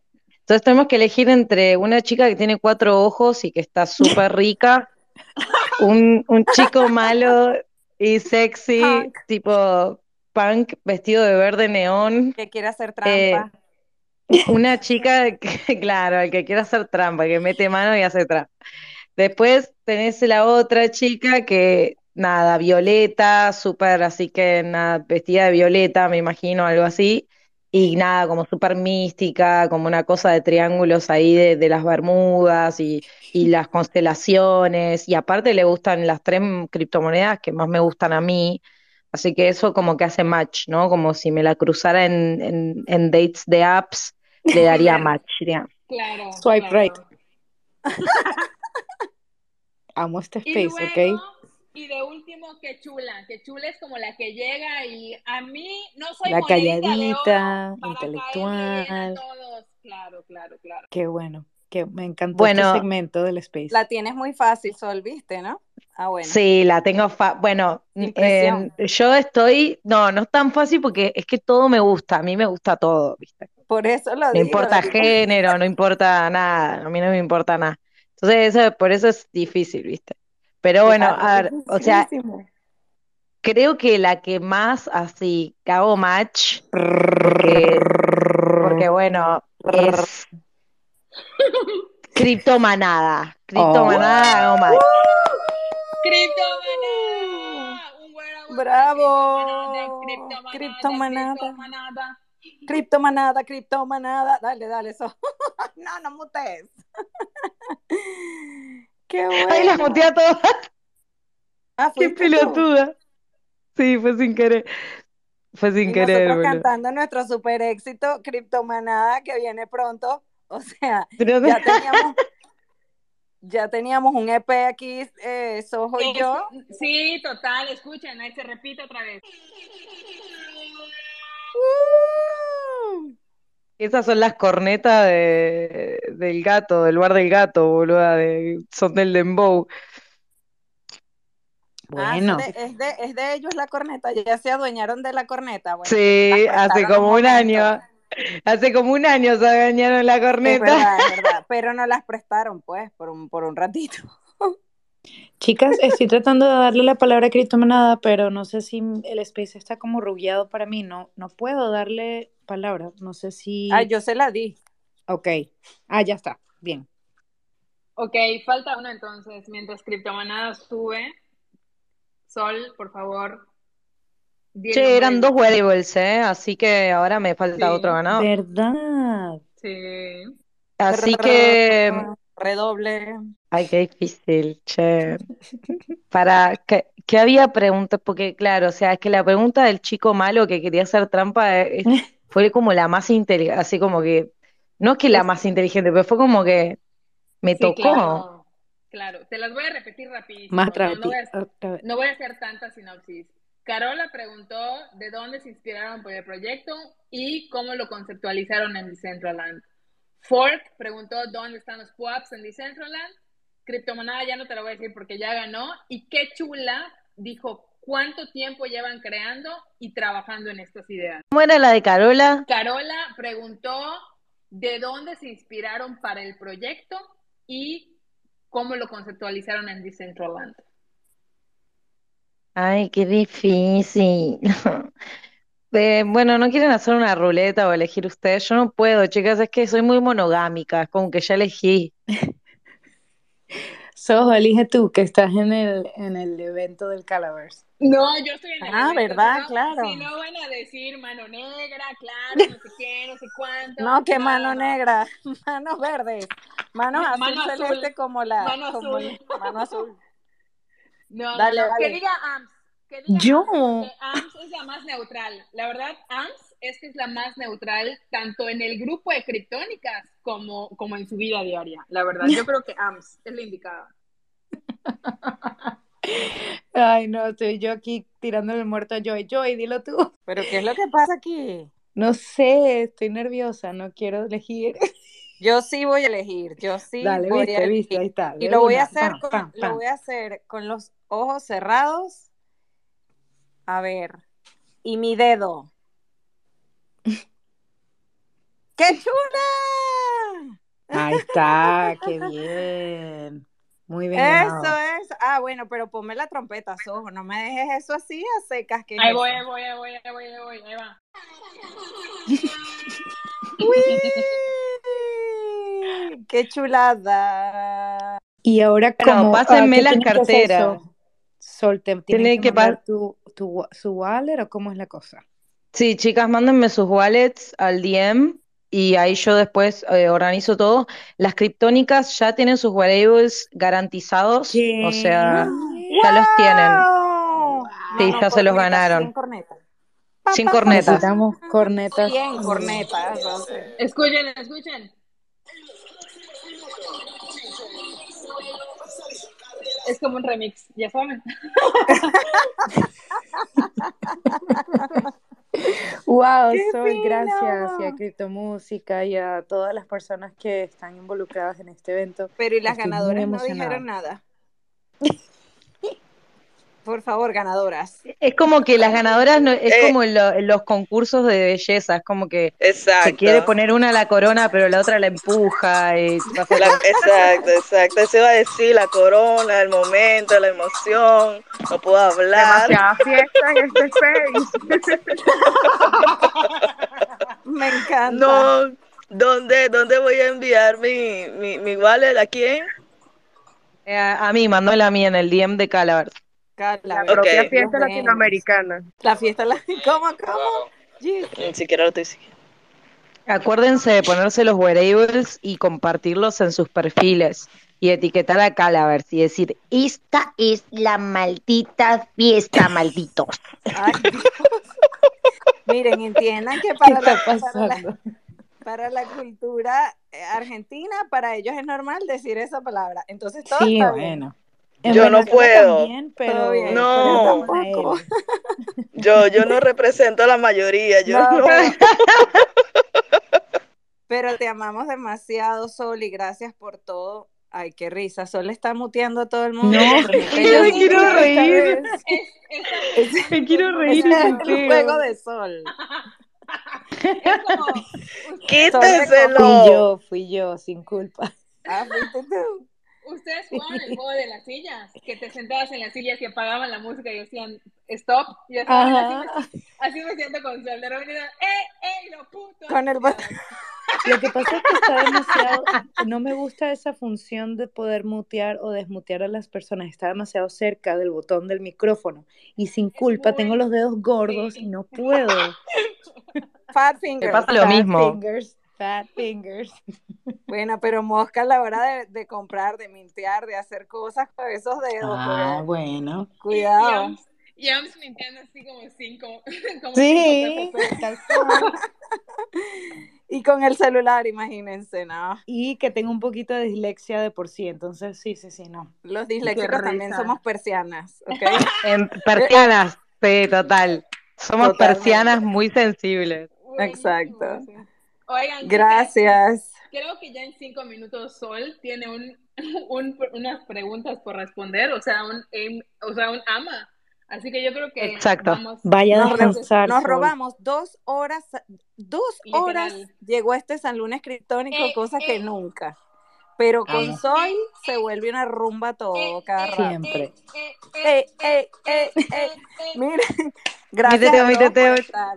entonces tenemos que elegir entre una chica que tiene cuatro ojos y que está súper rica, *laughs* un, un chico malo y sexy, Punk. tipo punk, vestido de verde neón. Que quiere hacer Eh, trampa. Una chica, que, *laughs* claro, el que quiere hacer trampa, que mete mano y hace trampa. Después tenés la otra chica que, nada, violeta, súper así que, nada, vestida de violeta, me imagino, algo así. Y nada, como súper mística, como una cosa de triángulos ahí de, de las Bermudas y, y las constelaciones. Y aparte le gustan las tres criptomonedas que más me gustan a mí. Así que eso como que hace match, ¿no? Como si me la cruzara en, en, en dates de apps, le daría *laughs* match, digamos. Claro. Swipe claro. right. *laughs* Amo este space, luego, ¿ok? Y de último, qué chula. Qué chula es como la que llega y a mí no soy La de calladita, a intelectual. todos. Claro, claro, claro. Qué bueno. Que me encantó Bueno. este segmento del space. La tienes muy fácil, Sol, ¿viste, no? Ah, bueno. Sí, la tengo fa- bueno, eh, yo estoy, no, no es tan fácil porque es que todo me gusta, a mí me gusta todo, ¿viste? Por eso lo No digo. importa digo. género, no importa nada, a mí no me importa nada. Entonces, eso, por eso es difícil, ¿viste? Pero bueno, Claro, a ver, o sea, creo que la que más así hago match, porque, porque bueno, es *laughs* criptomanada. Criptomanada hago match. ¡Criptomanada! Un buen aguante, Bravo. criptomanada, Criptomanada. criptomanada. Criptomanada, criptomanada. Dale, dale, eso. *laughs* no, no mutes. *laughs* Qué bueno. Ay, las muteé a todas. Ah, Qué pelotuda. Sí, fue sin querer. Fue sin Y querer, nosotros boludo. cantando nuestro super éxito, Criptomanada, que viene pronto. O sea, Pero- ya teníamos, ya teníamos un EP aquí, eh, Sojo y yo. Sí, total, escuchen, ahí se repite otra vez. ¡Uh! Esas son las cornetas de, del gato, del bar del gato, boluda, de, son del dembow. Ah, Bueno, de- es, de, es de ellos la corneta, ya se adueñaron de la corneta. Bueno, Sí, hace como un momento. año. Hace como un año se dañaron la Es corneta. verdad, es *laughs* verdad, pero no las prestaron, pues, por un, por un ratito. chicas, estoy tratando de darle la palabra a criptomonada, pero no sé si el space está como rubiado para mí. No, no puedo darle palabra. No sé si. Ah, yo se la di. Ok. Ah, ya está. Bien. Ok, falta uno entonces. Mientras Criptomanada sube, Sol, por favor. Che, eran dos wearables, ¿eh? Así que ahora me falta Sí. otro ganado. ¿Verdad? Sí. Así que, Redoble. ay, qué difícil, che. Para, que, que había preguntas, porque claro, o sea, es que la pregunta del chico malo que quería hacer trampa eh, *laughs* fue como la más inteligente, así como que, no es que la más inteligente, pero fue como que me Sí, tocó. claro. Claro, te las voy a repetir rapidísimo. Más No, voy a-. No voy a hacer tanta sinopsis. Carola preguntó de dónde se inspiraron por el proyecto y cómo lo conceptualizaron en Decentraland. Fork preguntó dónde están los PUAPs en Decentraland. Criptomonada ya no te lo voy a decir porque ya ganó. Y qué chula dijo cuánto tiempo llevan creando y trabajando en estas ideas. ¿Cómo era la de Carola? Carola preguntó de dónde se inspiraron para el proyecto y cómo lo conceptualizaron en Decentraland. Ay, qué difícil. *laughs* Eh, bueno, ¿no quieren hacer una ruleta o elegir ustedes? Yo no puedo, chicas, es que soy muy monogámica, es como que ya elegí. *laughs* Soho, elige tú, que estás en el, en el evento del Calaverse. No, yo estoy en el Ah, evento, ¿verdad? no- Claro. Si no van a decir mano negra, claro, no sé qué, no sé cuánto. No, que no, mano no. negra, *laughs* manos verdes, manos azul Mano azul, celeste como la mano como azul. el- mano azul. *laughs* No, no, Dale, no, dale. que diga AMS. Que diga Yo. AMS es la más neutral. La verdad, AMS es que es la más neutral tanto en el grupo de criptónicas como, como en su vida diaria. La verdad, yo *laughs* creo que AMS es la indicada. *laughs* Ay, no, estoy yo aquí tirándole el muerto a Joy. Joy, dilo tú. *laughs* Pero ¿qué es lo que pasa aquí? No sé, estoy nerviosa, no quiero elegir. *laughs* Yo sí voy a elegir, yo sí Dale, voy viste, a viste, elegir. ahí está. Y lo voy a hacer con, lo voy a hacer con los ojos cerrados. A ver, y mi dedo. ¡Qué chula! Ahí está, qué bien. Muy bien Eso es. Ah, bueno, pero ponme la trompeta, Sojo. No me dejes eso así a secas. que Ahí voy, ahí voy, ahí voy, ahí voy, ahí voy, ahí va. ¡Qué chulada! Y ahora, como, pásenme ¿qué las tienes que hacer, carteras. Sol? ¿te que que pa- mandar tu, tu, su wallet o cómo es la cosa? Sí, chicas, mándenme sus wallets al DM y ahí yo después eh, organizo todo. Las criptónicas ya tienen sus wearables garantizados, o sea, ya los tienen. ¡Wow! Sí, ya se los ganaron. Sin corneta. Sin cornetas. Necesitamos cornetas. Bien, cornetas. Escuchen, escuchen. Es como un remix, ya saben. *laughs* *laughs* Wow, ¡Qué Sol, gracias. Y a Criptomúsica y a todas las personas que están involucradas en este evento. Pero y las Estoy ganadoras no dijeron nada. *laughs* Por favor, ganadoras. Es como que las ganadoras, no, es Eh. como en lo- los concursos de belleza, es como que Exacto. se quiere poner una la corona, pero la otra la empuja y pasa La- todo. exacto, exacto. Eso iba a decir la corona, el momento, la emoción. No puedo hablar. Demasiada fiesta en este space. *laughs* Me encanta. No, ¿dónde, dónde voy a enviar mi, mi, mi wallet? ¿A quién? Eh, a, a mí, mandó la mía en el DM de Calabar. La propia fiesta latinoamericana. La fiesta, la... *laughs* ¿cómo, cómo? Ni siquiera lo estoy siguiendo. Acuérdense de ponerse los wearables y compartirlos en sus perfiles y etiquetar a Calavers y decir, esta es la maldita fiesta, *laughs* malditos. Ay, Dios. *laughs* Miren, entiendan que para la, para, la, pasando? para la cultura eh, argentina, para ellos es normal decir esa palabra. Entonces todo Sí, está bien. En Yo no puedo. También, pero, Todo bien, No. pero. *laughs* Yo, yo no represento a la mayoría. Yo No, no. *laughs* pero, te amamos demasiado, Sol, y gracias por todo. Ay, qué risa. Sol está muteando a todo el mundo. No, *laughs* yo me sí quiero reír. Me quiero reír es el juego de Sol. Quítenselo. Fui yo, fui yo, sin culpa. Ah, fuiste tú. Ustedes jugaban el juego de las sillas, que te sentabas en las sillas y apagaban la música y decían stop. Y así, Ajá. así, me, así me siento con Sol. De repente, ¡eh, eh, lo puto! Con el botón. Lo que pasa es que está demasiado, no me gusta esa función de poder mutear o desmutear a las personas, está demasiado cerca del botón del micrófono y sin culpa tengo los dedos gordos y no puedo. *laughs* Fat Me finger. pasa lo Fat mismo. fingers, fat fingers. Bueno, pero mosca a la hora de, de comprar, de mintear, de hacer cosas con esos dedos. Ah, porque- bueno. Cuidado. Y Ams mintiendo así como cinco. *laughs* Como Sí, cinco. *laughs* Y con el celular, imagínense, ¿no? Y que tengo un poquito de dislexia de por sí, entonces sí, sí, sí, no. Los disléxicos también somos persianas, ¿ok? *laughs* En persianas, sí, total. Somos Totalmente. persianas muy sensibles. Exacto. Oigan, Gracias. creo que ya en cinco minutos Sol tiene un, *laughs* un- unas preguntas por responder, o sea, un, o sea, un ama. Así que yo creo que Exacto. vamos. Vaya a Nos, descansar. nos robamos dos horas, dos Literal. horas llegó este San Lunes Criptónico, Eh, cosa que eh. nunca. Pero con. Sol se vuelve una rumba todo cada rato. Siempre. Eh. Miren, gracias teteo, a mi todos teteo. por estar.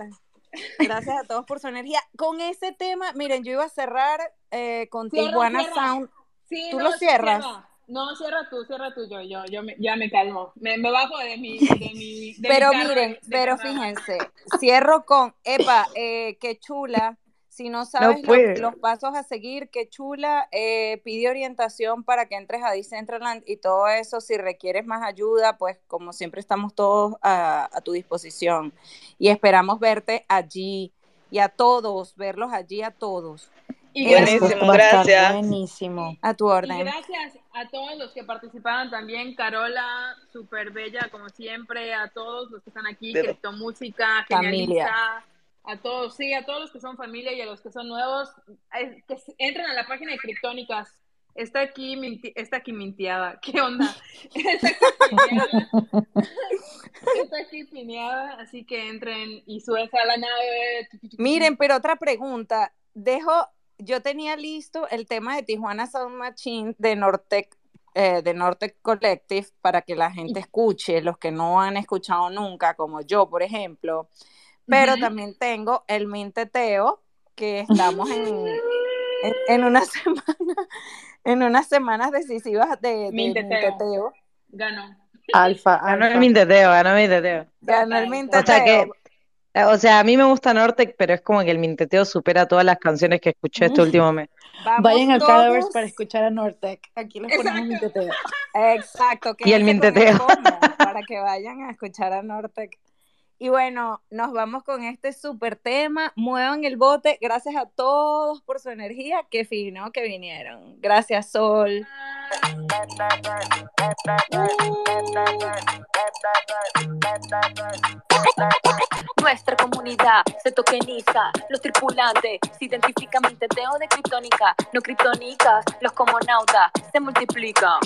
Gracias a todos por su energía. Con ese tema, miren, yo iba a cerrar eh, con Cierra, Tijuana cierra. Sound. Sí, ¿Tú no, lo cierras? cierra. No, cierra tú, cierra tú, yo, yo, yo me- ya me calmo. Me, me bajo de mi, de mi, de Pero mi carro miren, de- pero fíjense, cierro con, epa, eh, qué chula. Si no sabes lo- los pasos a seguir, qué chula, eh, pide orientación para que entres a Decentraland y todo eso. Si requieres más ayuda, pues como siempre estamos todos a, a tu disposición. Y esperamos verte allí y a todos, verlos allí a todos, Y Buenísimo, gracias, buenísimo. a tu y orden. gracias a todos los que participaron también. Carola, súper bella, como siempre. A todos los que están aquí, Criptomúsica, Familia. A todos, sí, a todos los que son familia y a los que son nuevos, eh, que entren a la página de Criptónicas. Está aquí, minti- está aquí mintiada. ¿Qué onda? *laughs* Está aquí pineada. Está aquí pineada, así que entren y súbense a la nave. Miren, pero otra pregunta. Dejo, yo tenía listo el tema de Tijuana Sound Machine de Nortec, eh, de Nortec Collective para que la gente escuche, los que no han escuchado nunca, como yo, por ejemplo. Pero también tengo el Minteteo, que *laughs* estamos en, en, en una *laughs* semana, en unas semanas decisivas de, de Minteteo. Minteteo. Ganó. Alfa, *laughs* Ganó el alfa. minteteo, ganó el minteteo. Ganó el. Minteteo. O sea que, o sea, a mí me gusta Nortec, pero es como que el minteteo supera todas las canciones que escuché este último mes. Vamos Vayan al Cadavers para escuchar a Nortec. Aquí les ponemos Exacto. teteo. Exacto, Y el minteteo. para que vayan a escuchar a Nortec. Y bueno, nos vamos con este súper tema. Muevan el bote. Gracias a todos por su energía. Qué fino que vinieron. Gracias, Sol. Nuestra comunidad se tokeniza, los tripulantes se identifican minteteo de criptónica, no criptónicas, los comonautas se multiplican.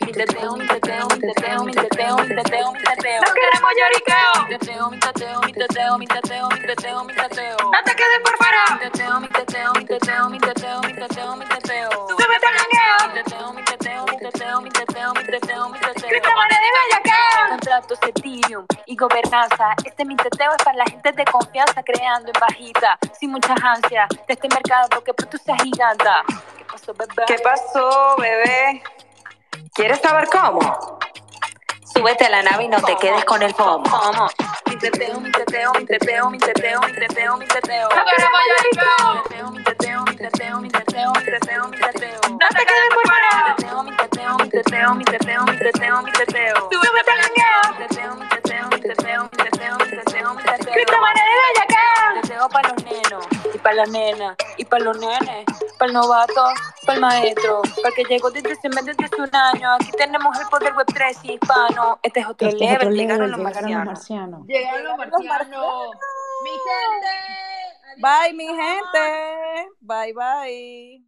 Minteteo, minteteo, minteteo, minteteo, minteteo, minteteo. No queremos lloriqueo. Minteteo, minteteo, minteteo, minteteo, minteteo, minteteo. No te quedes por fuera. Minteteo, minteteo, minteteo, minteteo, minteteo, minteteo. Súbete al jangueo. Minteteo, minteteo, minteteo, minteteo, minteteo, minteteo. Criptomoneda y bellaqueo. Contratos Ethereum y gobernanza. Este minteteo es para la gente de confianza creando en bajita, sin mucha ansia, de este mercado que pronto se agiganta. ¿Qué pasó, bebé? ¿Qué pasó, bebé? ¿Quieres saber cómo? Súbete a la nave y no te quedes con el teteo, mi teteo, mi teteo, mi teteo, mi teteo, mi teteo. ¡No queremos llorico! Mi teteo, mi teteo, mi teteo, mi teteo, mi teteo. ¡No te quedes por fuera! Teteo, mi teteo, mi teteo, mi teteo, mi teteo, mi teteo. ¡Súbete al Mi teteo, mi teteo, mi teteo, mi teteo, mi teteo, mi teteo. ¡Grita manera de acá! Teteo para los nenos, y para las nenas, y para los nenes, para el novato, para el maestro, para que llegó desde hace más de un año. Aquí tenemos el poder web 3 hispano. Este es otro Este es level, otro llegaron level, los llegaron los marcianos. Llegaron los marcianos. Mi gente. Bye, mi gente. Bye, bye.